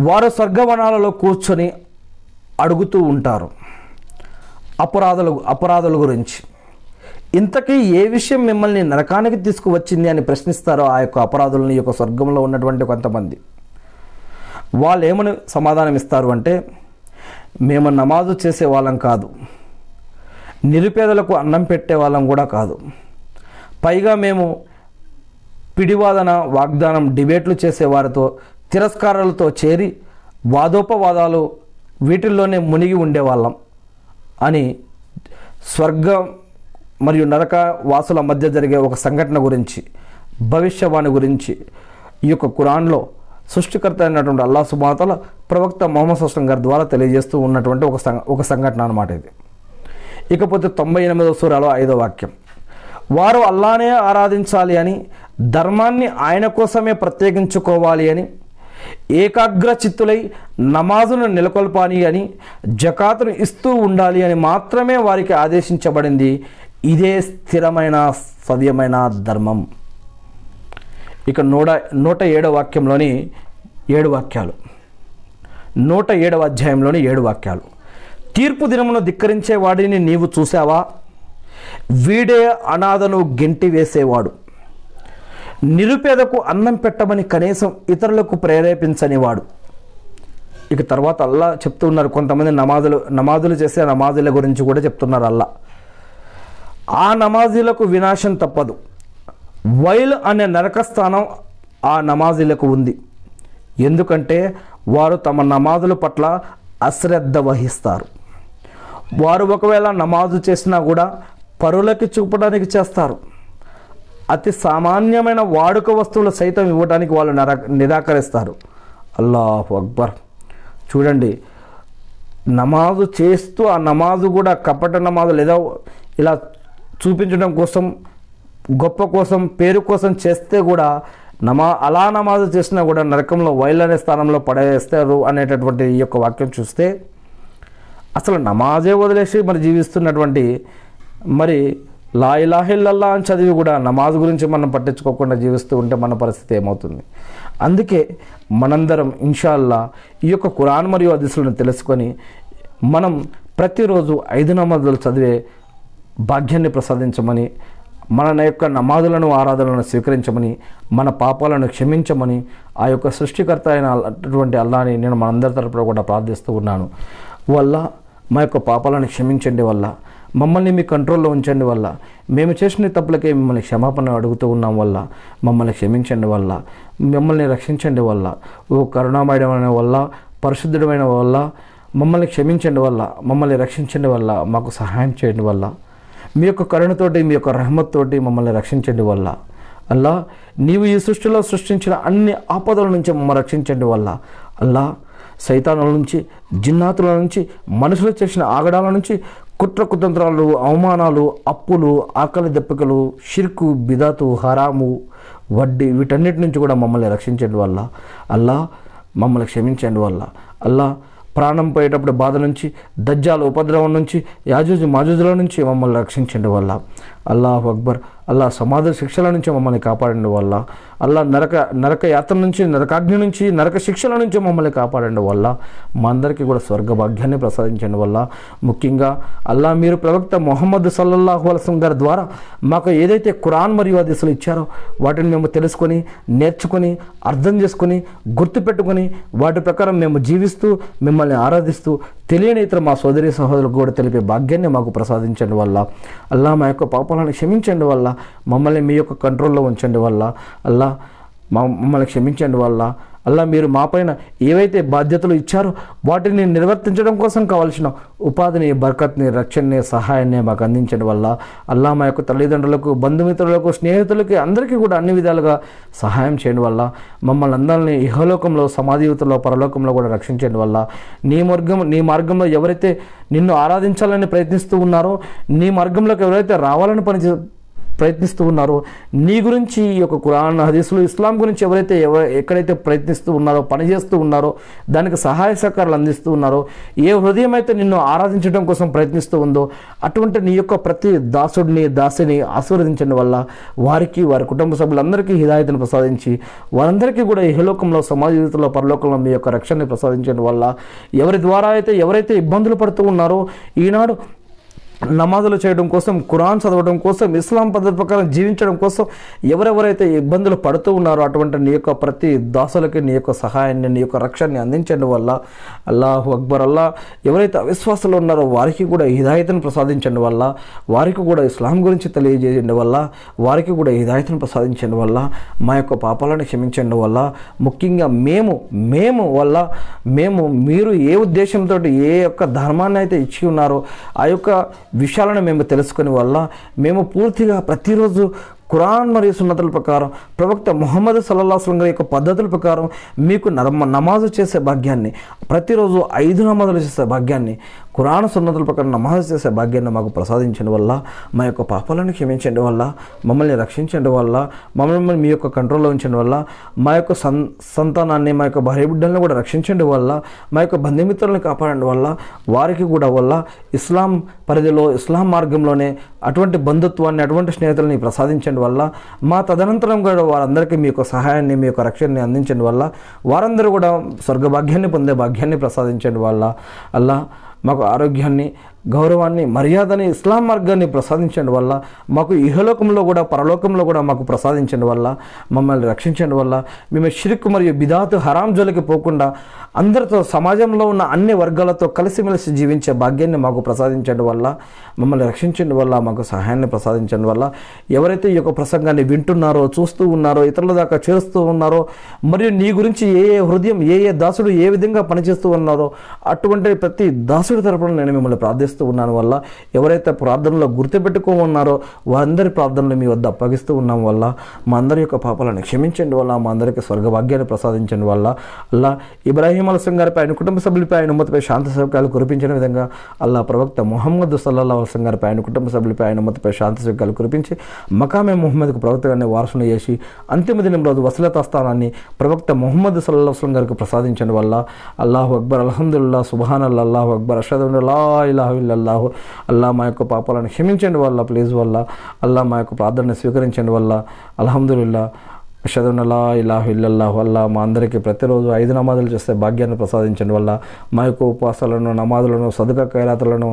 వారు స్వర్గవనాలలో కూర్చొని అడుగుతూ ఉంటారు. అపరాధుల అపరాధుల గురించి. ఇంతకీ ఏ విషయం మిమ్మల్ని నరకానికి తీసుకువచ్చింది అని ప్రశ్నిస్తారో ఆ యొక్క అపరాధులని యొక్క స్వర్గంలో ఉన్నటువంటి కొంతమంది? వాళ్ళు ఏమని సమాధానం ఇస్తారు అంటే మేము నమాజు చేసే వాళ్ళం కాదు. నిరుపేదలకు అన్నం పెట్టే వాళ్ళం కూడా కాదు. పైగా మేము పిడివాదన వాగ్దానం డిబేట్లు చేసేవారితో తిరస్కారాలతో చేరి వాదోపవాదాలు వీటిల్లోనే మునిగి ఉండేవాళ్ళం అని స్వర్గం మరియు నరక వాసుల మధ్య జరిగే ఒక సంఘటన గురించి భవిష్యవాణి గురించి ఈ యొక్క కురాన్లో సృష్టికర్త అయినటువంటి అల్లా సుబాతల ప్రవక్త మొహమ్మద్ సుస్లం గారి ద్వారా తెలియజేస్తూ ఉన్నటువంటి ఒక సంఘ ఒక సంఘటన అనమాట ఇది. ఇకపోతే తొంభై ఎనిమిదవ సూరాలో ఐదో వాక్యం. వారు అల్లానే ఆరాధించాలి అని ధర్మాన్ని ఆయన కోసమే ప్రత్యేకించుకోవాలి అని ఏకాగ్ర చిత్తులై నమాజును నెలకొల్పాలి అని జకాతును ఇస్తూ ఉండాలి అని మాత్రమే వారికి ఆదేశించబడింది. ఇదే స్థిరమైన సవ్యమైన ధర్మం. ఇక నూట నూట ఏడో వాక్యంలోని ఏడు వాక్యాలు. నూట ఏడవ అధ్యాయంలోని ఏడు వాక్యాలు. తీర్పు దినమును ధిక్కరించే వాడిని నీవు చూసావా వీడే అనాథను గెంటి వేసేవాడు. నిరుపేదకు అన్నం పెట్టమని కనీసం ఇతరులకు ప్రేరేపించనివాడు. ఇక తర్వాత అల్లా చెప్తూ ఉన్నారు కొంతమంది నమాజులు నమాజులు చేసే నమాజుల గురించి కూడా చెప్తున్నారు అల్లా. ఆ నమాజీలకు వినాశం తప్పదు. వైల్ అనే నరకస్థానం ఆ నమాజీలకు ఉంది. ఎందుకంటే వారు తమ నమాజుల పట్ల అశ్రద్ధ వహిస్తారు. వారు ఒకవేళ నమాజు చేసినా కూడా పరులకి చూపడానికి చేస్తారు. అతి సామాన్యమైన వాడుక వస్తువులు సైతం ఇవ్వడానికి వాళ్ళు నర నిరాకరిస్తారు. అల్లాహ్ అక్బర్. చూడండి నమాజు చేస్తూ ఆ నమాజు కూడా కపట నమాజు లేదా ఇలా చూపించడం కోసం గొప్ప కోసం పేరు కోసం చేస్తే కూడా నమా అలా నమాజు చేసినా కూడా నరకంలో వైల్ అనే స్థానంలో పడేస్తారు అనేటటువంటి ఈ యొక్క వాక్యం చూస్తే అసలు నమాజే వదిలేసి మరి జీవిస్తున్నటువంటి మరి లా ఇలాహిల్లల్లా అని చదివి కూడా నమాజ్ గురించి మనం పట్టించుకోకుండా జీవిస్తూ ఉంటే మన పరిస్థితి ఏమవుతుంది? అందుకే మనందరం ఇన్షాల్లా ఈ యొక్క కురాన్ మరియు అదిసులను తెలుసుకొని మనం ప్రతిరోజు ఐదు నమాజులు చదివే భాగ్యాన్ని ప్రసాదించమని మన యొక్క నమాజులను ఆరాధనలను స్వీకరించమని మన పాపాలను క్షమించమని ఆ యొక్క సృష్టికర్త అయిన అటువంటి అల్లాని నేను మనందరి తరపున కూడా ప్రార్థిస్తూ ఉన్నాను. వల్ల మా యొక్క పాపాలను క్షమించండి వల్ల. మమ్మల్ని మీ కంట్రోల్లో ఉంచండి వల్ల. మేము చేసిన తప్పులకే మిమ్మల్ని క్షమాపణ అడుగుతూ ఉన్నాం వల్ల. మమ్మల్ని క్షమించండి వల్ల. మిమ్మల్ని రక్షించండి వల్ల. ఓ కరుణామయమైన వల్ల పరిశుద్ధుడమైన వల్ల. మమ్మల్ని క్షమించండి వల్ల. మమ్మల్ని రక్షించండి వల్ల. మాకు సహాయం చేయండి వల్ల. మీ యొక్క కరుణతోటి మీ యొక్క రహమత్తోటి మమ్మల్ని రక్షించండి వల్ల. అల్లా నీవు ఈ సృష్టిలో సృష్టించిన అన్ని ఆపదల నుంచి మమ్మల్ని రక్షించండి వల్ల. అల్లా సైతానుల నుంచి జిన్నాతుల నుంచి మనుషులు చేసిన ఆగడాల నుంచి కుట్ర కుతంత్రాలు అవమానాలు అప్పులు ఆకలి దెబ్బకలు షిర్కు బిదాతు హరాము వడ్డీ వీటన్నిటి నుంచి కూడా మమ్మల్ని రక్షించండి వల్ల. అల్లా మమ్మల్ని క్షమించండి వల్ల. అల్లా ప్రాణం పోయేటప్పుడు బాధ నుంచి దజ్జాల ఉపద్రవం నుంచి యాజూజు మాజూజుల నుంచి మమ్మల్ని రక్షించండి వల్ల. అల్లాహ్ అక్బర్. అల్లా సమాధి శిక్షల నుంచి మమ్మల్ని కాపాడండి వల్ల. అల్లా నరక నరక యాత్ర నుంచి నరకాగ్ని నుంచి నరక శిక్షల నుంచి మమ్మల్ని కాపాడండి వల్ల. మా అందరికీ కూడా స్వర్గ భాగ్యాన్ని ప్రసాదించండి వల్ల. ముఖ్యంగా అల్లా మీరు ప్రవక్త మొహమ్మద్ సల్లల్లాహు అలసం గారి ద్వారా మాకు ఏదైతే ఖురాన్ మరియు హదీసులు ఇచ్చారో వాటిని మేము తెలుసుకొని నేర్చుకొని అర్థం చేసుకొని గుర్తుపెట్టుకొని వాటి ప్రకారం మేము జీవిస్తూ మిమ్మల్ని ఆరాధిస్తూ తెలియని ఇతర మా సోదరి సహోదరులకు కూడా తెలిపే భాగ్యాన్ని మాకు ప్రసాదించండి వల్ల. అల్లా మా యొక్క పాపాలను క్షమించండి వల్ల. మమ్మల్ని మీ యొక్క కంట్రోల్లో ఉంచండి వల్ల. అల్లా మా మమ్మల్ని క్షమించండి వల్ల. అల్లా మీరు మాపైన ఏవైతే బాధ్యతలు ఇచ్చారో వాటిని నిర్వర్తించడం కోసం కావాల్సిన ఉపాధిని బర్కత్ని రక్షణని సహాయాన్ని మాకు అందించడం వల్ల అల్లా మా యొక్క తల్లిదండ్రులకు బంధుమిత్రులకు స్నేహితులకి అందరికీ కూడా అన్ని విధాలుగా సహాయం చేయడం వల్ల మమ్మల్ని అందరినీ ఇహలోకంలో సమాధియుతంలో పరలోకంలో కూడా రక్షించడం వల్ల నీ మార్గం నీ మార్గంలో ఎవరైతే నిన్ను ఆరాధించాలని ప్రయత్నిస్తూ ఉన్నారో నీ మార్గంలోకి ఎవరైతే రావాలని పని ప్రయత్నిస్తూ ఉన్నారో. నీ గురించి ఈ యొక్క కురాన్ హదీసులు ఇస్లాం గురించి ఎవరైతే ఎవ ఎక్కడైతే ప్రయత్నిస్తూ ఉన్నారో పనిచేస్తూ ఉన్నారో దానికి సహాయ సహకారాలు అందిస్తూ ఉన్నారో ఏ హృదయం అయితే నిన్ను ఆరాధించడం కోసం ప్రయత్నిస్తూ ఉందో అటువంటి నీ యొక్క ప్రతి దాసుడిని దాసిని ఆశీర్వదించడం వల్ల వారికి వారి కుటుంబ సభ్యులందరికీ హిదాయతను ప్రసాదించి వారందరికీ కూడా ఇహలోకంలో సమాజ జీవితంలో పరలోకంలో మీ యొక్క రక్షణని ప్రసాదించడం వల్ల ఎవరి ద్వారా అయితే ఎవరైతే ఇబ్బందులు పడుతూ ఉన్నారో ఈనాడు నమాజులు చేయడం కోసం ఖురాన్ చదవడం కోసం ఇస్లాం పద్ధతి ప్రకారం జీవించడం కోసం ఎవరెవరైతే ఇబ్బందులు పడుతూ ఉన్నారో అటువంటి నీ యొక్క ప్రతి దాసులకి నీ యొక్క సహాయాన్ని నీ యొక్క రక్షణని అందించండి వల్ల అల్లాహు అక్బర్ అల్లా ఎవరైతే అవిశ్వాసాలు ఉన్నారో వారికి కూడా హిదాయతను ప్రసాదించండి వల్ల వారికి కూడా ఇస్లాం గురించి తెలియజేయండి వల్ల వారికి కూడా హిదాయతను ప్రసాదించండి వల్ల మా యొక్క పాపాలను క్షమించండి వల్ల ముఖ్యంగా మేము మేము వల్ల మేము మీరు ఏ ఉద్దేశంతో ఏ యొక్క ధర్మాన్ని అయితే ఇచ్చి ఉన్నారో ఆ యొక్క విషయాలను మేము తెలుసుకుని వల్ల మేము పూర్తిగా ప్రతిరోజు ఖురాన్ మరియు సున్నతుల ప్రకారం ప్రవక్త ముహమ్మద్ సల్లాహం గారి యొక్క పద్ధతుల ప్రకారం మీకు నర్మ నమాజు చేసే భాగ్యాన్ని ప్రతిరోజు ఐదు నమాజులు చేసే భాగ్యాన్ని కురాణ సున్నతుల ప్రకారం నమాజ్ చేసే భాగ్యాన్ని మాకు ప్రసాదించండి వల్ల మా యొక్క పాపాలను క్షమించండి వల్ల మమ్మల్ని రక్షించండి వల్ల మమ్మల్ని మీ యొక్క కంట్రోల్లో ఉంచండి వల్ల మా యొక్క సన్ సంతానాన్ని మా యొక్క భార్య బిడ్డలను కూడా రక్షించండి వల్ల మా యొక్క బంధుమిత్రులను కాపాడండి వల్ల వారికి కూడా వల్ల ఇస్లాం పరిధిలో ఇస్లాం మార్గంలోనే అటువంటి బంధుత్వాన్ని అటువంటి స్నేహితులని ప్రసాదించండి వల్ల మా తదనంతరం కూడా వారందరికీ మీ యొక్క సహాయాన్ని మీ యొక్క రక్షణని అందించండి వల్ల వారందరూ కూడా స్వర్గభాగ్యాన్ని పొందే భాగ్యాన్ని ప్రసాదించండి వల్ల అలా మాకు ఆరోగ్యాన్ని గౌరవాన్ని మర్యాదని ఇస్లాం మార్గాన్ని ప్రసాదించండి వల్ల మాకు ఇహలోకంలో కూడా పరలోకంలో కూడా మాకు ప్రసాదించండి వల్ల మమ్మల్ని రక్షించండి వల్ల మేము షిరిక్ మరియు బిదాతు హరాం జోలికి పోకుండా అందరితో సమాజంలో ఉన్న అన్ని వర్గాలతో కలిసిమెలిసి జీవించే భాగ్యాన్ని మాకు ప్రసాదించండి వల్ల మమ్మల్ని రక్షించండి వల్ల మాకు సహాయాన్ని ప్రసాదించండి వల్ల ఎవరైతే ఈ యొక్క ప్రసంగాన్ని వింటున్నారో చూస్తూ ఉన్నారో ఇతరుల దాకా చేరుస్తూ ఉన్నారో మరియు నీ గురించి ఏ ఏ హృదయం ఏ ఏ దాసుడు ఏ విధంగా పనిచేస్తూ ఉన్నారో అటువంటి ప్రతి దాసుడి తరపున నేను మిమ్మల్ని ప్రార్థిస్తున్నాను. ఉన్నాను వల్ల ఎవరైతే ప్రార్థనలో గుర్తుపెట్టుకో ఉన్నారో వారందరి ప్రార్థనలు మీ వద్ద అప్పగిస్తూ ఉన్నాం వల్ల మా అందరి యొక్క పాపాలను క్షమించండి వల్ల మా అందరికీ స్వర్గభాగ్యాన్ని ప్రసాదించండి వల్ల. అల్లా ఇబ్రాహీం అలసం గారిపై ఆయన కుటుంబ సభ్యులపై ఆయన ఉమ్మతిపై శాంతి సౌకాలు కురిపించిన విధంగా అల్లా ప్రవక్త మొహమ్మద్ సల్లా అలసం గారిపై ఆయన కుటుంబ సభ్యులపై ఆయన ఉమ్మతిపై శాంతి సౌకాలు కురిపించి మకామే మొహమ్మద్కు ప్రవక్తగానే వారసును చేసి అంతిమ దినం రోజు వసలతా స్థానాన్ని ప్రవక్త మొహమ్మద్ సల్లా వస్లం గారికి ప్రసాదించండి వల్ల. అల్లాహు అక్బర్ అల్హమ్దుల్లా సుబాన్ అల్లాహు అక్బర్ అషద్ లా ఇలాహు ఇల్లల్లాహు. అల్లా మా యొక్క పాపాలను క్షమించండి వల్ల ప్లీజ్ వల్ల. అల్లా మా యొక్క ప్రార్థనను స్వీకరించండి వల్ల. అల్హమ్దుల్లా అషదునలా ఇలాహు ఇల్లల్లాహు. అల్లా మా అందరికీ ప్రతిరోజు ఐదు నమాజులు చేస్తే భాగ్యాన్ని ప్రసాదించండి వల్ల. మా యొక్క ఉపవాసాలను నమాజులను సదుక ఖైరాతులను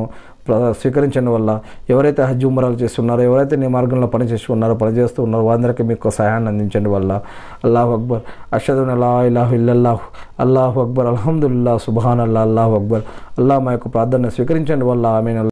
స్వీకరించడం వల్ల ఎవరైతే హజ్ ఉమరాలు చేస్తున్నారో ఎవరైతే నీ మార్గంలో పని చేసి ఉన్నారో పని ఉన్నారో వారందరికీ మీకు సహాయాన్ని అందించండి వల్ల. అల్లాహు అక్బర్. అషదున్ అలా ఇలాహు ఇల్లల్లాహు. అల్లాహు అక్బర్. అల్హమ్దుల్లా సుబాన్ అల్లా అల్లాహు అక్బర్. అల్లా మా యొక్క ప్రార్థన స్వీకరించండి వల్ల. ఆమె